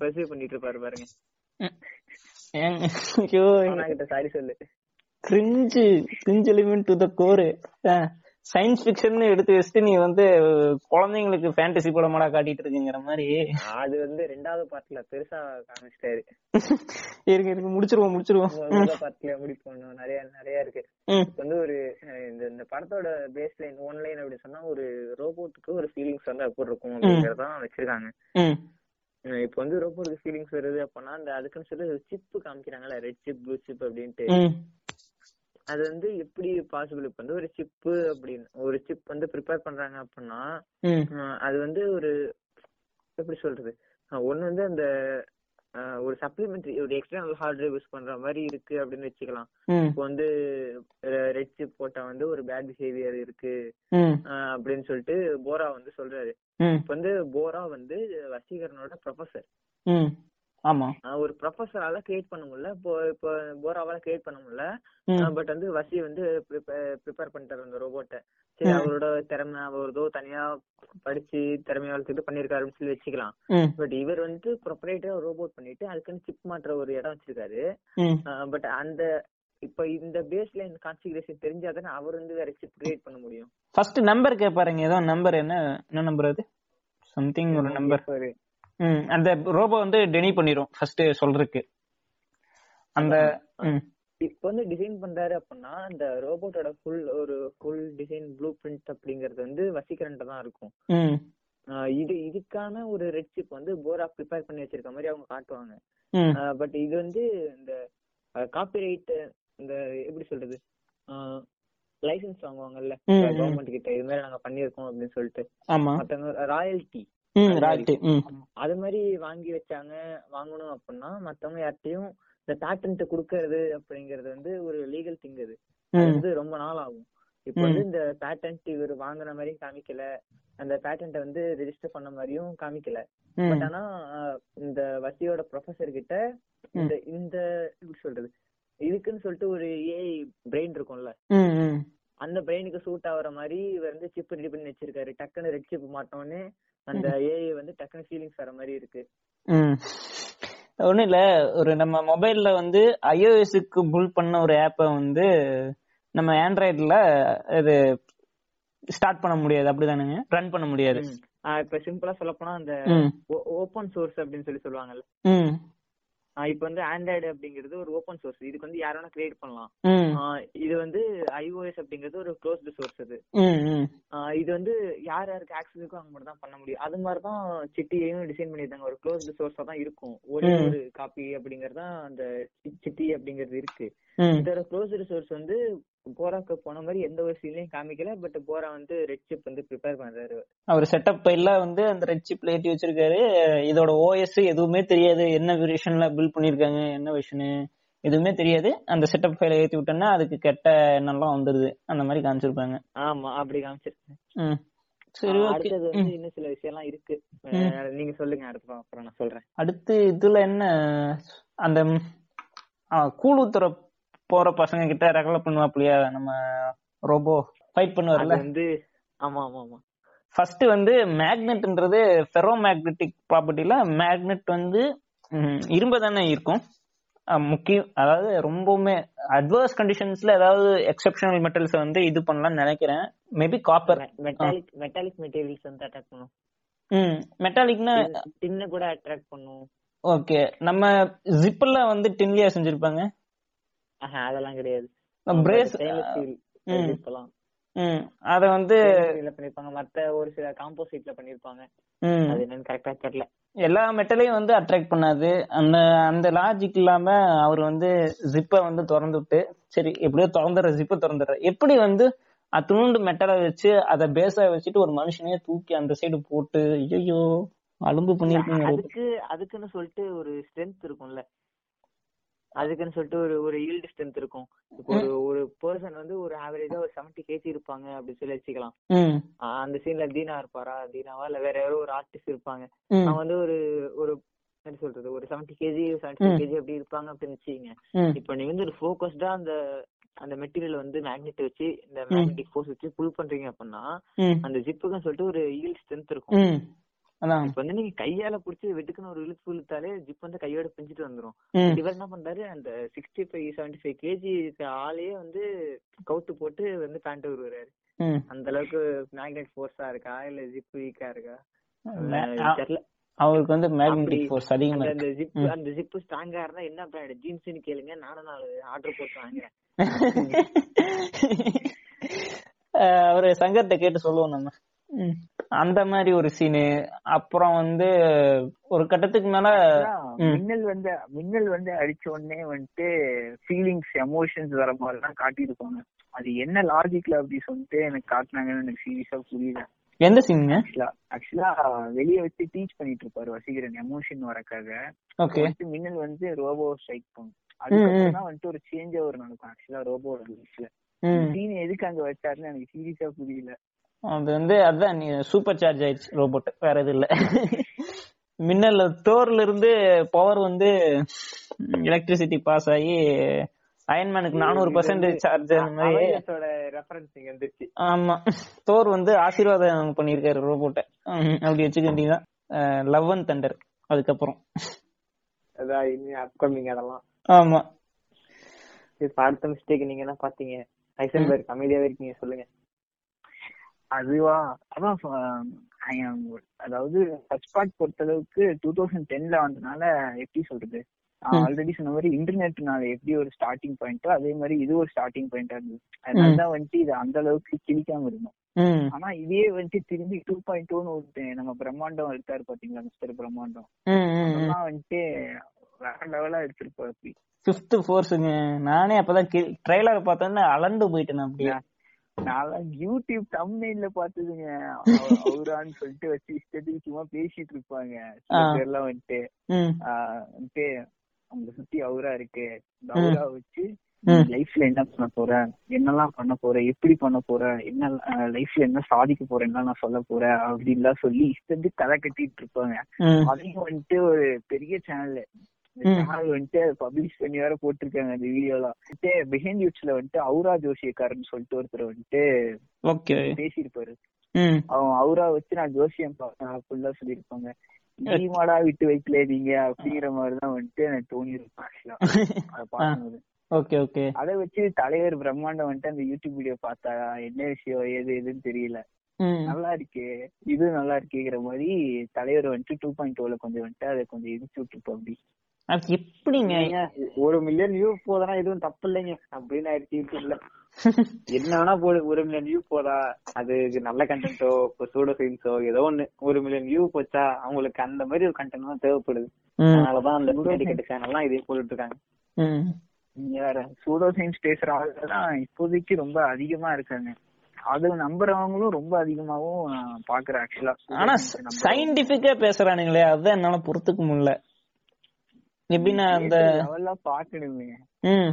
பெர்சீவ் பண்ணிட்டு இருப்பாரு பாருங்க. ஐயோ. கிட்ட சாரி சொல்லு. Cringe cringe element to the core science fiction எடுத்து வச்சுட்டு நீ வந்து குழந்தைங்களுக்கு ஃபேண்டசி படமாடா காட்டிட்டு இருக்குங்கிற மாதிரி. அது வந்து ரெண்டாவது பார்ட்ல பெருசா காமிச்சிட்டாரு. [LAUGHS] இருங்க இருங்க முடிச்சிருவோம் முடிச்சிருவோம். பார்ட்ல முடிப்போம் நிறைய நிறைய இருக்கு. வந்து ஒரு இந்த இந்த படத்தோட பேஸ் லைன் ஒன் லைன் அப்படி சொன்னா ஒரு ரோபோட்டுக்கு ஒரு ஃபீலிங்ஸ் வந்து எப்படி இருக்கும் அப்படிங்கறதான் வச்சிருக்காங்க. இப்ப வந்து ரோபோட்டுக்கு ஃபீலிங்ஸ் வருது அப்படின்னா அந்த அதுக்குன்னு சொல்லி சிப் காமிக்கிறாங்கல்ல ரெட் சிப் ப்ளூ சிப் அப்படின்ட்டு. அது வந்து எப்படி பாசிபிள் இப்ப வந்து ஒரு சிப் அப்படின்னு ஒரு சிப் வந்து ப்ரிப்பேர் பண்றாங்க அப்படின்னா அது வந்து ஒரு எப்படி சொல்றது? ஒண்ணு வந்து அந்த ஒரு சப்ளிமெண்ட்ரி ஒரு எக்ஸ்டர்னல் ஹார்ட் டிரைவ் யூஸ் பண்ற மாதிரி இருக்கு அப்படின்னு வச்சுக்கலாம். இப்போ வந்து ரெட் சிப் போட்டா வந்து ஒரு பேட் பிஹேவியர் இருக்கு. அப்படின்னு சொல்லிட்டு போரா வந்து சொல்றாரு. இப்ப வந்து போரா வந்து வசீகரனோட ப்ரொஃபசர். ஆமா. ஒரு ப்ரொஃபஸரால கிரியேட் பண்ண முடியல. இப்போ இப்போ போராவால கிரியேட் பண்ண முடியல. பட் வந்து வசி வந்து ப்ரிப்பேர் பண்ணிட்டாரு அந்த ரோபோட்டை சரி. அவரோட திறமை அவர் ஏதோ தனியா படிச்சு திறமையை வளர்த்துட்டு பண்ணிருக்காருன்னு சொல்லி வச்சுக்கலாம். பட் இவர் வந்து ப்ரொப்பரேட்டரா ரோபோட் பண்ணிட்டு அதுக்குன்னு சிப் மாற்ற ஒரு இடம் வச்சிருக்காரு. பட் அந்த இப்ப இந்த பேஸ் லைன் கான்ஃபிகரேஷன் தெரிஞ்சாதானே அவர் வந்து வேற சிப் கிரியேட் பண்ண முடியும். ஃபர்ஸ்ட் நம்பர் கேட்பாருங்க ஏதோ நம்பர் என்ன என்ன நம்பர் அது? சம்திங் ஒரு நம்பர் அந்த ரோபோ வந்து டெனி பண்ணிரும் ஃபர்ஸ்ட் சொல்றதுக்கு. அந்த இப்ப வந்து டிசைன் பண்றாரு அப்படின்னா அந்த ரோபோட்டோட ஃபுல் ஒரு ஃபுல் டிசைன் ப்ளூ பிரிண்ட் அப்படிங்கறது வந்து வசீகரன்ட்ட தான் இருக்கும். இது இதுக்கான ஒரு ரெட் சிப் வந்து போரா ப்ரிப்பேர் பண்ணி வச்சிருக்க மாதிரி அவங்க காட்டுவாங்க. பட் இது வந்து இந்த காப்பிரைட் இந்த எப்படி சொல்றது? லைசன்ஸ் வாங்குவாங்கல்ல. கவர்மெண்ட் கிட்ட இது மாதிரி நாங்க பண்ணிருக்கோம் அப்படின்னு சொல்லிட்டு. மத்தவங்க ராயல்டி அது மாதிரி. வாங்கி வச்சாங்க வாங்கணும் அப்படின்னா மத்தவங்க யார்கிட்டயும் இந்த பேட்டன்ட் குடுக்கறது அப்படிங்கறது வந்து ஒரு லீகல் திங் அது. வந்து ரொம்ப நாள் ஆகும். இப்போ வந்து இந்த பேட்டன்ட் இவர் வாங்குன மாதிரியும் காமிக்கல. அந்த பேட்டன்ட்டை வந்து ரெஜிஸ்டர் பண்ண மாதிரியும் காமிக்கல. பட் ஆனா இந்த வசியோட ப்ரொஃபசர் கிட்ட இந்த இந்த சொல்றது? இதுக்குன்னு சொல்லிட்டு ஒரு ஏஐ பிரெயின் இருக்கும்ல. அந்த பிரெயினுக்கு சூட் ஆகுற மாதிரி இவர் வந்து சிப் ரெடி பண்ணி வச்சிருக்காரு. டக்குன்னு ரெட் சிப் மாட்டோன்னே அந்த ஏஐ வந்து டக்குன்னு ஃபீலிங்ஸ் வர மாதிரி இருக்கு. ஒண்ணும் இல்ல ஒரு நம்ம மொபைல்ல வந்து ஐஓஎஸ்க்கு புல் பண்ண ஒரு ஆப்பை வந்து நம்ம ஆண்ட்ராய்டுல இது ஸ்டார்ட் பண்ண முடியாது அப்படிதானுங்க? ரன் பண்ண முடியாது. இப்ப சிம்பிளா சொல்ல போனா அந்த ஓபன் சோர்ஸ் அப்படின்னு சொல்லி சொல்லுவாங்கல்ல. இப்ப வந்து ஆண்ட்ராய்டு அப்படிங்கிறது ஒரு ஓபன் சோர்ஸ் இதுக்கு வந்து யார் வேணா கிரியேட் பண்ணலாம் இது வந்து iOS அப்படிங்கிறது ஒரு க்ளோஸ்டு சோர்ஸ் அது. இது வந்து யார் யாருக்கு ஆக்சஸ் இருக்கோ அவங்க மட்டும் தான் பண்ண முடியும். அது மாதிரி தான் சிட்டியையும் டிசைன் பண்ணியிருந்தாங்க ஒரு க்ளோஸ்டு சோர்ஸா தான் இருக்கும். ஒரே. ஒரு காப்பி அப்படிங்கிறது தான் அந்த சிட்டி அப்படிங்கிறது இருக்கு. இதோட க்ளோஸ்டு சோர்ஸ் வந்து போராக்கு போன மாதிரி எந்த ஒரு சீன்லயும் காமிக்கல. பட் போரா வந்து ரெட் சிப் வந்து ப்ரிப்பேர் பண்றாரு அவர் செட்டப் எல்லாம் வந்து அந்த ரெட் சிப்ல ஏற்றி வச்சிருக்காரு. இதோட ஓஎஸ் எதுவுமே தெரியாது. என்ன வெர்ஷன்ல பில்ட் பண்ணிருக்காங்க என்ன வெர்ஷனு எதுவுமே தெரியாது. அந்த செட்டப் ஃபைல ஏத்தி விட்டோம்னா அதுக்கு கெட்ட எண்ணம்லாம் வந்துருது. அந்த மாதிரி காமிச்சிருப்பாங்க. ஆமா அப்படி காமிச்சிருக்கேன் சரி அடுத்தது வந்து இன்னும் சில விஷயம்லாம் இருக்கு. நீங்க சொல்லுங்க அடுத்த அப்புறம் நான் சொல்றேன். அடுத்து இதுல என்ன அந்த கூழ் ஊத்துற போற பசங்க கிட்ட ரெகல பண்ணுவாப்லையா நம்ம ரோபோ ஃபைட் பண்ணுவார்ல வந்து ஆமா ஆமா ஆமா. ஃபர்ஸ்ட் வந்து மேக்னெட்ன்றது ஃபெரோ மேக்னெட்டிக் ப்ராப்பர்ட்டில மேக்னெட் வந்து இரும்பு தானே இருக்கும். முக்கியம் அதாவது ரொம்பவுமே அட்வர்ஸ் கண்டிஷன்ஸ்ல ஏதாவது எக்ஸெப்ஷனல் மெட்டல்ஸ் வந்து இது பண்ணலாம்னு நினைக்கிறேன். Maybe copper metallic metallic materials வந்து அட்டாக் பண்ணும். ம் மெட்டாலிக்னா டின்னு கூட அட்ராக்ட் பண்ணும். ஓகே நம்ம ஜிப்ல வந்து டின்லியா செஞ்சிருப்பாங்க? அதெல்லாம் கிடையாது. பிரேஸ். இப்பலாம் ம். அத வந்து ஸ்டெயின்லெஸ் பண்ணிருப்பாங்க. மத்த ஒரு சில காம்போசிட்ல பண்ணிருப்பாங்க. அது என்னன்னு கரெக்டா தெரியல. எல்லா மெட்டலையும் வந்து அட்ராக்ட் பண்ணாது. அந்த அந்த லாஜிக் இல்லாம அவர் வந்து ஜிப்பை வந்து திறந்து விட்டு சரி எப்படியோ திறந்துடுற ஜிப்பை திறந்துடுற. எப்படி வந்து அத்துணுண்டு மெட்டலை வச்சு அதை பேஸா வச்சுட்டு ஒரு மனுஷனையே தூக்கி அந்த சைடு போட்டு ஐயோ அலும்பு பண்ணிருக்கீங்க. அதுக்கு அதுக்குன்னு சொல்லிட்டு ஒரு ஸ்ட்ரென்த் இருக்கும்ல. அதுக்குன்னு சொல்லிட்டு ஒரு ஒரு ஈல்டு ஸ்ட்ரென்த் இருக்கும். இப்போ ஒரு ஒரு பர்சன் வந்து ஒரு ஆவரேஜா ஒரு 70 கேஜி இருப்பாங்க அப்படின்னு சொல்லி வச்சுக்கலாம். அந்த சீன்ல தீனா இருப்பாரா? தீனாவா? இல்ல வேற யாரோ ஒரு ஆர்டிஸ்ட் இருப்பாங்க. அவங்க வந்து ஒரு ஒரு என்ன சொல்றது? ஒரு 70 கேஜி செவன்டி. கேஜி அப்படி இருப்பாங்க அப்படின்னு வச்சுக்கீங்க. இப்போ நீங்க வந்து ஒரு ஃபோக்கஸ்டா அந்த அந்த மெட்டீரியல் வந்து மேக்னெட் வச்சு இந்த மேக்னெட்டிக் ஃபோர்ஸ் வச்சு புல் பண்றீங்க அப்படின்னா அந்த ஜிப்புக்குன்னு சொல்லிட்டு ஒரு ஈல் ஸ்ட்ரென்த் இருக்கும். அதான். இப்ப வந்து நீங்க கையால புடிச்சு வெட்டுக்குன்னு ஒரு இழுத்து இழுத்தாலே ஜிப் வந்து கையோட பிஞ்சிட்டு வந்துரும். இவர் என்ன பண்றாரு அந்த sixty five seventy five KG ஆளையே வந்து கவுத்து போட்டு வந்து பேண்ட் வருவாரு அந்த அளவுக்கு மேக்னெட் ஃபோர்ஸா இருக்கா? இல்ல ஜிப் வீக்கா இருக்கா? தெரியல அவருக்கு வந்து மேக்னெட்டிக் ஃபோர்ஸ் அதிகமா அந்த ஜிப். அந்த ஜிப் ஸ்ட்ராங்கா இருந்தா என்ன பிராண்ட் ஜீன்ஸ்னு கேளுங்க நானும் நாலு ஆர்டர் போட்டு வாங்குறேன் [LAUGHS] அவரு சங்கர்ட்ட கேட்டு சொல்லுவோம் நம்ம. அந்த மாதிரி ஒரு சீனு அப்புறம் வந்து ஒரு கட்டத்துக்கு மேல. மின்னல் வந்து மின்னல் வந்து அடிச்ச உடனே வந்துட்டு ஃபீலிங்ஸ் எமோஷன்ஸ் வர மாதிரி தான் காட்டியிருப்பாங்க. அது என்ன லாஜிக்ல அப்படி சொல்லிட்டு எனக்கு காட்டினாங்கன்னு எனக்கு சீரியஸா புரியல. எந்த சீனுங்க ஆக்சுவலா வெளிய வச்சு டீச் பண்ணிட்டு இருப்பாரு வசீகரன் எமோஷன் வரக்காக மின்னல் வந்து ரோபோ ஸ்ட்ரைக் பண்ணும். அதுக்கப்புறம் வந்துட்டு ஒரு சேஞ்ச் ஓவர் நடக்கும் ஆக்சுவலா ரோபோட லைஃப்ல சீன் எதுக்கு அங்க வச்சாருன்னு எனக்கு சீரியஸா புரியல. அது வந்து அதான் நீ சூப்பர் சார்ஜ் ஆயிடுச்சு ரோபோட் வேற எது இல்ல. மின்னல் தோர்ல இருந்து பவர் வந்து எலக்ட்ரிசிட்டி பாஸ் ஆகி அயன்மேனுக்கு நானூறு பர்சன்ட் சார்ஜ் அந்த மாதிரி. ஆமா. தோர் வந்து ஆசீர்வாதம் பண்ணிருக்காரு ரோபோட்ட அப்படி வச்சுக்க வேண்டியதான் லவ் அண்ட் தண்டர் அதுக்கப்புறம். அதான் இனி அப்கமிங் அதெல்லாம். ஆமா. அடுத்த மிஸ்டேக் நீங்க என்ன பாத்தீங்க ஐசன்பர்க் அமைதியாவே இருக்கீங்க சொல்லுங்க. அதுவா அதான் அதாவது பார்ட் பொறுத்த அளவுக்கு டூ தௌசண்ட் டென்ல வந்தனால எப்படி சொல்றது. ஆல்ரெடி சொன்ன மாதிரி இன்டர்நெட்னால எப்படி ஒரு ஸ்டார்டிங் பாயிண்டோ அதே மாதிரி இது ஒரு ஸ்டார்டிங் பாயிண்டா இருந்தது. அதனால தான் வந்துட்டு இது அந்த அளவுக்கு கிழிக்காம இருந்தோம். ஆனா இதே வந்துட்டு திரும்பி டூ பாயிண்ட் டூன்னு ஒரு நம்ம பிரம்மாண்டம் எடுத்தாரு பாத்தீங்களா மிஸ்டர் பிரம்மாண்டம்? அதெல்லாம் வந்துட்டு வேற லெவலா எடுத்திருப்பாரு ஃபிஃப்த் ஃபோர்ஸுங்க நானே அப்பதான் ட்ரெய்லர் பார்த்தோன்னே அலண்டு போயிட்டேன் அப்படியே. நான் யூடியூப் தம்ப்நெயில்ல பார்த்ததுங்க. அவ- அவரான்னு சொல்லிட்டு வச்சு இஷ்டத்துக்கு சும்மா பேசிட்டு இருப்பாங்க. பேர்லாம் வந்துட்டு வந்துட்டு அவங்க சுத்தி அவரா இருக்கு. அவரா வச்சு. லைஃப்ல என்ன பண்ண போற? என்னெல்லாம் பண்ண போற? எப்படி பண்ண போற? என்ன லைஃப்ல என்ன சாதிக்க போற என்ன நான் சொல்ல போறேன் அப்படின்லாம் சொல்லி இஷ்டத்துக்கு கதை கட்டிட்டு இருப்பாங்க. அதையும் வந்துட்டு ஒரு பெரிய சேனல். சேனல் வந்துட்டு பப்ளிஷ் பண்ணி வேற போட்டிருக்காங்க அந்த வீடியோலாம் வந்துட்டு பிஹைண்ட் யூட்ஸ்ல வந்துட்டு அவுரா ஜோசியக்காரன்னு சொல்லிட்டு ஒருத்தர் வந்துட்டு ஓகே. பேசியிருப்பாரு. அவன் அவுரா வச்சு நான் ஜோசியம் பார்த்தேன் அப்படிலாம் சொல்லியிருப்பாங்க. நீமாடா விட்டு வைக்கல நீங்க அப்படிங்கிற மாதிரிதான் வந்துட்டு எனக்கு தோணி இருக்கும் அதை ஓகே ஓகே. அதை வச்சு தலைவர் பிரம்மாண்டம் வந்துட்டு அந்த யூடியூப் வீடியோ பார்த்தா என்ன விஷயம் ஏது எதுன்னு தெரியல. நல்லா இருக்கு இது நல்லா இருக்குங்கிற மாதிரி தலைவர் வந்துட்டு டூ பாயிண்ட் டூல கொஞ்சம் வந்துட்டு அதை கொஞ்சம் இடிச்சு விட்டுருப்போம் அப்படி. அது எப்படிங்க? ஒரு மில்லியன் வியூ போதனா எதுவும் தப்பு இல்லைங்க. அப்படின்னு ஆயிடுச்சு யூடியூப்ல என்ன வேணா போடு ஒரு மில்லியன் வியூ போதா? அது நல்ல கண்டென்ட்டோ இப்போ சூடோ சயின்ஸோ ஏதோ ஒண்ணு. ஒரு மில்லியன் வியூ போச்சா அவங்களுக்கு அந்த மாதிரி ஒரு கண்டென்ட் தான் தேவைப்படுது. அதனாலதான் அந்த டெடிக்கேட் சேனல்லாம் இதே போட்டுட்டு இருக்காங்க ம். நீங்க வேற சூடோ சயின்ஸ் பேசுற ஆளுங்கெல்லாம் இப்போதைக்கு ரொம்ப அதிகமா இருக்காங்க. அது நம்புறவங்களும் ரொம்ப அதிகமாவும் பாக்குறேன் ஆக்சுவலா ஆனா சயின்டிபிக்கா பேசுறானுங்களே அதான் என்னால பொறுத்துக்க முடியல. எப்படின்னா அந்த லெவல்லாம் பாக்கணுமே ம்.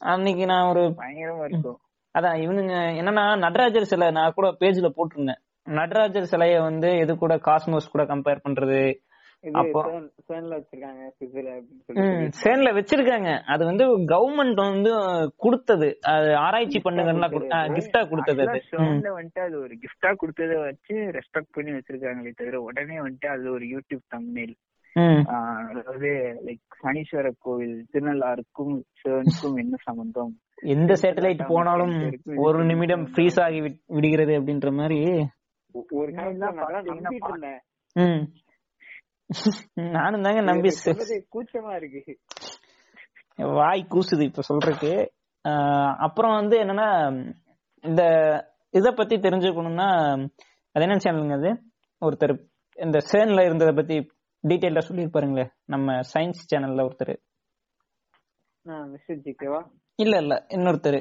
அன்னைக்கு நான் ஒரு பயங்கரமா இருக்கும். அதான் இவனுங்க என்னன்னா நடராஜர் சிலை நான் கூட பேஜ்ல போட்டிருந்தேன். நடராஜர் சிலைய வந்து எது கூட காஸ்மோஸ் கூட கம்பேர் பண்றது. சேனல்ல வச்சிருக்காங்க அது வந்து கவர்மெண்ட் வந்து கொடுத்தது. அது ஆராய்ச்சி பண்ணுங்கன்னா கிஃப்டா கொடுத்தது. அது. வந்துட்டு அது ஒரு கிஃப்டா கொடுத்தத வச்சு ரெஸ்பெக்ட் பண்ணி வச்சிருக்காங்களே தவிர உடனே வந்துட்டு அது ஒரு யூடியூப் தம்ப்நெயில் அதாவது லைக் சனீஸ்வர கோவில் திருநள்ளாருக்கும் சிவனுக்கும் என்ன சம்பந்தம்? எந்த சேட்டலைட் போனாலும் ஒரு நிமிடம் ஃப்ரீஸ் ஆகி விட்- விடுகிறது அப்படின்ற மாதிரி ஒரு. [LAUGHS] நானும் தாங்க நம்பி கூச்சமா இருக்கு. வாய் கூசுது இப்ப சொல்றதுக்கு. ஆஹ் அப்புறம் வந்து என்னன்னா இந்த இத பத்தி தெரிஞ்சுக்கணும்னா அது என்ன சேனலுங்க அது? ஒருத்தர் இந்த சேர்ன்ல இருந்ததை பத்தி டீட்டெயிலா சொல்லியிருப்பாருங்களே நம்ம சயின்ஸ் சேனல்ல ஒருத்தர். இல்ல இல்ல இன்னொருத்தர்.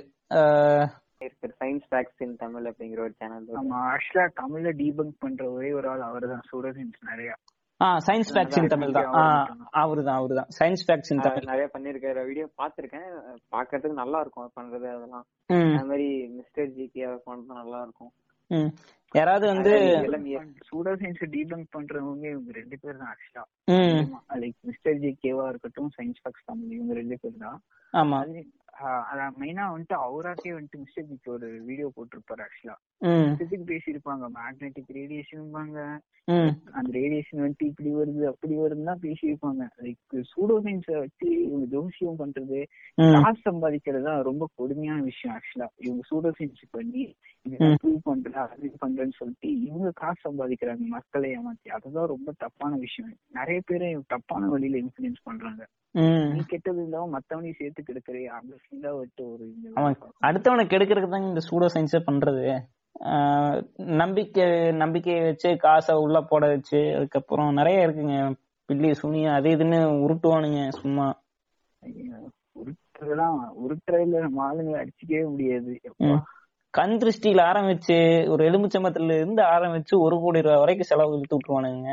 சயின்ஸ் ஃபேக்ட்ஸ் இன் தமிழ் அப்படிங்கிற ஒரு சேனல் நம்ம ஆக்சுவலா தமிழ்ல டீபங்க் பண்ற ஒரே ஒரு ஆள் அவர்தான் ஸ்டூடெண்ட்ஸ் நிறைய. ஆ சயின்ஸ் ஃபேக்ட்ஸ் இன் தமிழ் தான். அவருதான். அவருதான் சயின்ஸ் ஃபேக்ட்ஸ் இன் தமிழ் நிறைய பண்ணிருக்காரு. வீடியோ பாத்திருக்கேன் பாக்குறதுக்கு நல்லா இருக்கும் பண்றது அதெல்லாம். அந்த மாதிரி மிஸ்டர் ஜிகே அவர் பண்றது நல்லா இருக்கும். ம். யாராவது வந்து சூடோ சயின்ஸ் டீபங்க் பண்றவங்க இவங்க ரெண்டு பேர் தான் ஆக்சுவலா லைக் மிஸ்டர் ஜி கேவா இருக்கட்டும் சயின்ஸ் ஃபேக்ஸ் தமிழ் இவங்க ரெண்டு பேர் தான். ஆமா. அதான் மெயினா வந்துட்டு அவராக்கே வந்துட்டு மிஸ்டர் ஜிக்கு ஒரு வீடியோ போட்டிருப்பாரு ஆக்சுவலா ம். பிசிக்ஸ் பேசியிருப்பாங்க மேக்னெட்டிக் ரேடியேஷன்பாங்க அந்த ரேடியேஷன் வந்துட்டு இப்படி வருது அப்படி வருதுன்னு தான் பேசியிருப்பாங்க. லைக் சூடோ சயின்ஸ வச்சு இவங்க ஜோசியம் பண்றது காசு சம்பாதிக்கிறது தான் ரொம்ப கொடுமையான விஷயம் ஆக்சுவலா இவங்க சூடோ சயின்ஸ் பண்ணி பண்றேன் அது பண்றேன்னு சொல்லிட்டு இவங்க காசு சம்பாதிக்கிறாங்க மக்களை ஏமாத்தி. அதுதான் ரொம்ப தப்பான விஷயம். நிறைய பேரை தப்பான வழியில இன்ஃபுளுன்ஸ் பண்றாங்க. நீ கெட்டது இல்லாம மத்தவனையும் சேர்த்து கெடுக்கிறே அந்த ஃபீலா விட்டு ஒரு அடுத்தவனை கெடுக்கிறதுக்கு தாங்க இந்த சூடோ சயின்ஸே பண்றது. நம்பிக்கை நம்பிக்கையை வச்சு காசை உள்ள போட வச்சு அதுக்கப்புறம் நிறைய இருக்குங்க. பில்லி சுனியா அது இதுன்னு உருட்டுவானுங்க சும்மா. உருட்டுறதுலாம் உருட்டுறதுல நம்ம ஆளுங்களை அடிச்சுக்கவே முடியாது. கண் திருஷ்டியில ஆரம்பிச்சு ஒரு எலுமிச்சம்பத்துல இருந்து ஆரம்பிச்சு ஒரு கோடி ரூபாய் வரைக்கும் செலவு இழுத்து விட்டுருவானுங்க.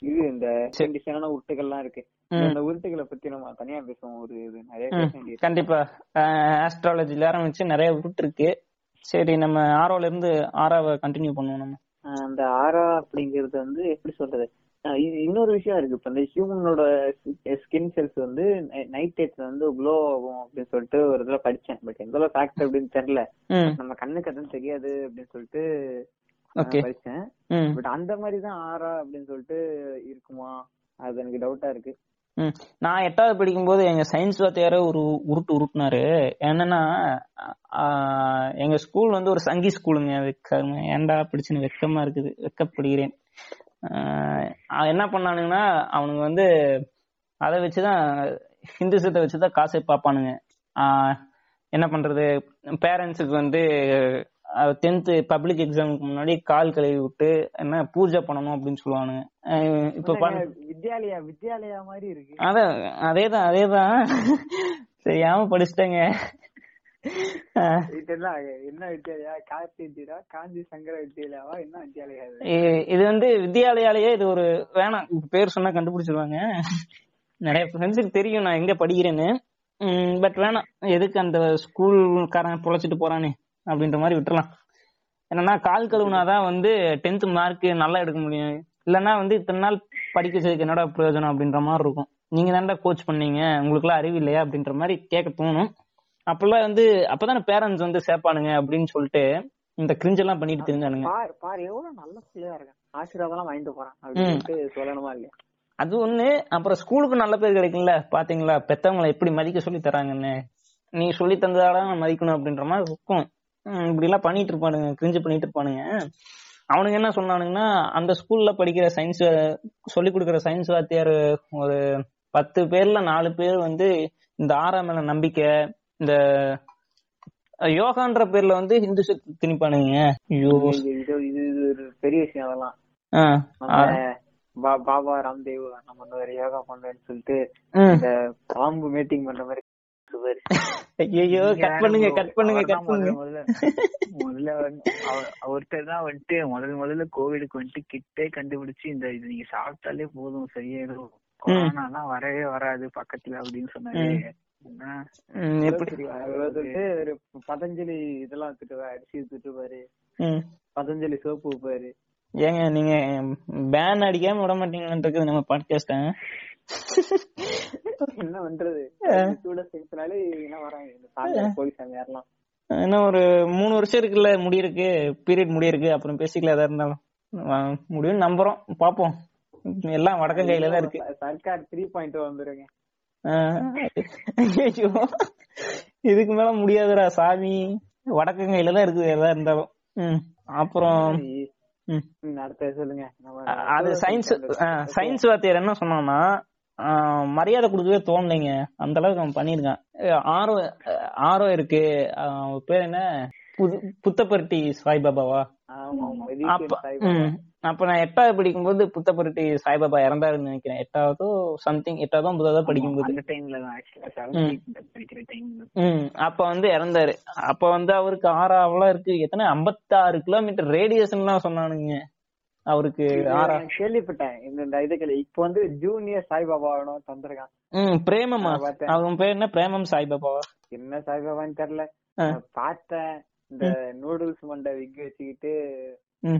இது இந்த டிசைனான உருட்டுகள்லாம் இருக்கு. இந்த உருட்டுகளை பத்தி நம்ம தனியா பேசுவோம். ஒரு இது நிறைய கண்டிப்பா. ஆஸ்ட்ராலஜில ஆரம்பிச்சு நிறைய உருட்டு இருக்கு சரி நம்ம ஆரோல இருந்து ஆறாவை கண்டினியூ பண்ணுவோம் நம்ம. அந்த ஆரா அப்படிங்கறது வந்து எப்படி சொல்றது? இன்னொரு விஷயம் இருக்கு. இப்ப இந்த ஹியூமனோட ஸ்கின் செல்ஸ் வந்து நைட் டைட்ல வந்து க்ளோ ஆகும் அப்படின்னு சொல்லிட்டு ஒரு இதுல படிச்சேன். பட் எந்த அளவு ஃபேக்ட் அப்படின்னு தெரியல. நம்ம கண்ணுக்கு அதுவும் தெரியாது அப்படின்னு சொல்லிட்டு படிச்சேன். பட் அந்த மாதிரி தான் ஆரா அப்படின்னு சொல்லிட்டு இருக்குமா? அது எனக்கு டவுட்டா இருக்கு. நான் எட்டாவது படிக்கும்போது எங்க சயின்ஸ் வாத்தியார ஒரு உருட்டு உருட்டுனாரு. என்னன்னா எங்க ஸ்கூல் வந்து ஒரு சங்கி ஸ்கூலுங்க ஏன்டா பிடிச்சுன்னு வெக்கமா இருக்குது. வெக்கப்படுகிறேன். என்ன பண்ணானுங்கன்னா அவனுங்க வந்து அதை வச்சுதான் ஹிந்துசத்தை வச்சுதான் காசை பார்ப்பானுங்க. என்ன பண்றது? பேரண்ட்ஸுக்கு வந்து டென்த் பப்ளிக் எக்ஸாமுக்கு முன்னாடி கால் கழுவி விட்டு என்ன பூஜை பண்ணணும் அப்படின்னு சொல்லுவானுங்க. இப்ப வித்யாலயா வித்யாலயா மாதிரி இருக்கு. அதான் அதேதான் அதேதான். [LAUGHS] தெரியாம படிச்சிட்டேங்க. இது? வந்து வித்யாலயாலயே இது ஒரு வேணாம். பேர் சொன்னா கண்டுபிடிச்சிருவாங்க. நிறைய ஃப்ரெண்ட்ஸுக்கு தெரியும் நான் எங்க படிக்கிறேன்னு. பட் வேணாம். எதுக்கு அந்த ஸ்கூல்காரன் பொழைச்சிட்டு போறானே அப்படின்ற மாதிரி விட்டுறலாம். என்னன்னா கால் கழுவுனாதான் வந்து டென்த் மார்க் நல்லா எடுக்க முடியும். இல்லைன்னா வந்து இத்தனை நாள் படிக்க வச்சதுக்கு என்னடா பிரயோஜனம் அப்படின்ற மாதிரி இருக்கும். நீங்க தான்டா கோச் பண்ணீங்க. உங்களுக்குலாம் அறிவு இல்லையா அப்படின்ற மாதிரி கேட்க தோணும். அப்பெல்லாம் வந்து அப்பதானே பேரண்ட்ஸ் வந்து சேர்ப்பானுங்க அப்படின்னு சொல்லிட்டு இந்த கிரிஞ்ச் எல்லாம் பண்ணிட்டு தெரிஞ்சானுங்க. பார் பார் எவ்வளவு நல்ல பிள்ளையா இருக்கான். ஆசீர்வாதம் வாங்கிட்டு போறான் அப்படின்னு சொல்லணுமா இல்லையா? அது ஒண்ணு. அப்புறம் ஸ்கூலுக்கு நல்ல பேர் கிடைக்கும்ல பாத்தீங்களா? பெத்தவங்களை எப்படி மதிக்க சொல்லி தராங்கன்னு. நீ சொல்லி தந்ததால நான் மதிக்கணும் அப்படின்ற மாதிரி இருக்கும். இப்படி எல்லாம் பண்ணிட்டு இருப்பானுங்க கிரிஞ்சு பண்ணிட்டு இருப்பானுங்க. அவனுங்க என்ன சொன்னானுங்கன்னா அந்த ஸ்கூல்ல படிக்கிற சயின்ஸ் சொல்லி கொடுக்குற சயின்ஸ் வாத்தியார் ஒரு பத்து பேர்ல நாலு பேர் வந்து இந்த ஆறாம் மேல நம்பிக்கை இந்த யோகான்ற பேர்ல வந்து ஹிந்து சக்தி திணிப்பானுங்க. ஐயோ. இது ஒரு பெரிய விஷயம் அதெல்லாம். பாபா ராம்தேவ் நம்ம ஒரு யோகா பண்றேன்னு சொல்லிட்டு. இந்த பாம்பு மீட்டிங் பண்ற மாதிரி ஐயோ கட் பண்ணுங்க கட் பண்ணுங்க கட் பண்ணுங்க. முதல்ல முதல்ல ஒருத்தர் தான் வந்துட்டு முதல் முதல்ல கோவிடுக்கு வந்துட்டு கிட்டே கண்டுபிடிச்சு இந்த இது நீங்க சாப்பிட்டாலே போதும் சரியாயிடும். கொரோனா எல்லாம் வரவே வராது பக்கத்துல அப்படின்னு சொன்னாரு. பதஞ்சலி இதெல்லாம் திட்டுவாரு அரிசி திட்டுவாரு. பதஞ்சலி சோப்பு வைப்பாரு. ஏங்க நீங்க பேன் அடிக்காம விட மாட்டீங்கன்றது நம்ம பாட்காஸ்ட என்ன பண்றது? என்ன ஒரு மூணு வருஷம் இருக்குல்ல முடியிருக்கு பீரியட் முடியிருக்கு அப்புறம் பேசிக்கல எதா இருந்தாலும். முடியும்னு நம்புறோம். பாப்போம். எல்லாம் வடக்க கையில தான் இருக்கு. சர்க்கார் த்ரீ பாயிண்ட் வந்துருங்க. ஐயோ இதுக்கு மேல முடியாதுடா சாமி. வடக்கு கையில தான் இருக்குது எதா இருந்தாலும். அப்புறம் சொல்லுங்க. அது சயின்ஸ் சயின்ஸ் வாத்தியார் என்ன சொன்னான்னா மரியாதை கொடுக்கவே தோணலைங்க. அந்த அளவுக்கு அவன் பண்ணிருக்கான் அஹ், ஆரோ அஹ், ஆரோ இருக்கு. பேர் என்ன? புது புத்தப்பருட்டி சாய்பாபாவா? அப்ப சாய்பாபா. நான் எட்டாவது படிக்கும்போது புத்தப்பருட்டி சாய்பாபா இறந்தாருன்னு நினைக்கிறேன். எட்டாவதோ சம்திங் எட்டாவதோ ஒன்பதாவதோ படிக்கும்போது. அந்த டைம்ல தான் ஆக்சுவலா செவன்த் படிக்கிற டைம்ல ம் அப்ப வந்து இறந்தாரு. அப்ப வந்து அவருக்கு ஆறாவெல்லாம் இருக்கு. எத்தனை? 56 கிலோமீட்டர் ரேடியேஷன்லாம் சொன்னானுங்க. அவருக்கு கேள்விப்பட்டேன். இந்த இதுக்கு இப்ப வந்து ஜூனியர் சாய்பாபா தந்திருக்கான். ம் பிரேமமா. அவன் பேர் என்ன? பிரேமம் சாய்பாபாவா என்ன சாய்பாபான்னு தெரியல. பார்த்தேன். இந்த நூடுல்ஸ் மண்டை விக் வச்சுக்கிட்டு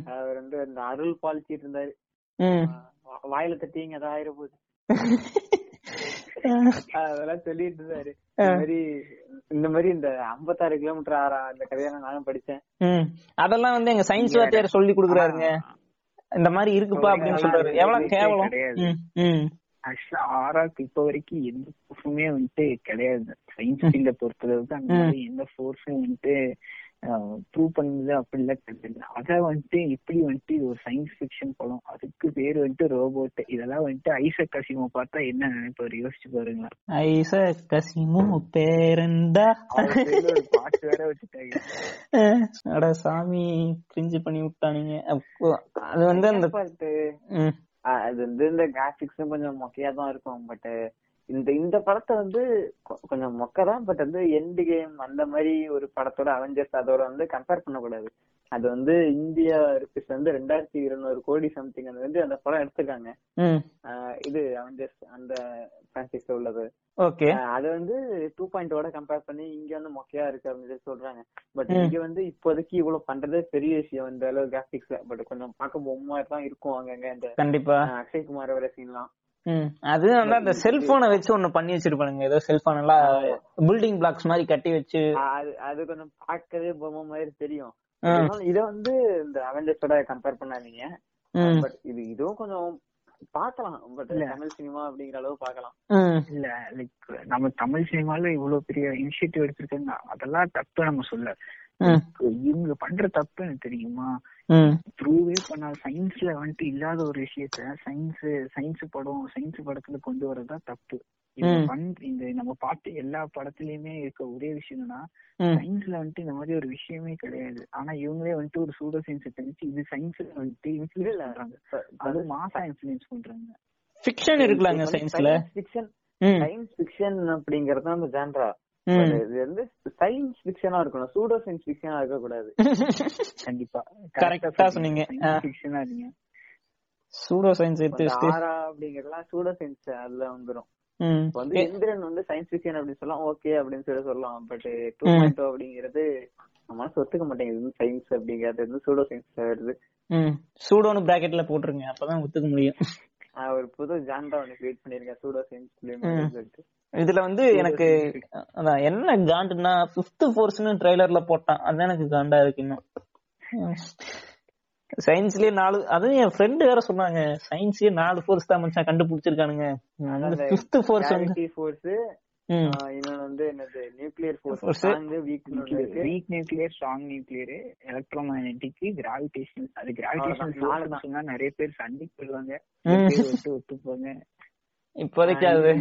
அவர் வந்து இந்த அருள் பாலிச்சிட்டு இருந்தாரு. வாயில தட்டிங்க ஏதாவது ஆயிர போகுது. [LAUGHS] அதெல்லாம் சொல்லிட்டு இருந்தாரு. இந்த மாதிரி இந்த மாதிரி இந்த 56 கிலோமீட்டர் ஆறா அந்த கதையெல்லாம் நானும் படிச்சேன். அதெல்லாம் வந்து எங்க சயின்ஸ் வாத்தியார் சொல்லி கொடுக்குறாருங்க. இந்த மாதிரி இருக்குப்பா அப்படின்னு சொல்றாரு. எவ்வளவு கேவலம். ஆக்சுவலா ஆறாக்கு இப்ப வரைக்கும் எந்த ஃபோர்ஸுமே வந்துட்டு கிடையாது. சயின்ஸ் ஃபீல்ட பொறுத்தளவுக்கு அந்த மாதிரி எந்த ஃபோர்ஸும் வந்துட்டு ப்ரூவ் பண்ணது அப்படிலாம் கிடையாது அத வந்துட்டு இப்படி வந்துட்டு இது ஒரு சயின்ஸ் ஃபிக்ஷன் படம். அதுக்கு பேர் வந்துட்டு ரோபோட் இதெல்லாம் வந்துட்டு ஐசக் கசிமோ பார்த்தா என்ன நினைப்பாரு? யோசிச்சு பாருங்களேன். ஐச கசிமு பேரண்டா. பாட்டு வேற வச்சுட்டாங்க. அட சாமி கிரிஞ்சு பண்ணி விட்டானுங்க. அது வந்து அந்த ஆஹ் அது வந்து இந்த கிராபிக்ஸும் கொஞ்சம் மொக்கையா தான் இருக்கும் பட் இந்த இந்த படத்தை வந்து கொஞ்சம் மொக்க தான் பட் வந்து எண்ட் கேம் அந்த மாதிரி ஒரு படத்தோட அவெஞ்சர்ஸ் அதோட வந்து கம்பேர் பண்ணக்கூடாது. அது வந்து இந்தியா ருபீஸ் வந்து ரெண்டாயிரத்தி இருநூறு கோடி சம்திங் அது வந்து அந்த படம் எடுத்திருக்காங்க. இது அவெஞ்சர்ஸ் அந்த பிரான்சைஸ்ல உள்ளது. ஓகே. அது வந்து டூ பாயிண்டோட கம்பேர் பண்ணி இங்க வந்து மொக்கையா இருக்கு அப்படின்னு சொல்றாங்க. பட் இங்க வந்து இப்போதைக்கு இவ்வளவு பண்றதே பெரிய விஷயம் இந்த அளவு கிராபிக்ஸ்ல பட் கொஞ்சம் பார்க்க பொம்மை தான் இருக்கும் அங்கங்க இந்த கண்டிப்பா. அக்ஷய் குமார் வர சீன்லாம் அது வந்து அந்த செல்போனை வச்சு ஒண்ணு பண்ணி வச்சிருப்பானுங்க. ஏதோ செல்போன் எல்லாம் பில்டிங் பிளாக்ஸ் மாதிரி கட்டி வச்சு. அது அது கொஞ்சம் பார்க்கவே பொம்மை மாதிரி தெரியும். இத வந்து இந்த அவெஞ்சர்ஸோட கம்பேர் பண்ணாதீங்க. பட் இது இதுவும் கொஞ்சம் பார்க்கலாம். பட் தமிழ் சினிமா அப்படிங்கிற அளவு பார்க்கலாம். ம் இல்ல லைக் நம்ம தமிழ் சினிமால இவ்வளவு பெரிய இனிஷியேட்டிவ் எடுத்திருக்காங்க அதெல்லாம் தப்பு நம்ம சொல்ல. இவங்க பண்ற தப்பு எனக்கு தெரியுமா? ப்ரூவே பண்ணாத சயின்ஸ்ல வந்துட்டு இல்லாத ஒரு விஷயத்த சயின்ஸ் சயின்ஸ் படம் சயின்ஸ் படத்துல கொண்டு வரதா தப்பு. இந்த நம்ம பார்த்த எல்லா படத்துலயுமே இருக்க ஒரே விஷயம் என்னன்னா ம். சயின்ஸ்ல வந்துட்டு இந்த மாதிரி ஒரு விஷயமே கிடையாது. ஆனா இவங்களே வந்துட்டு ஒரு சூடோ சயின்ஸ் தெரிஞ்சு இது சயின்ஸ்ல வந்துட்டு இன்ஃபுளுன்ஸ் பண்றாங்க. அது மாசா இன்ஃபுளுன்ஸ் பண்றாங்க. ஃபிக்ஷன் இருக்குலாங்க சயின்ஸ்ல ஃபிக்ஷன் சயின்ஸ் ஃபிக்ஷன் அப்படிங்கறது அந்த ஜான்ரா இது வந்து சயின்ஸ் ஃபிக்ஷனா இருக்கணும். சூடோ சயின்ஸ் ஃபிக்ஷனா இருக்க கூடாது கண்டிப்பா. ஆ. சொன்னீங்க. ஃபிக்ஷனா இருங்க. சூடோ சயின்ஸ் ஆரா அப்படிங்கறதுலாம் சூடோ சயின்ஸ் அதுல வந்துரும். வந்து இந்திரன் வந்து சயின்ஸ் ஃபிக்ஷன் அப்படின்னு சொல்லலாம். ஓகே அப்படின்னு சொல்லி சொல்லலாம். But two. பாயிண்ட் அப்படிங்கிறது நம்ம மனசு ஒத்துக்க மாட்டேங்குது. சயின்ஸ் அப்படிங்கிறது வந்து சூடோ சயின்ஸ் வருது. சூடோன்னு பிராக்கெட்ல போட்டுருங்க. அப்பதான் ஒத்துக்க முடியும். ஒரு புது ஜான்ரா ஒன்னு கிரியேட் பண்ணிருக்கேன் சூடோ சயின்ஸ் சொல்லிட்டு இதுல வந்து எனக்கு அதான் என்ன காண்டுன்னா பிப்த் ஃபோர்ஸ்னு ட்ரைலர்ல போட்டான். அதான் எனக்கு காண்டா இருக்கு இன்னும். சயின்ஸ்லயே நாலு அதுவும் என் ஃப்ரெண்டு வேற சொன்னாங்க. சயின்ஸ்லயே நாலு ஃபோர்ஸ் தான் மச்சான் கண்டுபிடிச்சிருக்கானுங்க. ஃபிஃப்த் ஃபோர்ஸ் வந்து ஃபோர்ஸ். இன்னொன்னு வந்து என்னது? Nuclear force. Strong weak weak nuclear strong nuclear electromagnetic gravitational அது கிராவிடேஷனல். நாலு தான். நிறைய பேர் சண்டைக்கு போடுவாங்க பேர் ஒட்டு ஒத்துப்பாங்க. இப்போதைக்கு அது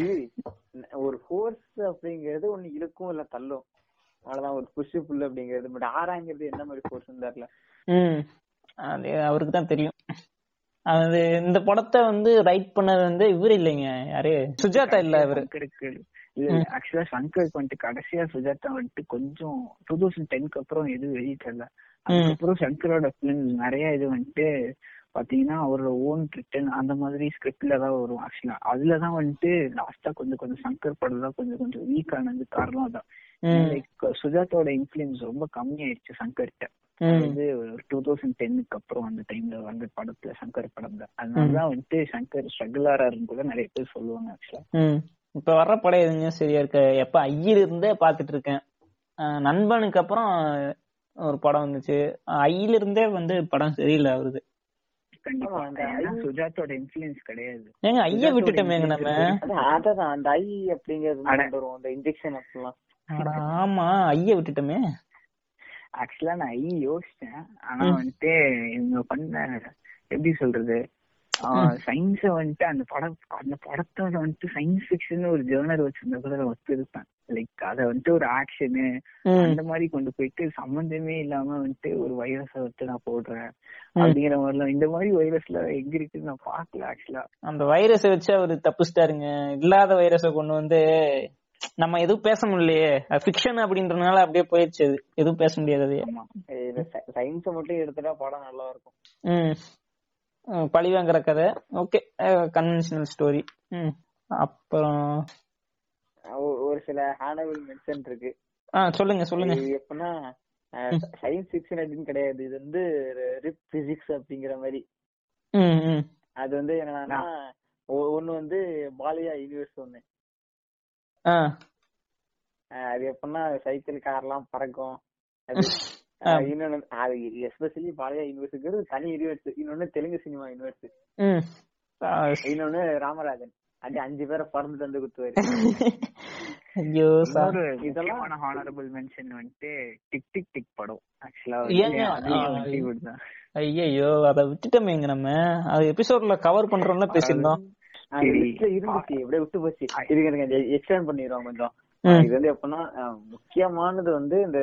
ஒரு ஃபோர்ஸ் அப்படிங்கிறது ஒண்ணு இழுக்கும் இல்ல தள்ளும். அவ்வளவுதான். ஒரு புஷ் புல் அப்படிங்கிறது. பட் ஆறாங்கிறது என்ன மாதிரி ஃபோர்ஸ் தெரியல. அது அவருக்கு தான் தெரியும். அது இந்த படத்தை வந்து ரைட் பண்ணது வந்து இவர் இல்லைங்க. யாரு? சுஜாதா இல்ல இவரு. ஆக்சுவலா சங்கருக்கு வந்துட்டு கடைசியா சுஜாதா வந்துட்டு கொஞ்சம் டூ தௌசண்ட் டென்க்கு அப்புறம் எதுவும் வெளியிட்டல அதுக்கப்புறம் சங்கரோட பிலிம் நிறைய இது வந்துட்டு பாத்தீங்கன்னா அவரோட ஓன் ரிட்டன் அந்த மாதிரி ஸ்கிரிப்ட்ல தான் வரும் ஆக்சுவலா அதுலதான் வந்துட்டு லாஸ்டா கொஞ்சம் கொஞ்சம் சங்கர் படம் தான் கொஞ்சம் கொஞ்சம் வீக் ஆனது காரணம் அதான். லைக் சுஜாதாவோட இன்ஃபுளுன்ஸ் ரொம்ப கம்மியாயிடுச்சு சங்கர்கிட்ட. வந்து டூ தௌசண்ட் டென்னுக்கு அப்புறம் அந்த டைம்ல வந்த படத்துல சங்கர் படம் தான் அதனாலதான் வந்துட்டு சங்கர் ஸ்ட்ரகிள் ஆறாருன்னு கூட நிறைய பேர் சொல்லுவாங்க ஆக்சுவலா. இப்ப வர்ற படம் எதுங்க சரியா இருக்கு எப்ப ஐயில் இருந்தே பாத்துட்டு இருக்கேன். நண்பனுக்கு அப்புறம் ஒரு படம் வந்துச்சு. ஐயில இருந்தே வந்து படம் சரியில்லை ஐ- சுஜாதோட இன்ஃபுளுன்ஸ் கிடையாது. ஏங்க ஐய விட்டுட்டோமேங்க நம்ம? அதான் அந்த ஐ அப்படிங்கிறது வரும் அந்த இன்ஜெக்ஷன் அப்படிலாம் ஆமா ஐய விட்டுட்டோமே? ஆக்சுவலா நான் ஐ யோசிச்சேன். ஆனா வந்துட்டு இவங்க பண்ண எப்படி சொல்றது? சயின்ஸ வந்துட்டு அந்த படம் அந்த படத்தோட வந்துட்டு சயின்ஸ் ஃபிக்ஷன் ஒரு ஜேர்னர் வச்சிருந்தா கூட நான் ஒத்துருப்பேன். லைக் அத வந்துட்டு ஒரு ஆக்ஷனு அந்த மாதிரி கொண்டு போயிட்டு சம்பந்தமே இல்லாம வந்துட்டு ஒரு வைரஸ வந்துட்டு நான் போடுறேன். அப்படிங்கிற மாதிரிலாம் இந்த மாதிரி வைரஸ்ல எங்க இருக்குன்னு நான் பாக்கல ஆக்சுவலா அந்த வைரஸை வச்சு அவரு தப்பிச்சிட்டாருங்க. இல்லாத வைரஸை கொண்டு வந்து நம்ம எதுவும் பேச முடியலையே. ஃபிக்ஷன் அப்படின்றதுனால அப்படியே போயிடுச்சு எதுவும் பேச முடியாது சயின்ஸ மட்டும் எடுத்துட்டா படம் நல்லா இருக்கும். பழி வாங்குற கதை. ஓகே கன்வென்ஷனல் ஸ்டோரி அப்புறம் ஒரு சில ஹேனபிள் மென்ஷன் இருக்கு. சொல்லுங்க சொல்லுங்க. எப்படின்னா சயின்ஸ் ஃபிக்ஷன் அப்படின்னு கிடையாது. இது வந்து ரிப் பிசிக்ஸ் அப்படிங்கிற மாதிரி. அது வந்து என்னன்னா ஒ- ஒண்ணு வந்து பாலியா யூனிவர்ஸ் ஒண்ணு. அது எப்படின்னா சைக்கிள் கார் எல்லாம் பறக்கும். [LAUGHS] இன்னொன்னு அது எஸ்பெஷலி பாலியா யூனிவர்ஸுங்கிறது தனி யூனிவர்ஸ் இன்னொன்னு தெலுங்கு சினிமா யூனிவர்ஸ் இன்னொன்னு ராமராஜன். அது அஞ்சு பேரை பறந்து தந்து குத்துவாரு. ஐயோ இதெல்லாம் ஹானரபிள் மென்ஷன் வந்துட்டு டிக் டிக் டிக் படம். ஆக்சுவலா ஐயோ அத விட்டுட்டோமேங்க நம்ம. அது எபிசோட்ல கவர் பண்றோம்ல பேசியிருந்தோம். இருந்துச்சு எப்படியே விட்டு போச்சு. இதுக்கு எனக்கு எக்ஸ்பிளைன் பண்ணிடுவோம் கொஞ்சம். ம். இது வந்து எப்படின்னா முக்கியமானது வந்து இந்த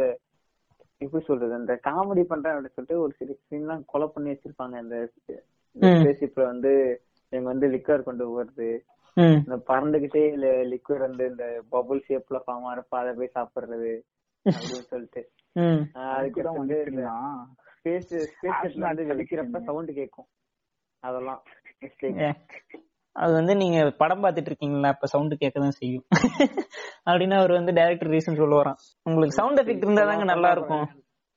எப்படி சொல்றது இந்த காமெடி பண்றேன் அப்படின்னு சொல்லிட்டு ஒரு சில சீன்லாம் கொலை பண்ணி வச்சிருப்பாங்க இந்த ம். ஸ்பேஸ்ஷிப்ல வந்து இவங்க வந்து லிக்வர் கொண்டு போறது. ம். இந்த பறந்துகிட்டே லிக்விட் வந்து இந்த பபுள் ஷேப்ல ஃபார்ம் ஆறப்ப அதை போய் சாப்பிடுறது அப்படின்னு சொல்லிட்டு. ம். அஹ், அதுக்கு வந்து ஸ்பேஸ் ஸ்பேஸ் வந்து வெடிக்கிறப்ப. சவுண்ட் கேட்கும் அதெல்லாம். மிஸ்டேக் அது வந்து நீங்க படம் பார்த்துட்டு இருக்கீங்களா? அப்ப சவுண்ட் கேட்கதான் செய்யும். [LAUGHS] அப்படின்னா அவர் வந்து டைரக்டர் ரீசன் சொல்லுவாராம். உங்களுக்கு சவுண்ட் எஃபெக்ட் இருந்தா தாங்க நல்லா இருக்கும்.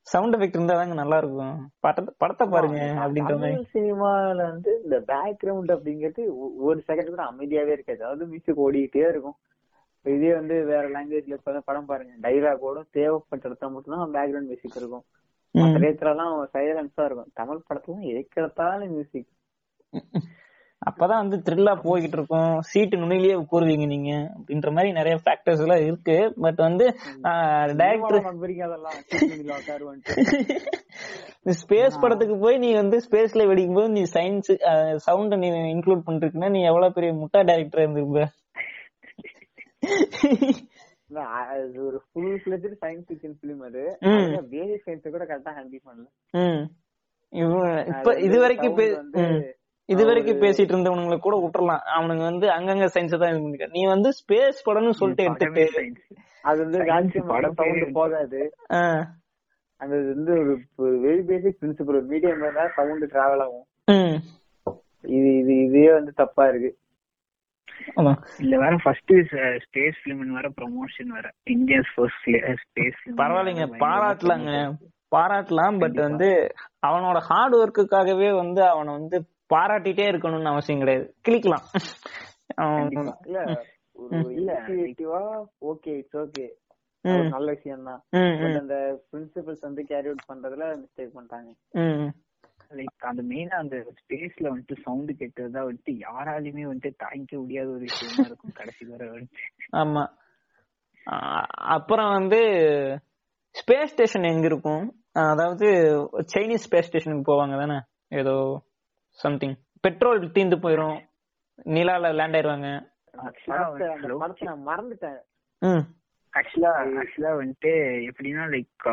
சவுண்ட் எஃபெக்ட் இருந்தா தாங்க நல்லா இருக்கும். படத்தை படத்தை பாருங்க அப்படின்ற மாதிரி. சினிமால வந்து இந்த பேக்ரவுண்ட் அப்படிங்கிறது ஒரு செகண்ட் கூட அமைதியாவே இருக்காது. அதாவது மியூசிக் ஓடிக்கிட்டே இருக்கும். இப்ப இதே வந்து வேற லாங்குவேஜ்ல இப்ப படம் பாருங்க. டைலாகோட தேவைப்பட்ட இடத்துல மட்டும்தான் பேக்ரவுண்ட் மியூசிக் இருக்கும். மற்ற இடத்துல எல்லாம் சைலன்ஸா இருக்கும். தமிழ் படத்துல எதுக்கெடுத்தாலும் மியூசிக் [LAUGHS] அப்பதான் வந்து த்ரில்லா போய்கிட்டு இருக்கும். சீட்டு நுனிலேயே உட்காருவீங்க நீங்க. அப்படின்ற மாதிரி நிறைய ஃபேக்டர்ஸ் எல்லாம் இருக்கு. பட் வந்து டைரக்டர் ஸ்பேஸ் படத்துக்கு போய் நீ வந்து ஸ்பேஸ்ல வெடிக்கும் போது நீ சயின்ஸ் சவுண்ட நீ இன்க்ளூட் பண்ணிருக்குன்னா நீ எவ்வளவு பெரிய முட்டா டைரக்டர் இருந்திருப்ப. ஒரு full fledged science fiction film அது. பேசிக் சயின்ஸ் கூட கரெக்டா ஹேண்டில் பண்ணல. இப்ப இது வரைக்கும் இது வரைக்கும் பேசிட்டு இருந்தவனுங்களை கூட விட்டுறலாம். அவனுங்க வந்து அங்கங்க சயின்ஸ் தான் இது பண்ணிக்க நீ வந்து ஸ்பேஸ் படம்னு சொல்லிட்டு எடுத்துட்டு அது வந்து கால்சியம் படம் சவுண்ட். போகாது இது வந்து ஒரு வெரி பேசிக் பிரின்சிபல் ஒரு மீடியம் தான் சவுண்ட் டிராவல் ஆகும். இது இது இதே வந்து தப்பா இருக்கு. இல்ல வேற ஃபர்ஸ்ட் ஸ்பேஸ் பிலிம் வேற ப்ரமோஷன் வேற. இந்தியாஸ் ஃபர்ஸ்ட் ஸ்பேஸ் பரவாயில்லைங்க. பாராட்டலாங்க. பாராட்டலாம் பட் வந்து அவனோட ஹார்ட் ஒர்க்குக்காகவே வந்து அவனை வந்து பாராட்டிட்டே இருக்கணும்னு அவசியம் கிடையாது. கிளிக்கலாம். ஓகே இட்ஸ் ஓகே நல்ல விஷயம் தான் அந்த பிரின்சிபல்ஸ் வந்து கேரி அவுட் பண்றதுல மிஸ்டேக் பண்ணிட்டாங்க. ம். லைக் அந்த மெயினா அந்த ஸ்பேஸ்ல வந்துட்டு சவுண்ட் கேட்டதுதான் வந்துட்டு யாராலையுமே வந்துட்டு தாங்கிக்க முடியாத ஒரு விஷயமா இருக்கும் கடைசி வரை ஆமா. அப்புறம் வந்து ஸ்பேஸ் ஸ்டேஷன் எங்க இருக்கும்? அதாவது சைனீஸ் ஸ்பேஸ் ஸ்டேஷனுக்கு போவாங்க தானே? ஏதோ சம்திங் பெட்ரோல் தீந்து போயிரும். நிலால லேண்ட் ஆயிருவாங்க. மறந்துட்டேன். ஆக்சுவலா ஆக்சுவலா வந்துட்டு எப்படின்னா லைக்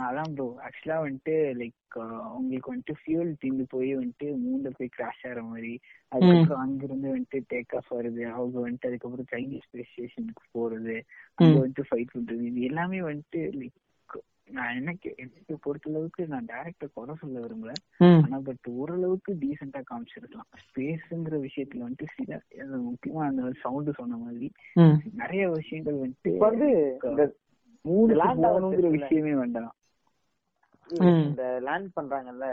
அதான் ப்ரோ ஆக்சுவலா வந்துட்டு லைக் உங்களுக்கு வந்துட்டு ஃபியூல் தீர்ந்து போய் வந்துட்டு மூணுல போய் கிராஷ் ஆகிற மாதிரி அதுக்கப்புறம் அங்கிருந்து வந்துட்டு டேக் ஆஃப் வருது அவங்க வந்துட்டு அதுக்கப்புறம் சைனீஸ் ஸ்பேஸ் ஸ்டேஷனுக்கு போறது அங்க வந்துட்டு ஃபைட் பண்றது இது எல்லாமே வந்துட்டு லைக் நான் எனக்கு எனக்கு பொறுத்த அளவுக்கு நான் டேரக்டர் குறை சொல்ல விரும்பல. ஆனா பட் ஓரளவுக்கு டீசெண்டா காமிச்சிருக்கலாம். ஸ்பேஸ்ங்கிற விஷயத்துல வந்துட்டு சில முக்கியமா அந்த சவுண்ட் சொன்ன மாதிரி நிறைய விஷயங்கள் வந்துட்டு இப்ப வந்து இந்த மூணு விஷயமே வேண்டாம். இந்த லேண்ட் பண்றாங்கல்ல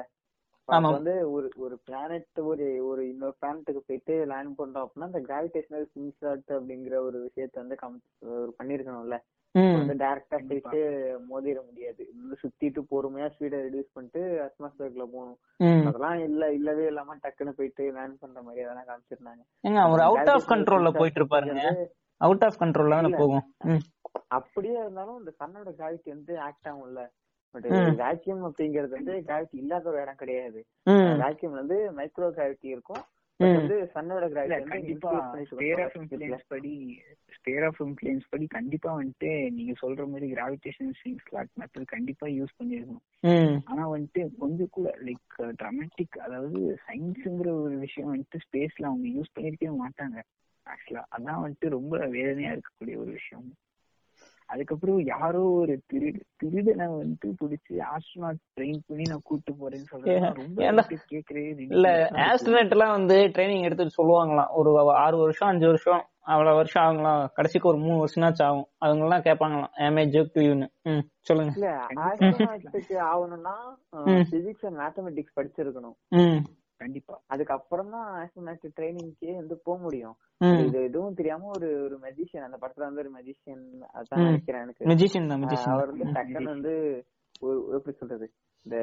வந்து ஒரு ஒரு பிளானட் ஒரு ஒரு இன்னொரு பிளானட்டுக்கு போயிட்டு லேண்ட் பண்றோம் அப்படின்னா இந்த கிராவிடேஷனல் இன்சர்ட் அப்படிங்கிற ஒரு விஷயத்த வந்து கம் ஒரு பண்ணிருக்கணும்ல. வந்து டைரக்டா போயிட்டு மோதிர முடியாது. சுத்திட்டு பொறுமையா ஸ்பீடை ரெடியூஸ் பண்ணிட்டு அட்மாஸ்பியர்க்குள்ள போகணும். அதெல்லாம் இல்ல இல்லவே இல்லாம டக்குன்னு போயிட்டு லேண்ட் பண்ற மாதிரி அதெல்லாம் காமிச்சிருந்தாங்க. அவர் அவுட் ஆஃப் கண்ட்ரோல்ல போயிட்டு இருப்பாருங்க அவுட் ஆஃப் கண்ட்ரோல்ல. போகும். அப்படியே இருந்தாலும் இந்த சன்னோட கிராவிட்டி வந்து ஆக்ட் ஆகும்ல. பட். வேக்யூம் அப்படிங்கிறது வந்து கிராவிட்டி இல்லாத ஒரு இடம் கிடையாது. வேக்யூம்ல வந்து மைக்ரோ கிராவிட்டி இருக்கும். வந்து சன்னோட கிராவிட்டி படி ஸ்பேர் ஆஃப் இன்ஃபுளுன்ஸ் படி கண்டிப்பா வந்துட்டு நீங்க சொல்ற மாதிரி கிராவிடேஷன் ஸ்விங் ஸ்லாட் மெத்தட் கண்டிப்பா யூஸ் பண்ணிருக்கணும். ஆனா வந்துட்டு கொஞ்சம் கூட லைக் ட்ராமேட்டிக் அதாவது சயின்ஸுங்கிற ஒரு விஷயம் வந்துட்டு ஸ்பேஸ்ல அவங்க யூஸ் பண்ணிருக்கவே மாட்டாங்க. ஆக்சுவலா அதான் வந்துட்டு ரொம்ப வேதனையா இருக்கக்கூடிய ஒரு விஷயம். அதுக்கப்புறம் யாரோ ஒரு திருடு திருடனை வந்துட்டு பிடிச்சி ஆஸ்ட்ரோனாட் ட்ரெயின் பண்ணி நான் கூட்டு போறேன்னு சொல்றேன். ரொம்ப ஏன்டா? வந்துட்டு கேக்குறே இல்ல ஆஸ்ட்ரோனட் எல்லாம் வந்து ட்ரைனிங் எடுத்துட்டு சொல்லுவாங்களாம். ஒரு ஆறு வருஷம் அஞ்சு வருஷம் அவ்வளவு வருஷம் ஆகுங்களாம். கடைசிக்கு ஒரு மூணு வருஷம்னாச்சும் ஆகும். அவங்க எல்லாம் கேட்பாங்களாம் ஏமே ஜோக் யூன்னு ம் சொல்லுங்க. இல்ல ஆஸ்ட்ரோனாட்டுக்கு ஆகணும்னா. பிசிக்ஸ் அண்ட் மேத்தமெட்டிக்ஸ் படிச்சிருக்கணும். கண்டிப்பா. அதுக்கப்புறம் தான் ஆஸ்ட்ரோனாட் ட்ரைனிங்க்கே வந்து போக முடியும். இது எதுவும் தெரியாம ஒரு ஒரு மெஜிஷியன் அந்த படத்துல வந்து ஒரு மெஜிஷியன் அதான். நினைக்கிறேன் எனக்கு. அவர் வந்து டக்குன்னு வந்து ஒரு எப்படி சொல்றது? இந்த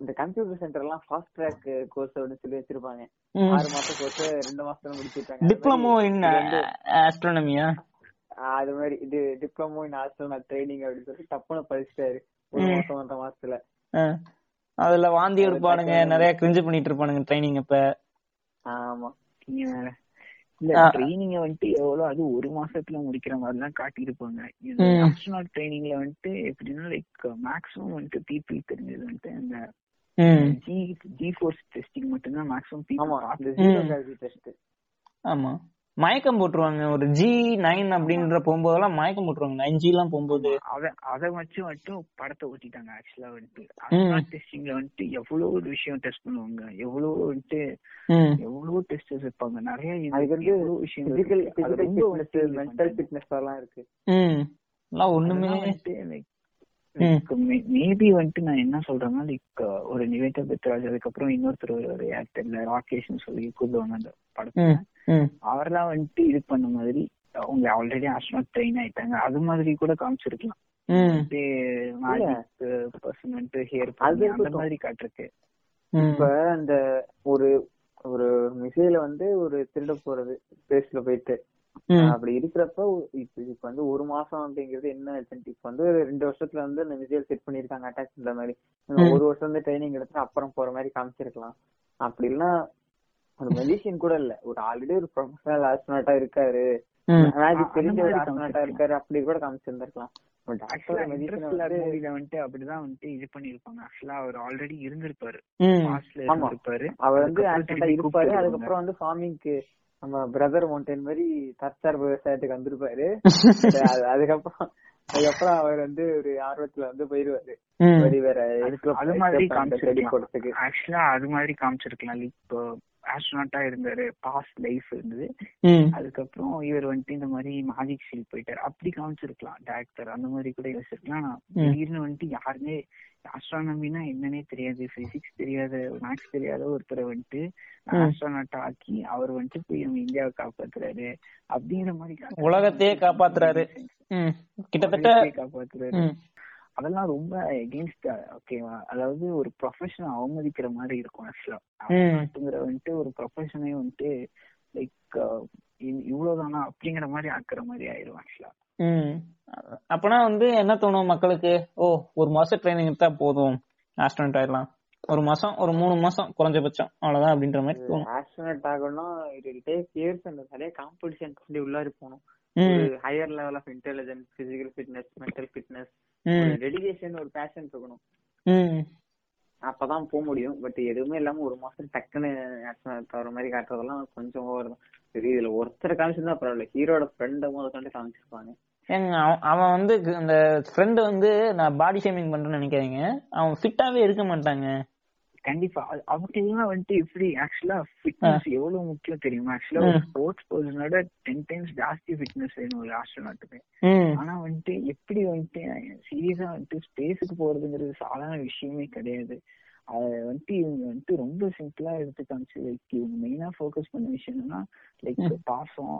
இந்த கம்ப்யூட்டர் சென்டர் எல்லாம் ஃபாஸ்ட் ட்ராக் கோர்ஸ் அப்படின்னு சொல்லி வச்சிருப்பாங்க. ஆறு மாசம் கோர்ஸ் ரெண்டு மாசத்துல முடிச்சிருக்காங்க டிப்ளமோ இன் ஆஸ்ட்ரோனமியா அது மாதிரி இது டிப்ளமோ இன் ஆஸ்ட்ரோனாட் ட்ரைனிங் அப்படின்னு சொல்லி டப்புன்னு படிச்சிட்டாரு ஒரு. மாசம் ஒன்றரை மாசத்துல. அதுல வாந்தி எடுப்பானுங்க நிறைய கிரிஞ்சு பண்ணிட்டு இருப்பானுங்க ட்ரைனிங் அப்ப. ஆமா. நீங்க வேற. இல்ல. ட்ரைனிங் வந்துட்டு எவ்வளவு அது ஒரு மாசத்துல முடிக்கிற மாதிரி எல்லாம் காட்டியிருப்பாங்க. ஆஸ்ட்ரோனாட் ட்ரைனிங்ல வந்துட்டு எப்படின்னா லைக் மேக்ஸிமம் வந்துட்டு பீப்புள் தெரிஞ்சது வந்துட்டு அந்த ஜி ஜி ஃபோர்ஸ் டெஸ்டிங் மட்டும்தான் மேக்ஸிமம் ஆமா பீப்புள் இந்த ஜீரோ ம். கிராவிட்டி டெஸ்ட் ஆமா. மயக்கம் போட்டுருவாங்க ஒரு ஜி நைன் அப்படின்ற போகும்போதெல்லாம் மயக்கம் போட்டுருவாங்க நைன் ஜி எல்லாம் போகும்போது. அத அத வச்சு மட்டும் படத்தை ஓட்டிட்டாங்க ஆக்சுவலா வந்துட்டு. டெஸ்டிங்ல வந்துட்டு எவ்வளவு ஒரு விஷயம் டெஸ்ட் பண்ணுவாங்க. எவ்வளவு வந்துட்டு எவ்வளவு டெஸ்ட் வைப்பாங்க நிறைய இது- அதுக்கு வந்து எவ்வளவு இது மென்டல். ஃபிட்னஸ் எல்லாம் இருக்கு. எல்லாம் ஒண்ணுமே மேபி வந்துட்டு நான் என்ன சொல்றேன்னா லைக் ஒரு நிவேதா பெத்ராஜ் அதுக்கப்புறம் இன்னொருத்தர் ஒரு ஆக்டர்ல ராகேஷ்னு சொல்லி கூப்பிடுவாங்க அந்த ம். அவர்லாம் வந்துட்டு இது பண்ண மாதிரி அவங்க ஆல்ரெடி ஆஸ்ட்ரோனாட் ட்ரெயின் ஆயிட்டாங்க. அது மாதிரி கூட காமிச்சிருக்கலாம். அந்த. மாதிரி காட்டிருக்கு இப்ப அந்த ஒரு ஒரு மிசைல வந்து ஒரு திருட போறது ஸ்பேஸ்ல போயிட்டு. அப்படி இருக்கிறப்ப இப்ப இப்ப வந்து ஒரு மாசம் அப்படிங்கிறது என்ன ஆச்சுன்னு இப்ப வந்து ரெண்டு வருஷத்துல வந்து அந்த மிசைல் செட் பண்ணிருக்காங்க அட்டாக் பண்ற மாதிரி. ஒரு வருஷம் வந்து ட்ரைனிங் எடுத்து அப்புறம் போற மாதிரி காமிச்சிருக்கலாம். அப்படி இல்லைன்னா ஒரு மெஜிஷியன் கூட இல்ல. ஒரு ஆல்ரெடி ஒரு ப்ரொஃபஷனல் ஆஸ்ட்ரோனாட்டா இருக்காரு. ம். மேஜிக் தெரிஞ்ச ஒரு மாதிரி ஆஸ்ட்ரோனாட்டா. இருக்காரு. அப்படி கூட காமிச்சிருந்திருக்கலாம். வந்துட்டு அப்படிதான் வந்துட்டு இது பண்ணிருப்பாங்க ஆக்சுவலா அவர் ஆல்ரெடி இருந்திருப்பாரு. ம். பாஸ்ட்ல ஆமா. இருந்திருப்பாரு. அவர் வந்து இருப்பாரு. அதுக்கப்புறம் வந்து ஃபார்மிங்க்கு நம்ம பிரதர் மவுண்டன் மாதிரி தற்சார்பு விவசாயத்துக்கு வந்திருப்பாரு. [LAUGHS] அது- அதுக்கப்புறம் அதுக்கப்புறம் அவர் வந்து ஒரு ஆர்வத்துல வந்து போயிருவாரு. அது மாதிரி காமிச்சிருக்கலாம். ஆக்சுவலா அது மாதிரி காமிச்சிருக்கலாம். லைக் இப்போ ஆஸ்ட்ரோனாட்டா இருந்தாரு. பாஸ்ட் லைஃப் இருந்தது. ம். அதுக்கப்புறம் இவர் வந்துட்டு இந்த மாதிரி மேஜிக் ஃபீல்ட் போயிட்டாரு. அப்படி காமிச்சிருக்கலாம். டேரக்டர் அந்த மாதிரி கூட யோசிச்சிருக்கலாம். திடீர்னு வந்துட்டு யாருமே ஆஸ்ட்ரானமினா என்னன்னே தெரியாது. பிசிக்ஸ் தெரியாத மேக்ஸ் தெரியாத ஒருத்தரை வந்துட்டு ம். ஆஸ்ட்ரானாட் ஆக்கி அவர் வந்துட்டு போய் நம்ம இந்தியாவை காப்பாத்துறாரு. அப்படிங்கிற மாதிரி. உலகத்தையே காப்பாத்துறாரு. கிட்டத்தட்ட காப்பாத்துறாரு. அதெல்லாம் ரொம்ப எகெயின்ஸ்ட் ஓகேவா அதாவது ஒரு ப்ரொஃபஷனை அவமதிக்கிற மாதிரி இருக்கும் ஆக்சுவலா நாட்டுங்கிற வந்துட்டு ஒரு ப்ரொஃபஷனே வந்துட்டு லைக் இவ்வளவுதானா அப்படிங்கிற மாதிரி ஆக்குற மாதிரி ஆயிரும் ஆக்சுவலா ம். அப்பனா வந்து என்ன தோணும் மக்களுக்கு? ஓ ஒரு மாசம் ட்ரைனிங் எடுத்தா போதும். ஆஸ்ட்ரனட் ஆயிடலாம் ஒரு மாசம் ஒரு மூணு மாசம் குறைஞ்சபட்சம். அவ்வளவுதான் அப்படின்ற மாதிரி தோணும். ஆஸ்ட்ரோனட் ஆகணும்னா இட் வில் டேக் இயர்ஸ் அந்த நிறைய காம்படிஷன் சொல்லி உள்ளாரி போகணும். Higher level of intelligence physical fitness mental fitness dedication ஒரு பேஷன் இருக்கணும். அப்பதான் போக முடியும். பட் எதுவுமே இல்லாம ஒரு மாசம் டக்குன்னு தவிர மாதிரி காட்டுறதெல்லாம் கொஞ்சம் ஓவர் தான். சரி இதுல ஒருத்தர் காமிச்சிருந்தா பரவாயில்ல. ஹீரோட ஃப்ரெண்ட முதல் கண்டு காமிச்சிருப்பாங்க. ஏங்க அவன் அவன் வந்து அந்த ஃப்ரெண்ட் வந்து நான் பாடி ஷேமிங் பண்றேன்னு நினைக்காதீங்க. அவன் ஃபிட்டாவே இருக்க மாட்டாங்க. கண்டிப்பா. அவங்க வந்துட்டு எப்படி ஆக்சுவலா ஃபிட்னஸ் எவ்வளவு முக்கியம் தெரியுமா? ஆக்சுவலா ஒரு ஸ்போர்ட்ஸ் பர்சனோட டென் டைம்ஸ் ஜாஸ்தி ஃபிட்னஸ் வேணும் ஒரு ஆஸ்ட்ரோநாட்டுக்கு ஆனா வந்துட்டு எப்படி வந்துட்டு சீரியஸா வந்துட்டு ஸ்பேஸுக்கு போறதுங்கிறது சாதாரண விஷயமே கிடையாது. அது வந்துட்டு இவங்க வந்துட்டு ரொம்ப சிம்பிளா எடுத்து காமிச்சு லைக் இவங்க மெயினா ஃபோக்கஸ் பண்ண விஷயம் என்னன்னா லைக் பாசம்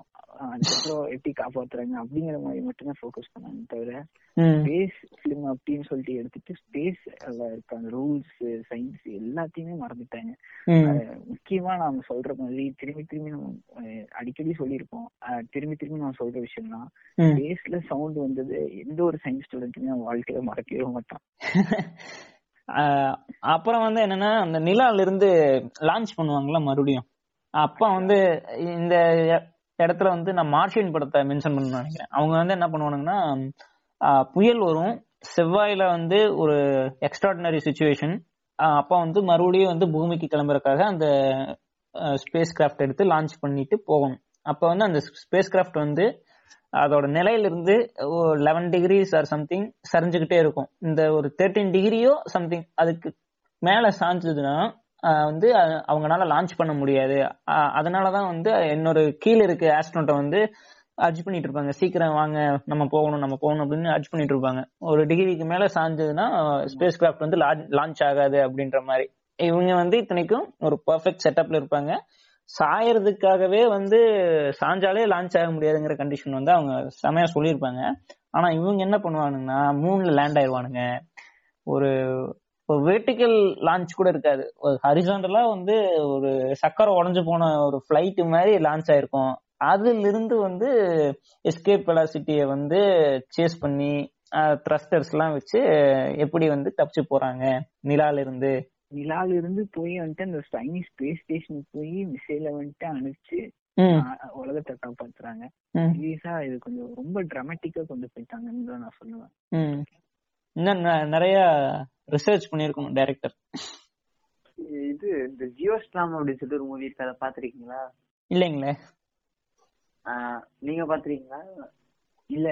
அதுக்கப்புறம் எப்படி காப்பாத்துறாங்க அப்படிங்கிற மாதிரி மட்டும்தான் ஃபோக்கஸ் பண்ணாங்க தவிர ஸ்பேஸ் ஃபிலிம் அப்படின்னு சொல்லிட்டு எடுத்துட்டு ஸ்பேஸ் இருக்க அந்த ரூல்ஸ் சயின்ஸ் எல்லாத்தையுமே மறந்துட்டாங்க. முக்கியமா நாம சொல்ற மாதிரி திரும்பி திரும்பி நம்ம அடிக்கடி சொல்லியிருப்போம். திரும்பி திரும்பி நான் சொல்ற விஷயம்னா ஸ்பேஸ்ல சவுண்ட் வந்தது எந்த ஒரு சயின்ஸ் ஸ்டூடெண்ட்டுமே வாழ்க்கையில மறக்கவே மாட்டான். [LAUGHS] அப்புறம் வந்து என்னன்னா அந்த நிலால இருந்து லான்ச் பண்ணுவாங்கல்ல மறுபடியும். அப்ப வந்து இந்த இடத்துல வந்து நான் மார்ஷியன் படத்தை மென்ஷன் பண்ணணும்னு நினைக்கிறேன். அவங்க வந்து என்ன பண்ணுவானுங்கன்னா புயல் வரும் செவ்வாயில வந்து ஒரு எக்ஸ்ட்ராடினரி சுச்சுவேஷன் அப்ப வந்து மறுபடியும் வந்து பூமிக்கு கிளம்புறதுக்காக அந்த ஸ்பேஸ் கிராஃப்ட் எடுத்து லான்ச் பண்ணிட்டு போகணும். அப்ப வந்து அந்த ஸ்பேஸ் கிராஃப்ட் வந்து அதோட நிலையிலிருந்து லெவன் டிகிரிஸ் ஆர் சம்திங் சரிஞ்சுக்கிட்டே இருக்கும். இந்த ஒரு தேர்ட்டீன் டிகிரியோ சம்திங் அதுக்கு மேல சாஞ்சதுன்னா வந்து அவங்களால லான்ச் பண்ண முடியாது. ஆஹ் அதனாலதான் வந்து இன்னொரு கீழே இருக்க ஆஸ்ட்ரோட்டை வந்து அர்ஜ் பண்ணிட்டு இருப்பாங்க. சீக்கிரம் வாங்க நம்ம போகணும் நம்ம போகணும் அப்படின்னு அர்ஜ் பண்ணிட்டு இருப்பாங்க. ஒரு டிகிரிக்கு மேல சாஞ்சதுன்னா ஸ்பேஸ் கிராஃப்ட் வந்து லான்ச் ஆகாது அப்படின்ற மாதிரி. இவங்க வந்து இத்தனைக்கும் ஒரு பர்ஃபெக்ட் செட்டப்ல இருப்பாங்க. சாயறதுக்காகவே வந்து சாஞ்சாலே லான்ச் ஆக முடியாதுங்கிற கண்டிஷன் வந்து அவங்க செமையா சொல்லியிருப்பாங்க. ஆனா இவங்க என்ன பண்ணுவானுங்கன்னா மூணுல லேண்ட் ஆயிடுவானுங்க ஒரு ஒரு வெர்டிக்கல் லான்ச் கூட இருக்காது. ஒரு ஹரிசாண்டலா வந்து ஒரு சக்கரம் உடஞ்சு போன ஒரு ஃபிளைட் மாதிரி லான்ச் ஆயிருக்கும். அதுல இருந்து வந்து எஸ்கேப் பெலாசிட்டியை வந்து சேஸ் பண்ணி த்ரஸ்டர்ஸ் எல்லாம் வச்சு எப்படி வந்து தப்பிச்சு போறாங்க நிலால இருந்து நிலால இருந்து போய் வந்துட்டு அந்த சைனீஸ் ஸ்பேஸ் ஸ்டேஷன் போய் மிசைல வந்துட்டு அனுப்பிச்சு உலகத்தை காப்பாத்துறாங்க. சீரியஸா இது கொஞ்சம் ரொம்ப டிராமட்டிக்கா கொண்டு போயிட்டாங்கன்னு தான் நான் சொல்லுவேன். இன்னும் நிறைய ரிசர்ச் பண்ணிருக்கணும் டைரக்டர் இது இந்த ஜியோஸ்டாம் அப்படின்னு சொல்லிட்டு ஒரு மூவி இருக்கு அதை பாத்திருக்கீங்களா இல்லைங்களே. ஆஹ் நீங்க பாத்திருக்கீங்களா இல்ல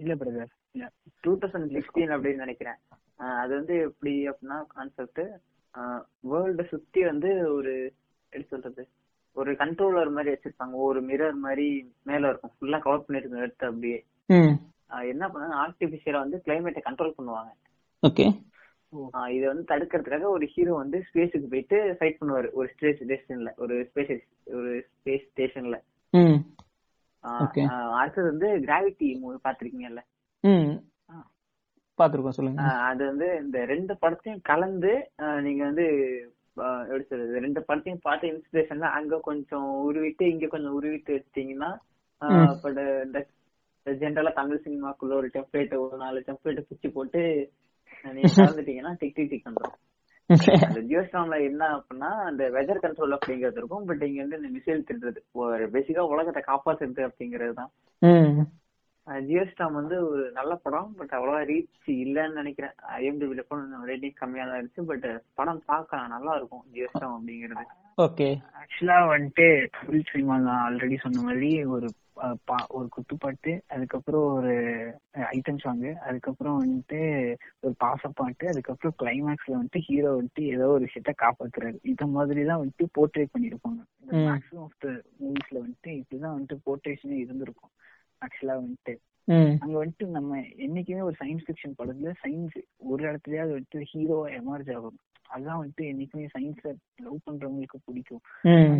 இல்ல பிரதர் இல்ல டூ தௌசண்ட் சிக்ஸ்டீன் அப்படின்னு நினைக்கிறேன். அது வந்து எப்படி அப்படின்னா கான்செப்ட் வேர்ல்ட சுத்தி வந்து ஒரு எப்படி சொல்றது ஒரு கண்ட்ரோலர் மாதிரி வச்சிருப்பாங்க. ஒரு மிரர் மாதிரி மேல இருக்கும். ஃபுல்லா கவர் பண்ணிருக்கும் எடுத்து அப்படியே. என்ன பண்ணாங்க ஆர்டிபிஷியலா வந்து கிளைமேட்டை கண்ட்ரோல் பண்ணுவாங்க. ஓகே. இதை வந்து தடுக்கிறதுக்காக ஒரு ஹீரோ வந்து ஸ்பேஸுக்கு போயிட்டு ஃபைட் பண்ணுவாரு. ஒரு ஸ்பேஸ் ஸ்டேஷன்ல ஒரு ஸ்பேஸ் ஒரு ஸ்பேஸ் ஸ்டேஷன்ல ம். Okay. அடுத்தது வந்து கிராவிட்டி மூவி பாத்திருக்கீங்கல்ல ம். பாத்துருக்கோம் சொல்லுங்க. அது வந்து இந்த ரெண்டு படத்தையும் கலந்து நீங்க வந்து எப்படி சொல்றது ரெண்டு படத்தையும் பார்த்து இன்ஸ்பிரேஷன்ல அங்க கொஞ்சம் உருவிட்டு இங்க கொஞ்சம் உருவிட்டு. பட் இந்த ஜென்ரலா தமிழ் சினிமாக்குள்ள ஒரு டெம்ப்ளேட் ஒரு நாலு டெம்ப்ளேட் பிச்சு போட்டு நீங்க கலந்துட்டீங்கன்னா டிக் டிக் வந்துடும் அந்த ஜியோஸ்டாம்ல என்ன அப்படின்னா அந்த வெதர் கண்ட்ரோல் அப்படிங்கிறது இருக்கும் பட் இங்க வந்து இந்த மிசைல் திட்டுறது பேசிக்கா உலகத்தை காப்பாத்துறது அப்படிங்கிறது தான். ஜியோஸ்டாம் வந்து ஒரு நல்ல படம் பட் அவ்வளவா ரீச் இல்லைன்னு நினைக்கிறேன். ஐஎம்டிபில ரேட்டிங் கம்மியா தான் இருந்துச்சு பட் படம் பார்க்கலாம் நல்லா இருக்கும் ஜியோஸ்டாம் அப்படிங்கிறது. ஓகே ஆக்சுவலா வந்துட்டு தமிழ் சினிமா நான் ஆல்ரெடி சொன்ன மாதிரி ஒரு ஒரு குத்துப்பாட்டு அதுக்கப்புறம் ஒரு ஐட்டம் சாங் அதுக்கப்புறம் வந்துட்டு ஒரு பாசப்பாட்டு அதுக்கப்புறம் கிளைமேக்ஸ்ல வந்துட்டு ஹீரோ வந்துட்டு ஏதோ ஒரு விஷயத்த காப்பாத்துறாரு. இந்த மாதிரி தான் வந்துட்டு போர்ட்ரேட் பண்ணிருப்பாங்க. மேக்ஸிமம் ஆஃப் த மூவிஸ்ல வந்துட்டு இப்படிதான் வந்துட்டு போர்ட்ரேஷனே இருந்திருக்கும். ஆக்சுவலா வந்துட்டு. அங்க வந்துட்டு நம்ம என்னைக்குமே ஒரு சயின்ஸ் ஃபிக்ஷன் படத்துல சயின்ஸ் ஒரு இடத்துலயாவது வந்துட்டு ஹீரோ எமர்ஜ் ஆகும். அதுதான் வந்துட்டு என்னைக்குமே சயின்ஸ லவ் பண்றவங்களுக்கு பிடிக்கும்.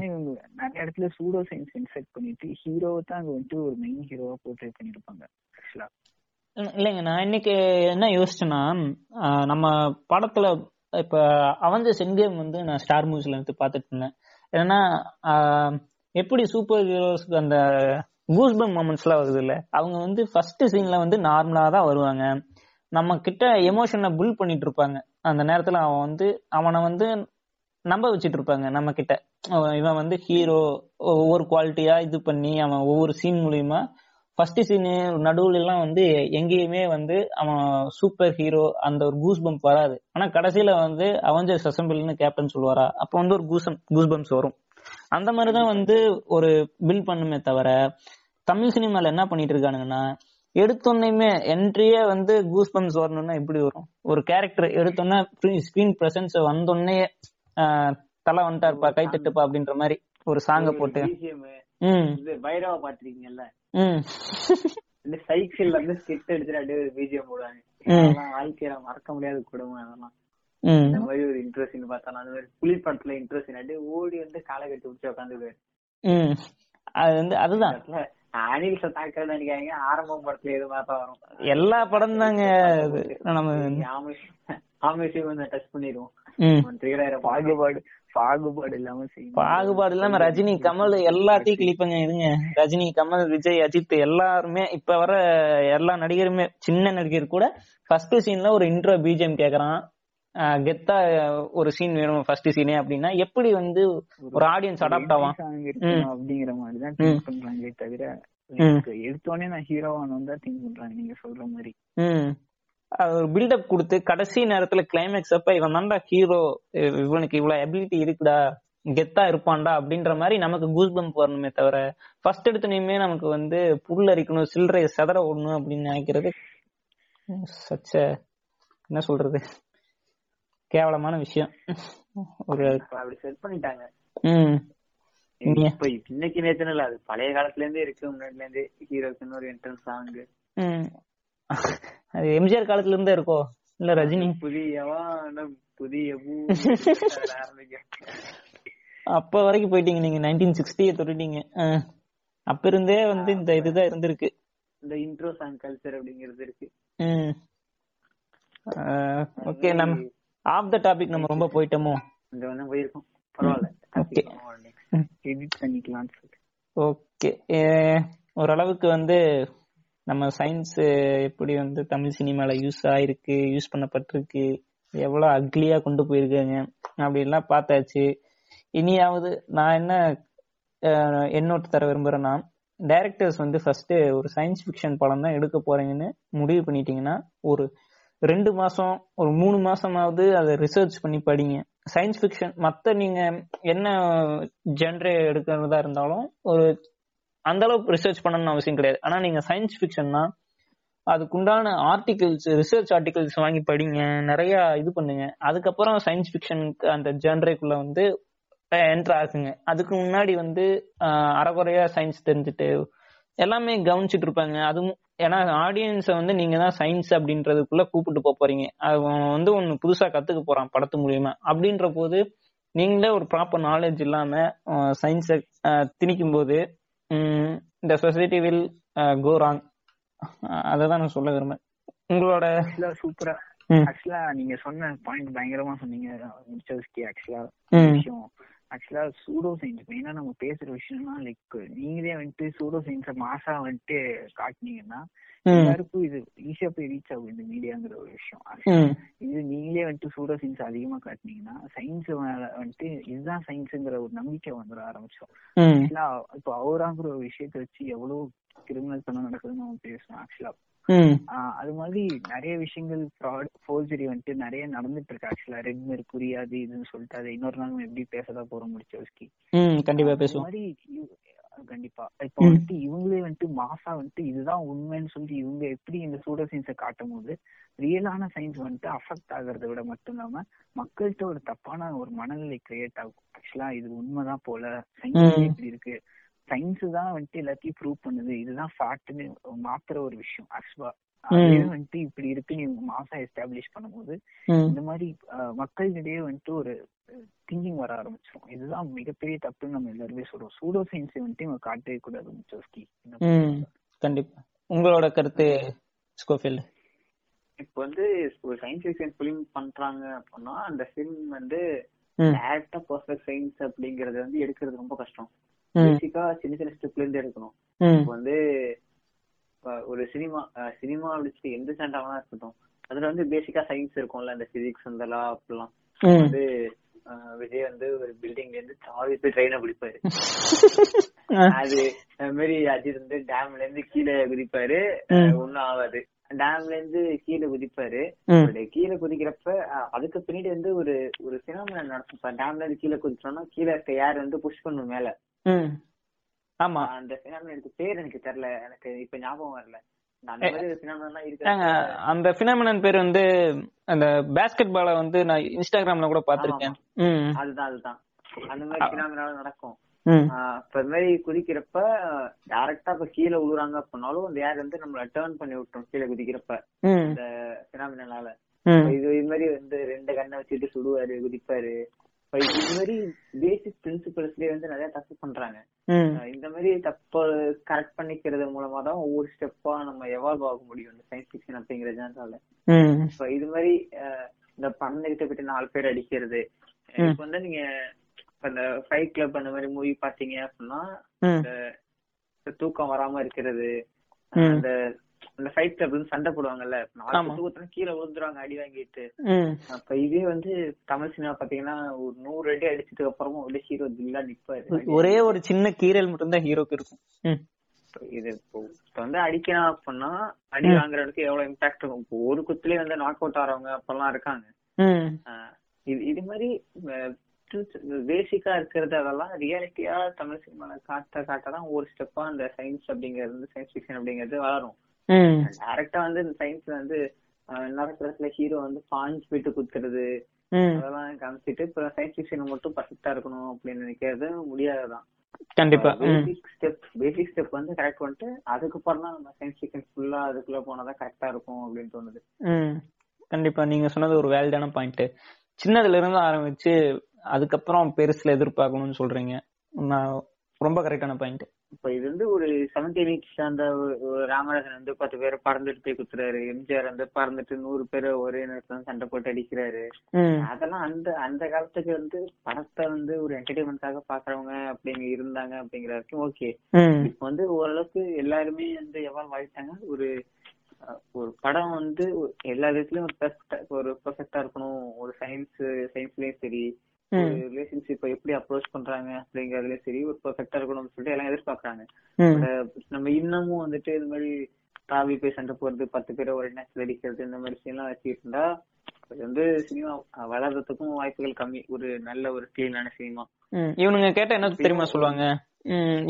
இவங்க நிறைய இடத்துல சூடோ சயின்ஸ் இன்செக்ட் பண்ணிட்டு ஹீரோவை தான் அங்க வந்துட்டு ஒரு மெயின் ஹீரோவா போர்ட்ரேட் பண்ணிருப்பாங்க. ஆக்சுவலா இல்லைங்க. நான் இன்னைக்கு என்ன யோசிச்சேன்னா நம்ம படத்துல இப்ப அவஞ்சர்ஸ் என்கேம் வந்து நான் ஸ்டார் மூவிஸ்ல இருந்து பார்த்துட்டு இருந்தேன். ஏன்னா எப்படி சூப்பர் ஹீரோஸ்க்கு அந்த கூஸ்பம் மூமெண்ட்ஸ்லாம் வருது இல்ல அவங்க வந்து ஃபர்ஸ்ட் சீன்ல வந்து நார்மலா தான் வருவாங்க. நம்ம கிட்ட எமோஷனை புல் பண்ணிட்டு இருப்பாங்க அந்த நேரத்துல அவன் வந்து அவனை வந்து நம்ப வச்சிட்டு இருப்பாங்க நம்ம கிட்ட இவன் வந்து ஹீரோ ஒவ்வொரு குவாலிட்டியா இது பண்ணி அவன் ஒவ்வொரு சீன் மூலியமா ஃபர்ஸ்ட் சீனு நடுவுல எல்லாம் வந்து எங்கேயுமே வந்து அவன் சூப்பர் ஹீரோ அந்த ஒரு கூஸ் பம்ப் வராது. ஆனா கடைசியில வந்து அவஞ்சர்ஸ் அசம்பிள்னு கேப்டன் சொல்லுவாரா? அப்ப வந்து ஒரு கூசம் கூஸ் பம்ப்ஸ் வரும். அந்த மாதிரிதான் வந்து ஒரு பில் பண்ணுமே தவிர தமிழ் சினிமால என்ன பண்ணிட்டு இருக்கானுங்கன்னா எடுத்தோன்னையுமே என்ட்ரியே வந்து கூஸ் பம்ப்ஸ் வரணும்னா எப்படி வரும். ஒரு கேரக்டர் எடுத்தோன்னா ஸ்கிரீன் பிரசன்ஸ் வந்தோடனே தலை வந்துட்டாருப்பா கை தட்டுப்பா அப்படின்ற மாதிரி ஒரு சாங்க போட்டு. பைரவா பாத்திருக்கீங்கல்ல சைக்கிள்ல இருந்து ஸ்கிட் எடுத்துட்டு அப்படியே பிஜிஎம் போடுவாங்க. வாழ்க்கையில மறக்க முடியாத குடும்பம் அதெல்லாம். இந்த மாதிரி ஒரு இன்ட்ரெஸ்டிங் பார்த்தாலும் அந்த மாதிரி புலி படத்துல இன்ட்ரெஸ்டிங் அப்படியே ஓடி வந்து காலை கட்டி பிடிச்சி உட்காந்துருவாரு ம். அது வந்து அதுதான். அனில் தாக்கல் நினைக்காங்க ஆரம்பம் படத்துல எது தான் வரும். எல்லா படம் தாங்க நம்ம வந்து டச் பண்ணிடுவோம். பாகுபாடு பாகுபாடு இல்லாம செய்யணும் பாகுபாடு இல்லாம ரஜினி கமல் எல்லாத்தையும் கிளிப்பங்க இருங்க ரஜினி கமல் விஜய் அஜித் எல்லாருமே இப்ப வர எல்லா நடிகருமே சின்ன நடிகர் கூட ஃபர்ஸ்ட் சீன்ல ஒரு இன்ட்ரோ பிஜிஎம் கேக்குறான். கெத்தா ஒரு சீன் வேணும் ஃபர்ஸ்ட் சீனே அப்படின்னா எப்படி வந்து ஒரு ஆடியன்ஸ் அடாப்ட் ஆவான்? அப்படிங்கிற மாதிரி தான் திங்க் பண்றாங்களே தவிர எடுத்தோடனே நான் ஹீரோ ஆனோம் தான் திங்க் பண்றாங்க நீங்க சொல்ற மாதிரி. ஒரு பில்டப் கொடுத்து கடைசி நேரத்துல கிளைமேக்ஸ் அப்ப இவன் தான்டா ஹீரோ இவனுக்கு இவ்வளவு எபிலிட்டி இருக்குடா கெத்தா இருப்பான்டா அப்படின்ற மாதிரி நமக்கு கூஸ் பம்ப் வரணுமே தவிர ஃபர்ஸ்ட் எடுத்தனையுமே நமக்கு வந்து புல் அரிக்கணும் சில்லறை செதற ஓடணும் அப்படின்னு நினைக்கிறது சச்ச என்ன சொல்றது? கேவலமான விஷயம். ஒரு அப்படி செட் பண்ணிட்டாங்க. ம். இப்ப இன்னைக்கு நேத்து இல்ல அது பழைய காலத்துல இருந்தே இருக்கு. முன்னாடில இருந்தே ஹீரோக்குன்னு ஒரு என்ட்ரன்ஸ் சாங் அது எம்ஜிஆர் காலத்துல இருந்தே இருக்கோ? இல்ல ரஜினி? புதிய வானம் புதிய அப்ப வரைக்கும் போயிட்டீங்க நீங்க. நைன்டீன் சிக்ஸ்டிய தொட்டுட்டீங்க. அப்ப இருந்தே வந்து இந்த இதுதான் இருந்திருக்கு. இந்த இன்ட்ரோ சாங் கல்ச்சர் அப்படிங்கிறது இருக்கு. ஓகே. நம்ம ஆஃப் த டாபிக் நம்ம ரொம்ப போயிட்டோமோ? இங்க வந்து போயிருக்கோம். பரவாயில்ல. Okay. எடிட் பண்ணிக்கலாம்னு சொல்லி ஓகே ஓரளவுக்கு வந்து நம்ம சயின்ஸ் எப்படி வந்து தமிழ் சினிமால யூஸ் ஆயிருக்கு யூஸ் பண்ணப்பட்டிருக்கு எவ்வளவு அக்லியா கொண்டு போயிருக்காங்க அப்படின்லாம் பார்த்தாச்சு. இனியாவது நான் என்ன எண்ணோட்டு தர விரும்புறேன்னா டைரக்டர்ஸ் வந்து ஃபர்ஸ்ட் ஒரு சயின்ஸ் ஃபிக்ஷன் படம் தான் எடுக்க போறீங்கன்னு முடிவு பண்ணிட்டீங்கன்னா ஒரு ரெண்டு மாசம் ஒரு மூணு மாசமாவது அதை ரிசர்ச் பண்ணி படிங்க. சயின்ஸ் ஃபிக்ஷன் மத்த நீங்க என்ன ஜென்ரே எடுக்கிறதா இருந்தாலும் ஒரு அந்த அளவுக்கு ரிசர்ச் பண்ணணும்னு அவசியம் கிடையாது. ஆனா நீங்க சயின்ஸ் ஃபிக்ஷன்னா அதுக்குண்டான ஆர்டிகிள்ஸ் ரிசர்ச் ஆர்டிகிள்ஸ் வாங்கி படிங்க. நிறைய இது பண்ணுங்க. அதுக்கப்புறம் சயின்ஸ் ஃபிக்ஷனுக்கு அந்த ஜென்ரேக்குள்ள வந்து என்டர் ஆகுங்க. அதுக்கு முன்னாடி வந்து அறகுறையா சயின்ஸ் தெரிஞ்சுட்டு எல்லாமே கவனிச்சிட்டு இருப்பாங்க. அதுவும் ஏன்னா ஆடியன்ஸை வந்து நீங்க தான் சயின்ஸ் அப்படின்றதுக்குள்ள கூப்பிட்டு போக போறீங்க. அவன் வந்து ஒன்னு புதுசா கத்துக்க போறான் படத்து மூலியமா. அப்படின்ற போது நீங்களே ஒரு ப்ராப்பர் நாலேஜ் இல்லாம சயின்ஸை திணிக்கும் போது இந்த சொசைட்டி வில் கோ ராங் அதை தான் நான் சொல்ல விரும்புறேன். உங்களோட சூப்பரா. ஆக்சுவலா நீங்க சொன்ன பாயிண்ட் பயங்கரமா சொன்னீங்க. ஆக்சுவலா. விஷயம். ஆக்சுவலா சூடோ சயின்ஸ் மெயினா நம்ம பேசுற விஷயம்னா லைக் நீங்களே வந்துட்டு சூடோ சயின்ஸ மாசா வந்துட்டு காட்டுனீங்கன்னா எல்லாருக்கும் இது ஈஸியா போய் ரீச் ஆகும் இந்த மீடியாங்கிற ஒரு விஷயம். இது நீங்களே வந்துட்டு சூடோ சயின்ஸ் அதிகமா காட்டுனீங்கன்னா சயின்ஸ் வந்துட்டு இதுதான் சயின்ஸ்ங்கிற ஒரு நம்பிக்கை வந்துட ஆரம்பிச்சோம் இப்போ அவராங்கிற ஒரு விஷயத்தை வச்சு எவ்வளவு கிரிமினல் பண்ண நடக்குதுன்னு நம்ம பேசணும். ஆக்சுவலா அது மாதிரி நிறைய விஷயங்கள் ஃப்ராட் ஃபோர்ஜரி வந்துட்டு நிறைய நடந்துட்டு இருக்கு ஆக்சுவலா ரெட் மெர்க்குரி அது இதுன்னு சொல்லிட்டு அதை இன்னொரு நாள் நம்ம எப்படி பேசதான் போறோம் முடிச்ச வச்சுக்கி. ம், கண்டிப்பா பேசுவோம். மாதிரி கண்டிப்பா. இப்போ. வந்துட்டு இவங்களே வந்துட்டு மாசா வந்துட்டு இதுதான் உண்மைன்னு சொல்லி இவங்க எப்படி இந்த சூடோ சயின்ஸை காட்டும் போது ரியலான சயின்ஸ் வந்துட்டு அஃபெக்ட் ஆகுறத விட மட்டும் இல்லாம மக்கள்கிட்ட ஒரு தப்பான ஒரு மனநிலை கிரியேட் ஆகும். ஆக்சுவலா இது உண்மைதான் போல. சயின்ஸ். இப்படி இருக்கு? சயின்ஸ் தான் வந்துட்டு எல்லாத்தையும் ப்ரூவ் பண்ணுது. இதுதான் ஃபேக்ட்னு மாத்துற ஒரு விஷயம். ஆக்சுவலா அதே வந்துட்டு இப்படி இருக்குன்னு இவங்க மாசா எஸ்டாப்ளிஷ் பண்ணும்போது இந்த மாதிரி மக்களிடையே வந்துட்டு ஒரு திங்கிங் வர ஆரம்பிச்சிடும் இதுதான் மிகப்பெரிய தப்புன்னு நம்ம எல்லாருமே சொல்றோம். சூடோ சயின்ஸை வந்துட்டு இவங்க காட்டவே கூடாது முச்சோஸ்கி. கண்டிப்பா. உங்களோட கருத்து ஸ்கோஃபீல்டு? இப்போ வந்து ஒரு சயின்ஸ் ஃபிக்ஷன் ஃபிலிம் பண்றாங்க அப்படின்னா அந்த ஃபிலிம் வந்து டேரக்டா பர்ஃபெக்ட் சயின்ஸ் அப்படிங்கறது வந்து எடுக்கிறது ரொம்ப கஷ்டம். பேசிக்கா சின்ன சின்ன ஸ்டெப்ல இருந்து எடுக்கணும். வந்து ஒரு சினிமா சினிமா அப்படின்னு எந்த சேனலாக இருக்கட்டும். அதுல வந்து பேசிக்கா சயின்ஸ் இருக்கும்ல இந்த பிசிக்ஸ் அந்த லா அப்படிலாம். வந்து விஜய் வந்து ஒரு பில்டிங்ல இருந்து தாவி போய் ட்ரெயினை பிடிப்பாரு. அது மாதிரி அஜித் வந்து டேம்ல இருந்து கீழே குதிப்பாரு. ஒண்ணும் ஆகாது. டேம்ல இருந்து கீழே குதிப்பாரு. கீழே குதிக்கிறப்ப அதுக்கு பின்னாடி வந்து ஒரு ஒரு சினாமினல் நடக்கும். டேம்ல இருந்து கீழே குதிச்சோம்னா கீழே இருக்க ஏர் வந்து புஷ் பண்ணும் மேல. ஆமா. அந்த பினாமினலுக்கு பேர் எனக்கு தெரியல. எனக்கு இப்ப ஞாபகம் வரல. அந்த பினாமினன் பேர் வந்து அந்த பேஸ்கெட் பால வந்து நான் இன்ஸ்டாகிராம்ல கூட பாத்திருக்கேன் அதுதான் அதுதான். அந்த மாதிரி பினாமினாலும் நடக்கும். இப்ப இந்த மாதிரி குதிக்கிறப்ப டைரக்டா இப்ப கீழே விழுறாங்க அப்படின்னாலும் அந்த ஏர் வந்து நம்மள டேர்ன் பண்ணி விட்டுரும் கீழே குதிக்கிறப்ப. இந்த பினாமினால இது இது மாதிரி வந்து ரெண்டு கண்ணை வச்சுட்டு சுடுவாரு குதிப்பாரு. இது மாதிரி பேசிக் பிரின்சிபல்ஸ்லயே வந்து நிறைய தப்பு பண்றாங்க. இந்த மாதிரி தப்பு கரெக்ட் பண்ணிக்கிறது மூலமா தான் ஒவ்வொரு ஸ்டெப்பா நம்ம எவால்வ் ஆக முடியும் இந்த சயின்ஸ் ஃபிக்ஷன் அப்படிங்கிற ஜான்றால ம். இப்ப இது மாதிரி இந்த பன்னெண்டு போயிட்டு நாலு பேர் அடிக்கிறது. இப்ப வந்து நீங்க இந்த ஃபைட் கிளப் அந்த மாதிரி மூவி பாத்தீங்க அப்படின்னா தூக்கம் வராம இருக்கிறது. அந்த அந்த ஃபைட் கிளப் வந்து சண்டை போடுவாங்கல்ல. நாலு. தூக்கத்துல கீழே விழுந்துருவாங்க அடி வாங்கிட்டு. அப்ப இதே வந்து தமிழ் சினிமா பாத்தீங்கன்னா ஒரு நூறு அடி அடிச்சதுக்கு அப்புறமும் அப்படியே ஹீரோ தில்லா நிப்பாரு. ஒரே ஒரு சின்ன கீரல் மட்டும்தான் ஹீரோக்கு இருக்கும். இது இப்போ வந்து அடிக்கணும் அப்படின்னா அடி ம். வாங்குறதுக்கு எவ்வளவு இம்பாக்ட் இருக்கும்? இப்போ ஒரு குத்துலயே வந்து நாக் அவுட் ஆறவங்க அப்பெல்லாம் இருக்காங்க. இது இது மாதிரி பேசிக்கா இருக்கிறது அதெல்லாம் ரியாலிட்டியா தமிழ் சினிமால காட்ட காட்டதான் ஒரு ஸ்டெப்பா அந்த சயின்ஸ் அப்படிங்கிறது சயின்ஸ் ஃபிக்ஷன் அப்படிங்கிறது வளரும். டைரக்டா வந்து இந்த சயின்ஸ்ல வந்து ஆஹ் நடக்கிறதுல ஹீரோ வந்து பாஞ்சு போயிட்டு குத்துறது அதெல்லாம் காமிச்சிட்டு இப்ப சயின்ஸ் ஃபிக்ஷன் மட்டும் பர்ஃபெக்டா இருக்கணும் அப்படின்னு நினைக்கிறது முடியாதுதான். கண்டிப்பா. பேசிக் ஸ்டெப் பேசிக் ஸ்டெப் வந்து கரெக்ட் பண்ணிட்டு அதுக்கப்புறம் தான் நம்ம சயின்ஸ் ஃபிக்ஷன் ஃபுல்லா அதுக்குள்ள போனாதான் கரெக்டா இருக்கும் அப்படின்னு தோணுது. கண்டிப்பா. நீங்க சொன்னது ஒரு வேலிடான பாயிண்ட் சின்னதுல இருந்து ஆரம்பிச்சு அதுக்கப்புறம் பெருசுல எதிர்பார்க்கணும்னு சொல்றீங்க. நான் ரொம்ப கரெக்டான பாயிண்ட் இப்ப இது வந்து ஒரு செவன்டி வீக்ஸ் அந்த ராமராஜன் வந்து பத்து பேரை பறந்துட்டு போய் குத்துறாரு. எம்ஜிஆர் வந்து பறந்துட்டு நூறு பேரை ஒரே நேரத்துல சண்டை போட்டு அடிக்கிறாரு. அதெல்லாம் அந்த அந்த காலத்துக்கு வந்து படத்தை வந்து ஒரு என்டர்டைன்மெண்ட்காக பாக்குறவங்க அப்படிங்க இருந்தாங்க அப்படிங்கிற வரைக்கும் ஓகே. இப்ப வந்து ஓரளவுக்கு எல்லாருமே வந்து எவால்வ் ஆயிட்டாங்க. ஒரு ஒரு படம் வந்து எல்லா விதத்துலயும் ஒரு பெர்ஃபெக்டா ஒரு பெர்ஃபெக்டா இருக்கணும். ஒரு சயின்ஸ் சயின்ஸ்லயும் சரி. ரிலேஷன்ஷிப்பை எப்படி அப்ரோச் பண்றாங்க அப்படிங்கறதுலயும் சரி ஒரு பெர்ஃபெக்டா இருக்கணும்னு சொல்லிட்டு எல்லாம் எதிர்பார்க்கறாங்க. நம்ம இன்னமும் வந்துட்டு இந்த மாதிரி தாவி போய் சண்டை போறது பத்து பேரை ஒரு நேரத்தில் அடிக்கிறது இந்த மாதிரி விஷயம் எல்லாம் வச்சுக்கிட்டு இருந்தா அது வந்து சினிமா வளர்றதுக்கும் வாய்ப்புகள் கம்மி. ஒரு நல்ல ஒரு கிளீனான சினிமா. இவனுங்க கேட்டா என்ன தெரியுமா சொல்லுவாங்க?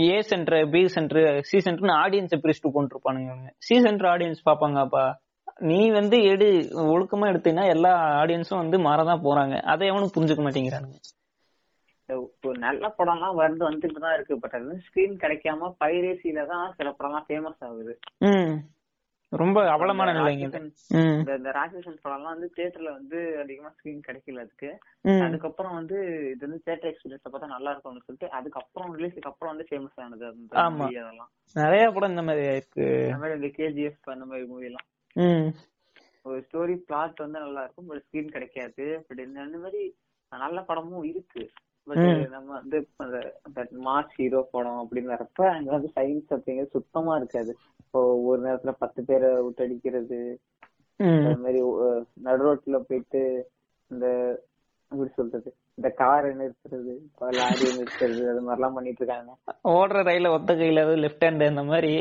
A center B center C சென்டர்னு ஆடியன்ஸை பிரிச்சுட்டு கொண்டிருப்பானுங்க இவனுங்க சி சென்டர் ஆடியன்ஸ் பாப்பாங்கப்பா நீ வந்து எடு ஒழுக்கமா எடுத்தீங்கன்னா எல்லா ஆடியன்ஸும் வந்து மாறதான் போறாங்க. அதை எவனும் புரிஞ்சுக்க மாட்டேங்கிறானுங்க. இப்போ நல்ல படம்லாம் வந்து வந்துட்டு தான் இருக்கு. பட் அது ஸ்கிரீன் கிடைக்காம பைரேசில தான் சில படம்லாம் ஃபேமஸ் ஆகுது. ரொம்ப அவலமான நிலைங்க இந்த இந்த ராட்சசன் படம்லாம் வந்து தியேட்டர்ல வந்து அதிகமா ஸ்கிரீன் கிடைக்கல அதுக்கு. அதுக்கப்புறம் வந்து இது வந்து தியேட்டர் எக்ஸ்பீரியன்ஸ் பார்த்தா நல்லா இருக்கும்னு சொல்லிட்டு அதுக்கப்புறம் ரிலீஸ்க்கு அப்புறம் வந்து ஃபேமஸ் ஆனது அந்த அதெல்லாம். நிறைய படம் இந்த மாதிரி இருக்கு அந்த மாதிரி இந்த கேஜிஎஃப் அந்த மாதிரி மூவி எல்லாம். ஒரு ஸ்டோரி பிளாட் வந்து நல்லா இருக்கும் பட் ஸ்கிரீன் கிடைக்காது. பட் இந்த மாதிரி நல்ல படமும் இருக்கு. பட். நம்ம வந்து அந்த மாஸ் ஹீரோ படம் அப்படிங்கிறப்ப அங்க வந்து சயின்ஸ் அப்படிங்கிறது சுத்தமா இருக்காது. இப்போ ஒரு நேரத்துல பத்து பேரை விட்டு அடிக்கிறது ம். அந்த மாதிரி நடு ரோட்ல போயிட்டு இந்த எப்படி சொல்றது? இந்த காரை நிறுத்துறது லாரியை நிறுத்துறது அது மாதிரிலாம் பண்ணிட்டு இருக்காங்க. ஓடுற ரயில ஒத்த கையில லெஃப்ட் ஹேண்ட் அந்த மாதிரி.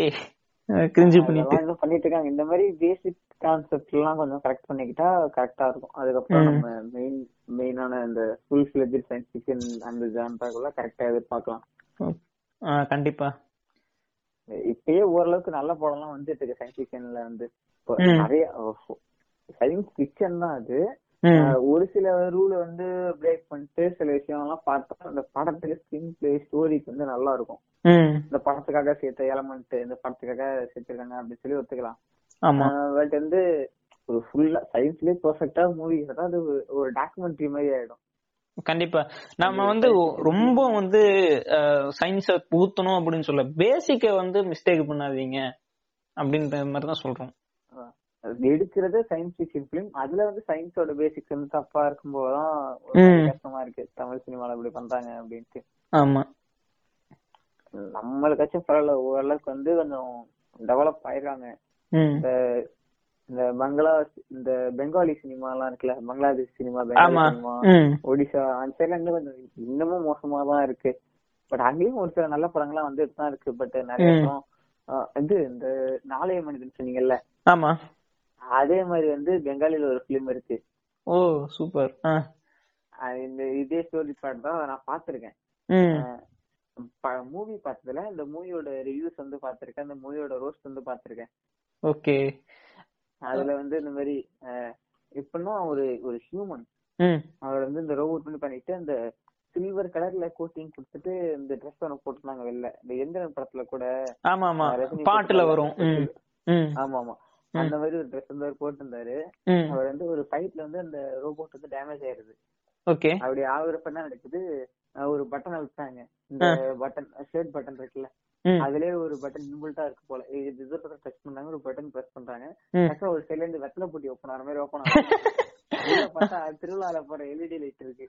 கிரிஞ்சு பண்ணிட்டு. பண்ணிட்டு இருக்காங்க. இந்த மாதிரி பேசிக் கான்செப்ட் எல்லாம் கொஞ்சம் கரெக்ட் பண்ணிக்கிட்டா கரெக்டா இருக்கும். அதுக்கப்புறம். நம்ம மெயின் மெயினான இந்த ஃபுல் ஃபிளஜ் சயின்ஸ் ஃபிக்ஷன் அந்த ஜான்றாக்குள்ள கரெக்டா எதிர்பார்க்கலாம். கண்டிப்பா. இப்பயே ஓரளவுக்கு நல்ல படம்லாம் வந்துட்டு இருக்கு சயின்ஸ் ஃபிக்ஷன்ல வந்து. நிறைய சயின்ஸ் ஃபிக்ஷன் தான் அது. ஒரு சில ரூல வந்து பிரேக் பண்ணிட்டு சில விஷயம் எல்லாம் பார்த்தா அந்த படத்துக்கு ஸ்கிரீன் பிளே ஸ்டோரிக்கு வந்து நல்லா இருக்கும் இந்த படத்துக்காக சேர்த்த எலமெண்ட் இந்த படத்துக்காக சேர்த்திருக்காங்க அப்படின்னு சொல்லி ஒத்துக்கலாம். பட் வந்து ஒரு ஃபுல்லா சயின்ஸ்லயே பெர்ஃபெக்டா மூவி அது ஒரு- டாக்குமெண்ட்ரி மாதிரி ஆயிடும். கண்டிப்பா. நம்ம வந்து ரொம்ப வந்து சயின்ஸ புகுத்தணும் அப்படின்னு சொல்ல பேசிக்க வந்து மிஸ்டேக் பண்ணாதீங்க அப்படின்ற மாதிரி தான் சொல்றோம். எடுக்கிறது சயின்ஸ் ஃபிக்ஷன் பிலிம் அதுல வந்து சயின்ஸோட பேசிக்ஸ் வந்து தப்பா இருக்கும்போதுதான் ஒரு ம். மாதிரி கஷ்டமா இருக்கு. தமிழ் சினிமால இப்படி பண்றாங்க அப்படின்ட்டு. ஆமா. நம்மளுக்காச்சும் பரவாயில்ல ஓரளவுக்கு வந்து கொஞ்சம் டெவலப் ஆயிருக்காங்க ம். இந்த இந்த பங்களா இந்த பெங்காலி சினிமா எல்லாம் இருக்குல்ல பங்களாதேஷ் சினிமா பெங்காலி சினிமா ஒடிசா அந்த சைட்ல இருந்து கொஞ்சம் இன்னமும் மோசமா தான் இருக்கு. பட் அங்கேயும் ஒரு சில நல்ல படங்கள்லாம் வந்துட்டு தான் இருக்கு. பட் நிறைய. படம் இது இந்த நாளைய மனிதன் சொன்னீங்கல்ல? ஆமா. அதே மாதிரி வந்து பெங்காலில ஒரு பிலிம் இருக்கு. ஓ சூப்பர் இந்த இதே ஸ்டோரி பார்ட் தான் நான் பாத்திருக்கேன் மூவி பார்த்ததுல இந்த மூவியோட ரிவ்யூஸ் வந்து பாத்திருக்கேன் அந்த மூவியோட ரோஸ்ட் வந்து பாத்திருக்கேன் ஓகே. அதுல வந்து இந்த மாதிரி எப்படின்னா ஒரு ஒரு ஹியூமன் ம். அவர் வந்து இந்த ரோபோட் பண்ணி பண்ணிட்டு அந்த சில்வர் கலர்ல கோட்டிங் கொடுத்துட்டு இந்த ட்ரெஸ் ஒன்று போட்டுருந்தாங்க வெளில. இந்த எந்திரன் படத்துல கூட ஆமா ஆமா பாட்டுல. வரும். ஆமா ஆமா அந்த மாதிரி ஒரு ட்ரெஸ் வந்து அவர் போட்டிருந்தாரு. அவர் வந்து ஒரு ஃபைட்ல வந்து அந்த ரோபோட் வந்து டேமேஜ் ஆயிருது. ஓகே. அப்படி ஆகுறப்ப என்ன நடக்குது? ஒரு பட்டனை விட்டாங்க இந்த பட்டன் ஷர்ட் பட்டன் இருக்குல்ல. அதுலயே ஒரு பட்டன் இன்பில்ட்டா இருக்கு போல. இது டச் பண்ணாங்க. ஒரு பட்டன் பிரஸ் பண்றாங்க. ம். டக்குனு ஒரு சைடுல இருந்து வெத்தலை பொட்டி ஓப்பன் ஆகிற மாதிரி ஓப்பன் ஆகும் [LAUGHS] பார்த்தா திருவிழால போற எல்இடி லைட் இருக்கு.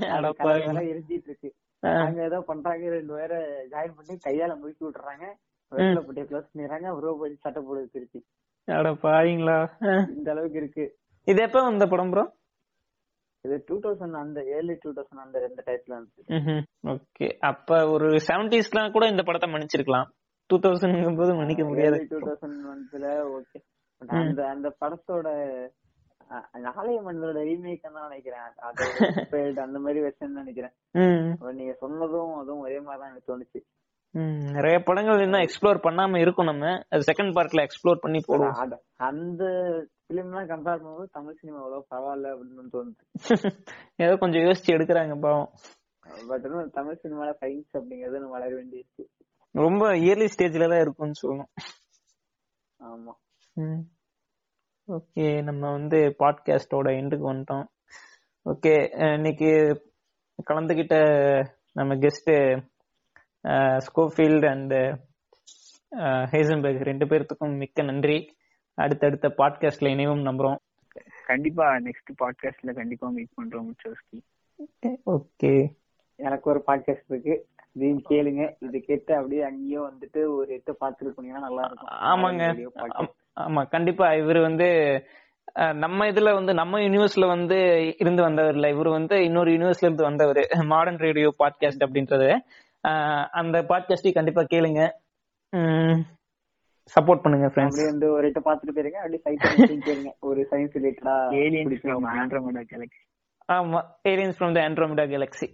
கலர் கலரா எரிஞ்சிட்டு இருக்கு. அங்க ஏதோ பண்றாங்க. ரெண்டு பேரை ஜாயின் பண்ணி கையால முழுக்கி விட்டுறாங்க. வெத்தலை பொட்டியை க்ளோஸ் பண்ணிடுறாங்க. ரோபோட் சட்டை போடுது திருப்பி. அட பாவீங்களா. ஆ. இந்த அளவுக்கு இருக்கு. இது எப்ப வந்த படம் ப்ரோ இது டூ தௌசண்ட் அந்த ஏர்லி டூ தௌசண்ட் அந்த ரெண்டு டைப்ல இருந்துச்சு. ஓகே அப்ப ஒரு செவன்டிஸ்லாம் கூட இந்த படத்தை மன்னிச்சிருக்கலாம். டூ தௌசண்ட் போது மன்னிக்க முடியாது. டூ தௌசண்ட் ஒன்ஸ்ல ஓகே அந்த அந்த படத்தோட நாளைய மனிதனோட ரீமேக் தான் நினைக்கிறேன். [LAUGHS] அந்த மாதிரி வெர்ஷன் நினைக்கிறேன். நீங்க சொன்னதும் அதுவும் ஒரே மாதிரி தான் எனக்கு தோணுச்சு. நிறைய படங்கள் இன்னும் எக்ஸ்ப்ளோர் பண்ணாம இருக்கும் நம்ம. அது செகண்ட் பார்ட்ல எக்ஸ்ப்ளோர் பண்ணி போடுவோம். அந்த பிலிம் எல்லாம் கம்பேர் பண்ணும்போது தமிழ் சினிமா அவ்வளவு பரவாயில்ல அப்படின்னு தோணுச்சு [LAUGHS] ஏதோ கொஞ்சம் யோசிச்சு எடுக்கிறாங்க பாவம். பட் இன்னும் தமிழ் சினிமால சயின்ஸ் அப்படிங்கறது வளர வேண்டியிருக்கு. ரொம்ப இயர்லி ஸ்டேஜ்ல தான் இருக்கும்னு சொல்லணும். ஆமா. ஓகே நம்ம வந்து பாட்காஸ்டோட எண்டுக்கு வந்துட்டோம். ஓகே இன்னைக்கு கலந்துகிட்ட நம்ம கெஸ்ட் ஸ்கோஃபீல்ட் அண்ட் ஹேசன்பர்க் ரெண்டு பேர்த்துக்கும் மிக்க நன்றி. அடுத்தடுத்த பாட்காஸ்ட்ல இணைவும் நம்புறோம். கண்டிப்பா நெக்ஸ்ட் பாட்காஸ்ட்ல கண்டிப்பா மீட் பண்றோம் முச்சோஸ்கி. ஓகே. எனக்கு ஒரு பாட்காஸ்ட் இருக்கு. இதையும் கேளுங்க. இது கேட்டு அப்படியே அங்கேயும் வந்துட்டு ஒரு எட்டு பார்த்துட்டு போனீங்கன்னா நல்லா இருக்கும். ஆமாங்க. Radio podcast. ஆம்- கண்டிப்பா. இவர் வந்து நம்ம இதுல வந்து நம்ம யூனிவர்ஸ்ல வந்து இருந்து வந்தவர் இல்ல இவர் வந்து இன்னொரு யூனிவர்ஸ்ல இருந்து வந்தவர். மாடர்ன் ரேடியோ பாட்காஸ்ட் அப்படின்றது. அந்த பாட்காஸ்டை கண்டிப்பா கேளுங்க. சப்போர்ட் பண்ணுங்க ஃப்ரெண்ட்ஸ் வந்து ஒரு எட்டு பார்த்துட்டு போயிருங்க அப்படியே சைட் கேளுங்க. ஒரு சயின்ஸ் ரிலேட்டடா ஏலியன்ஸ் ஃப்ரம் ஆண்ட்ரோமேடா கேலக்சி ஆமா aliens from the Andromeda galaxy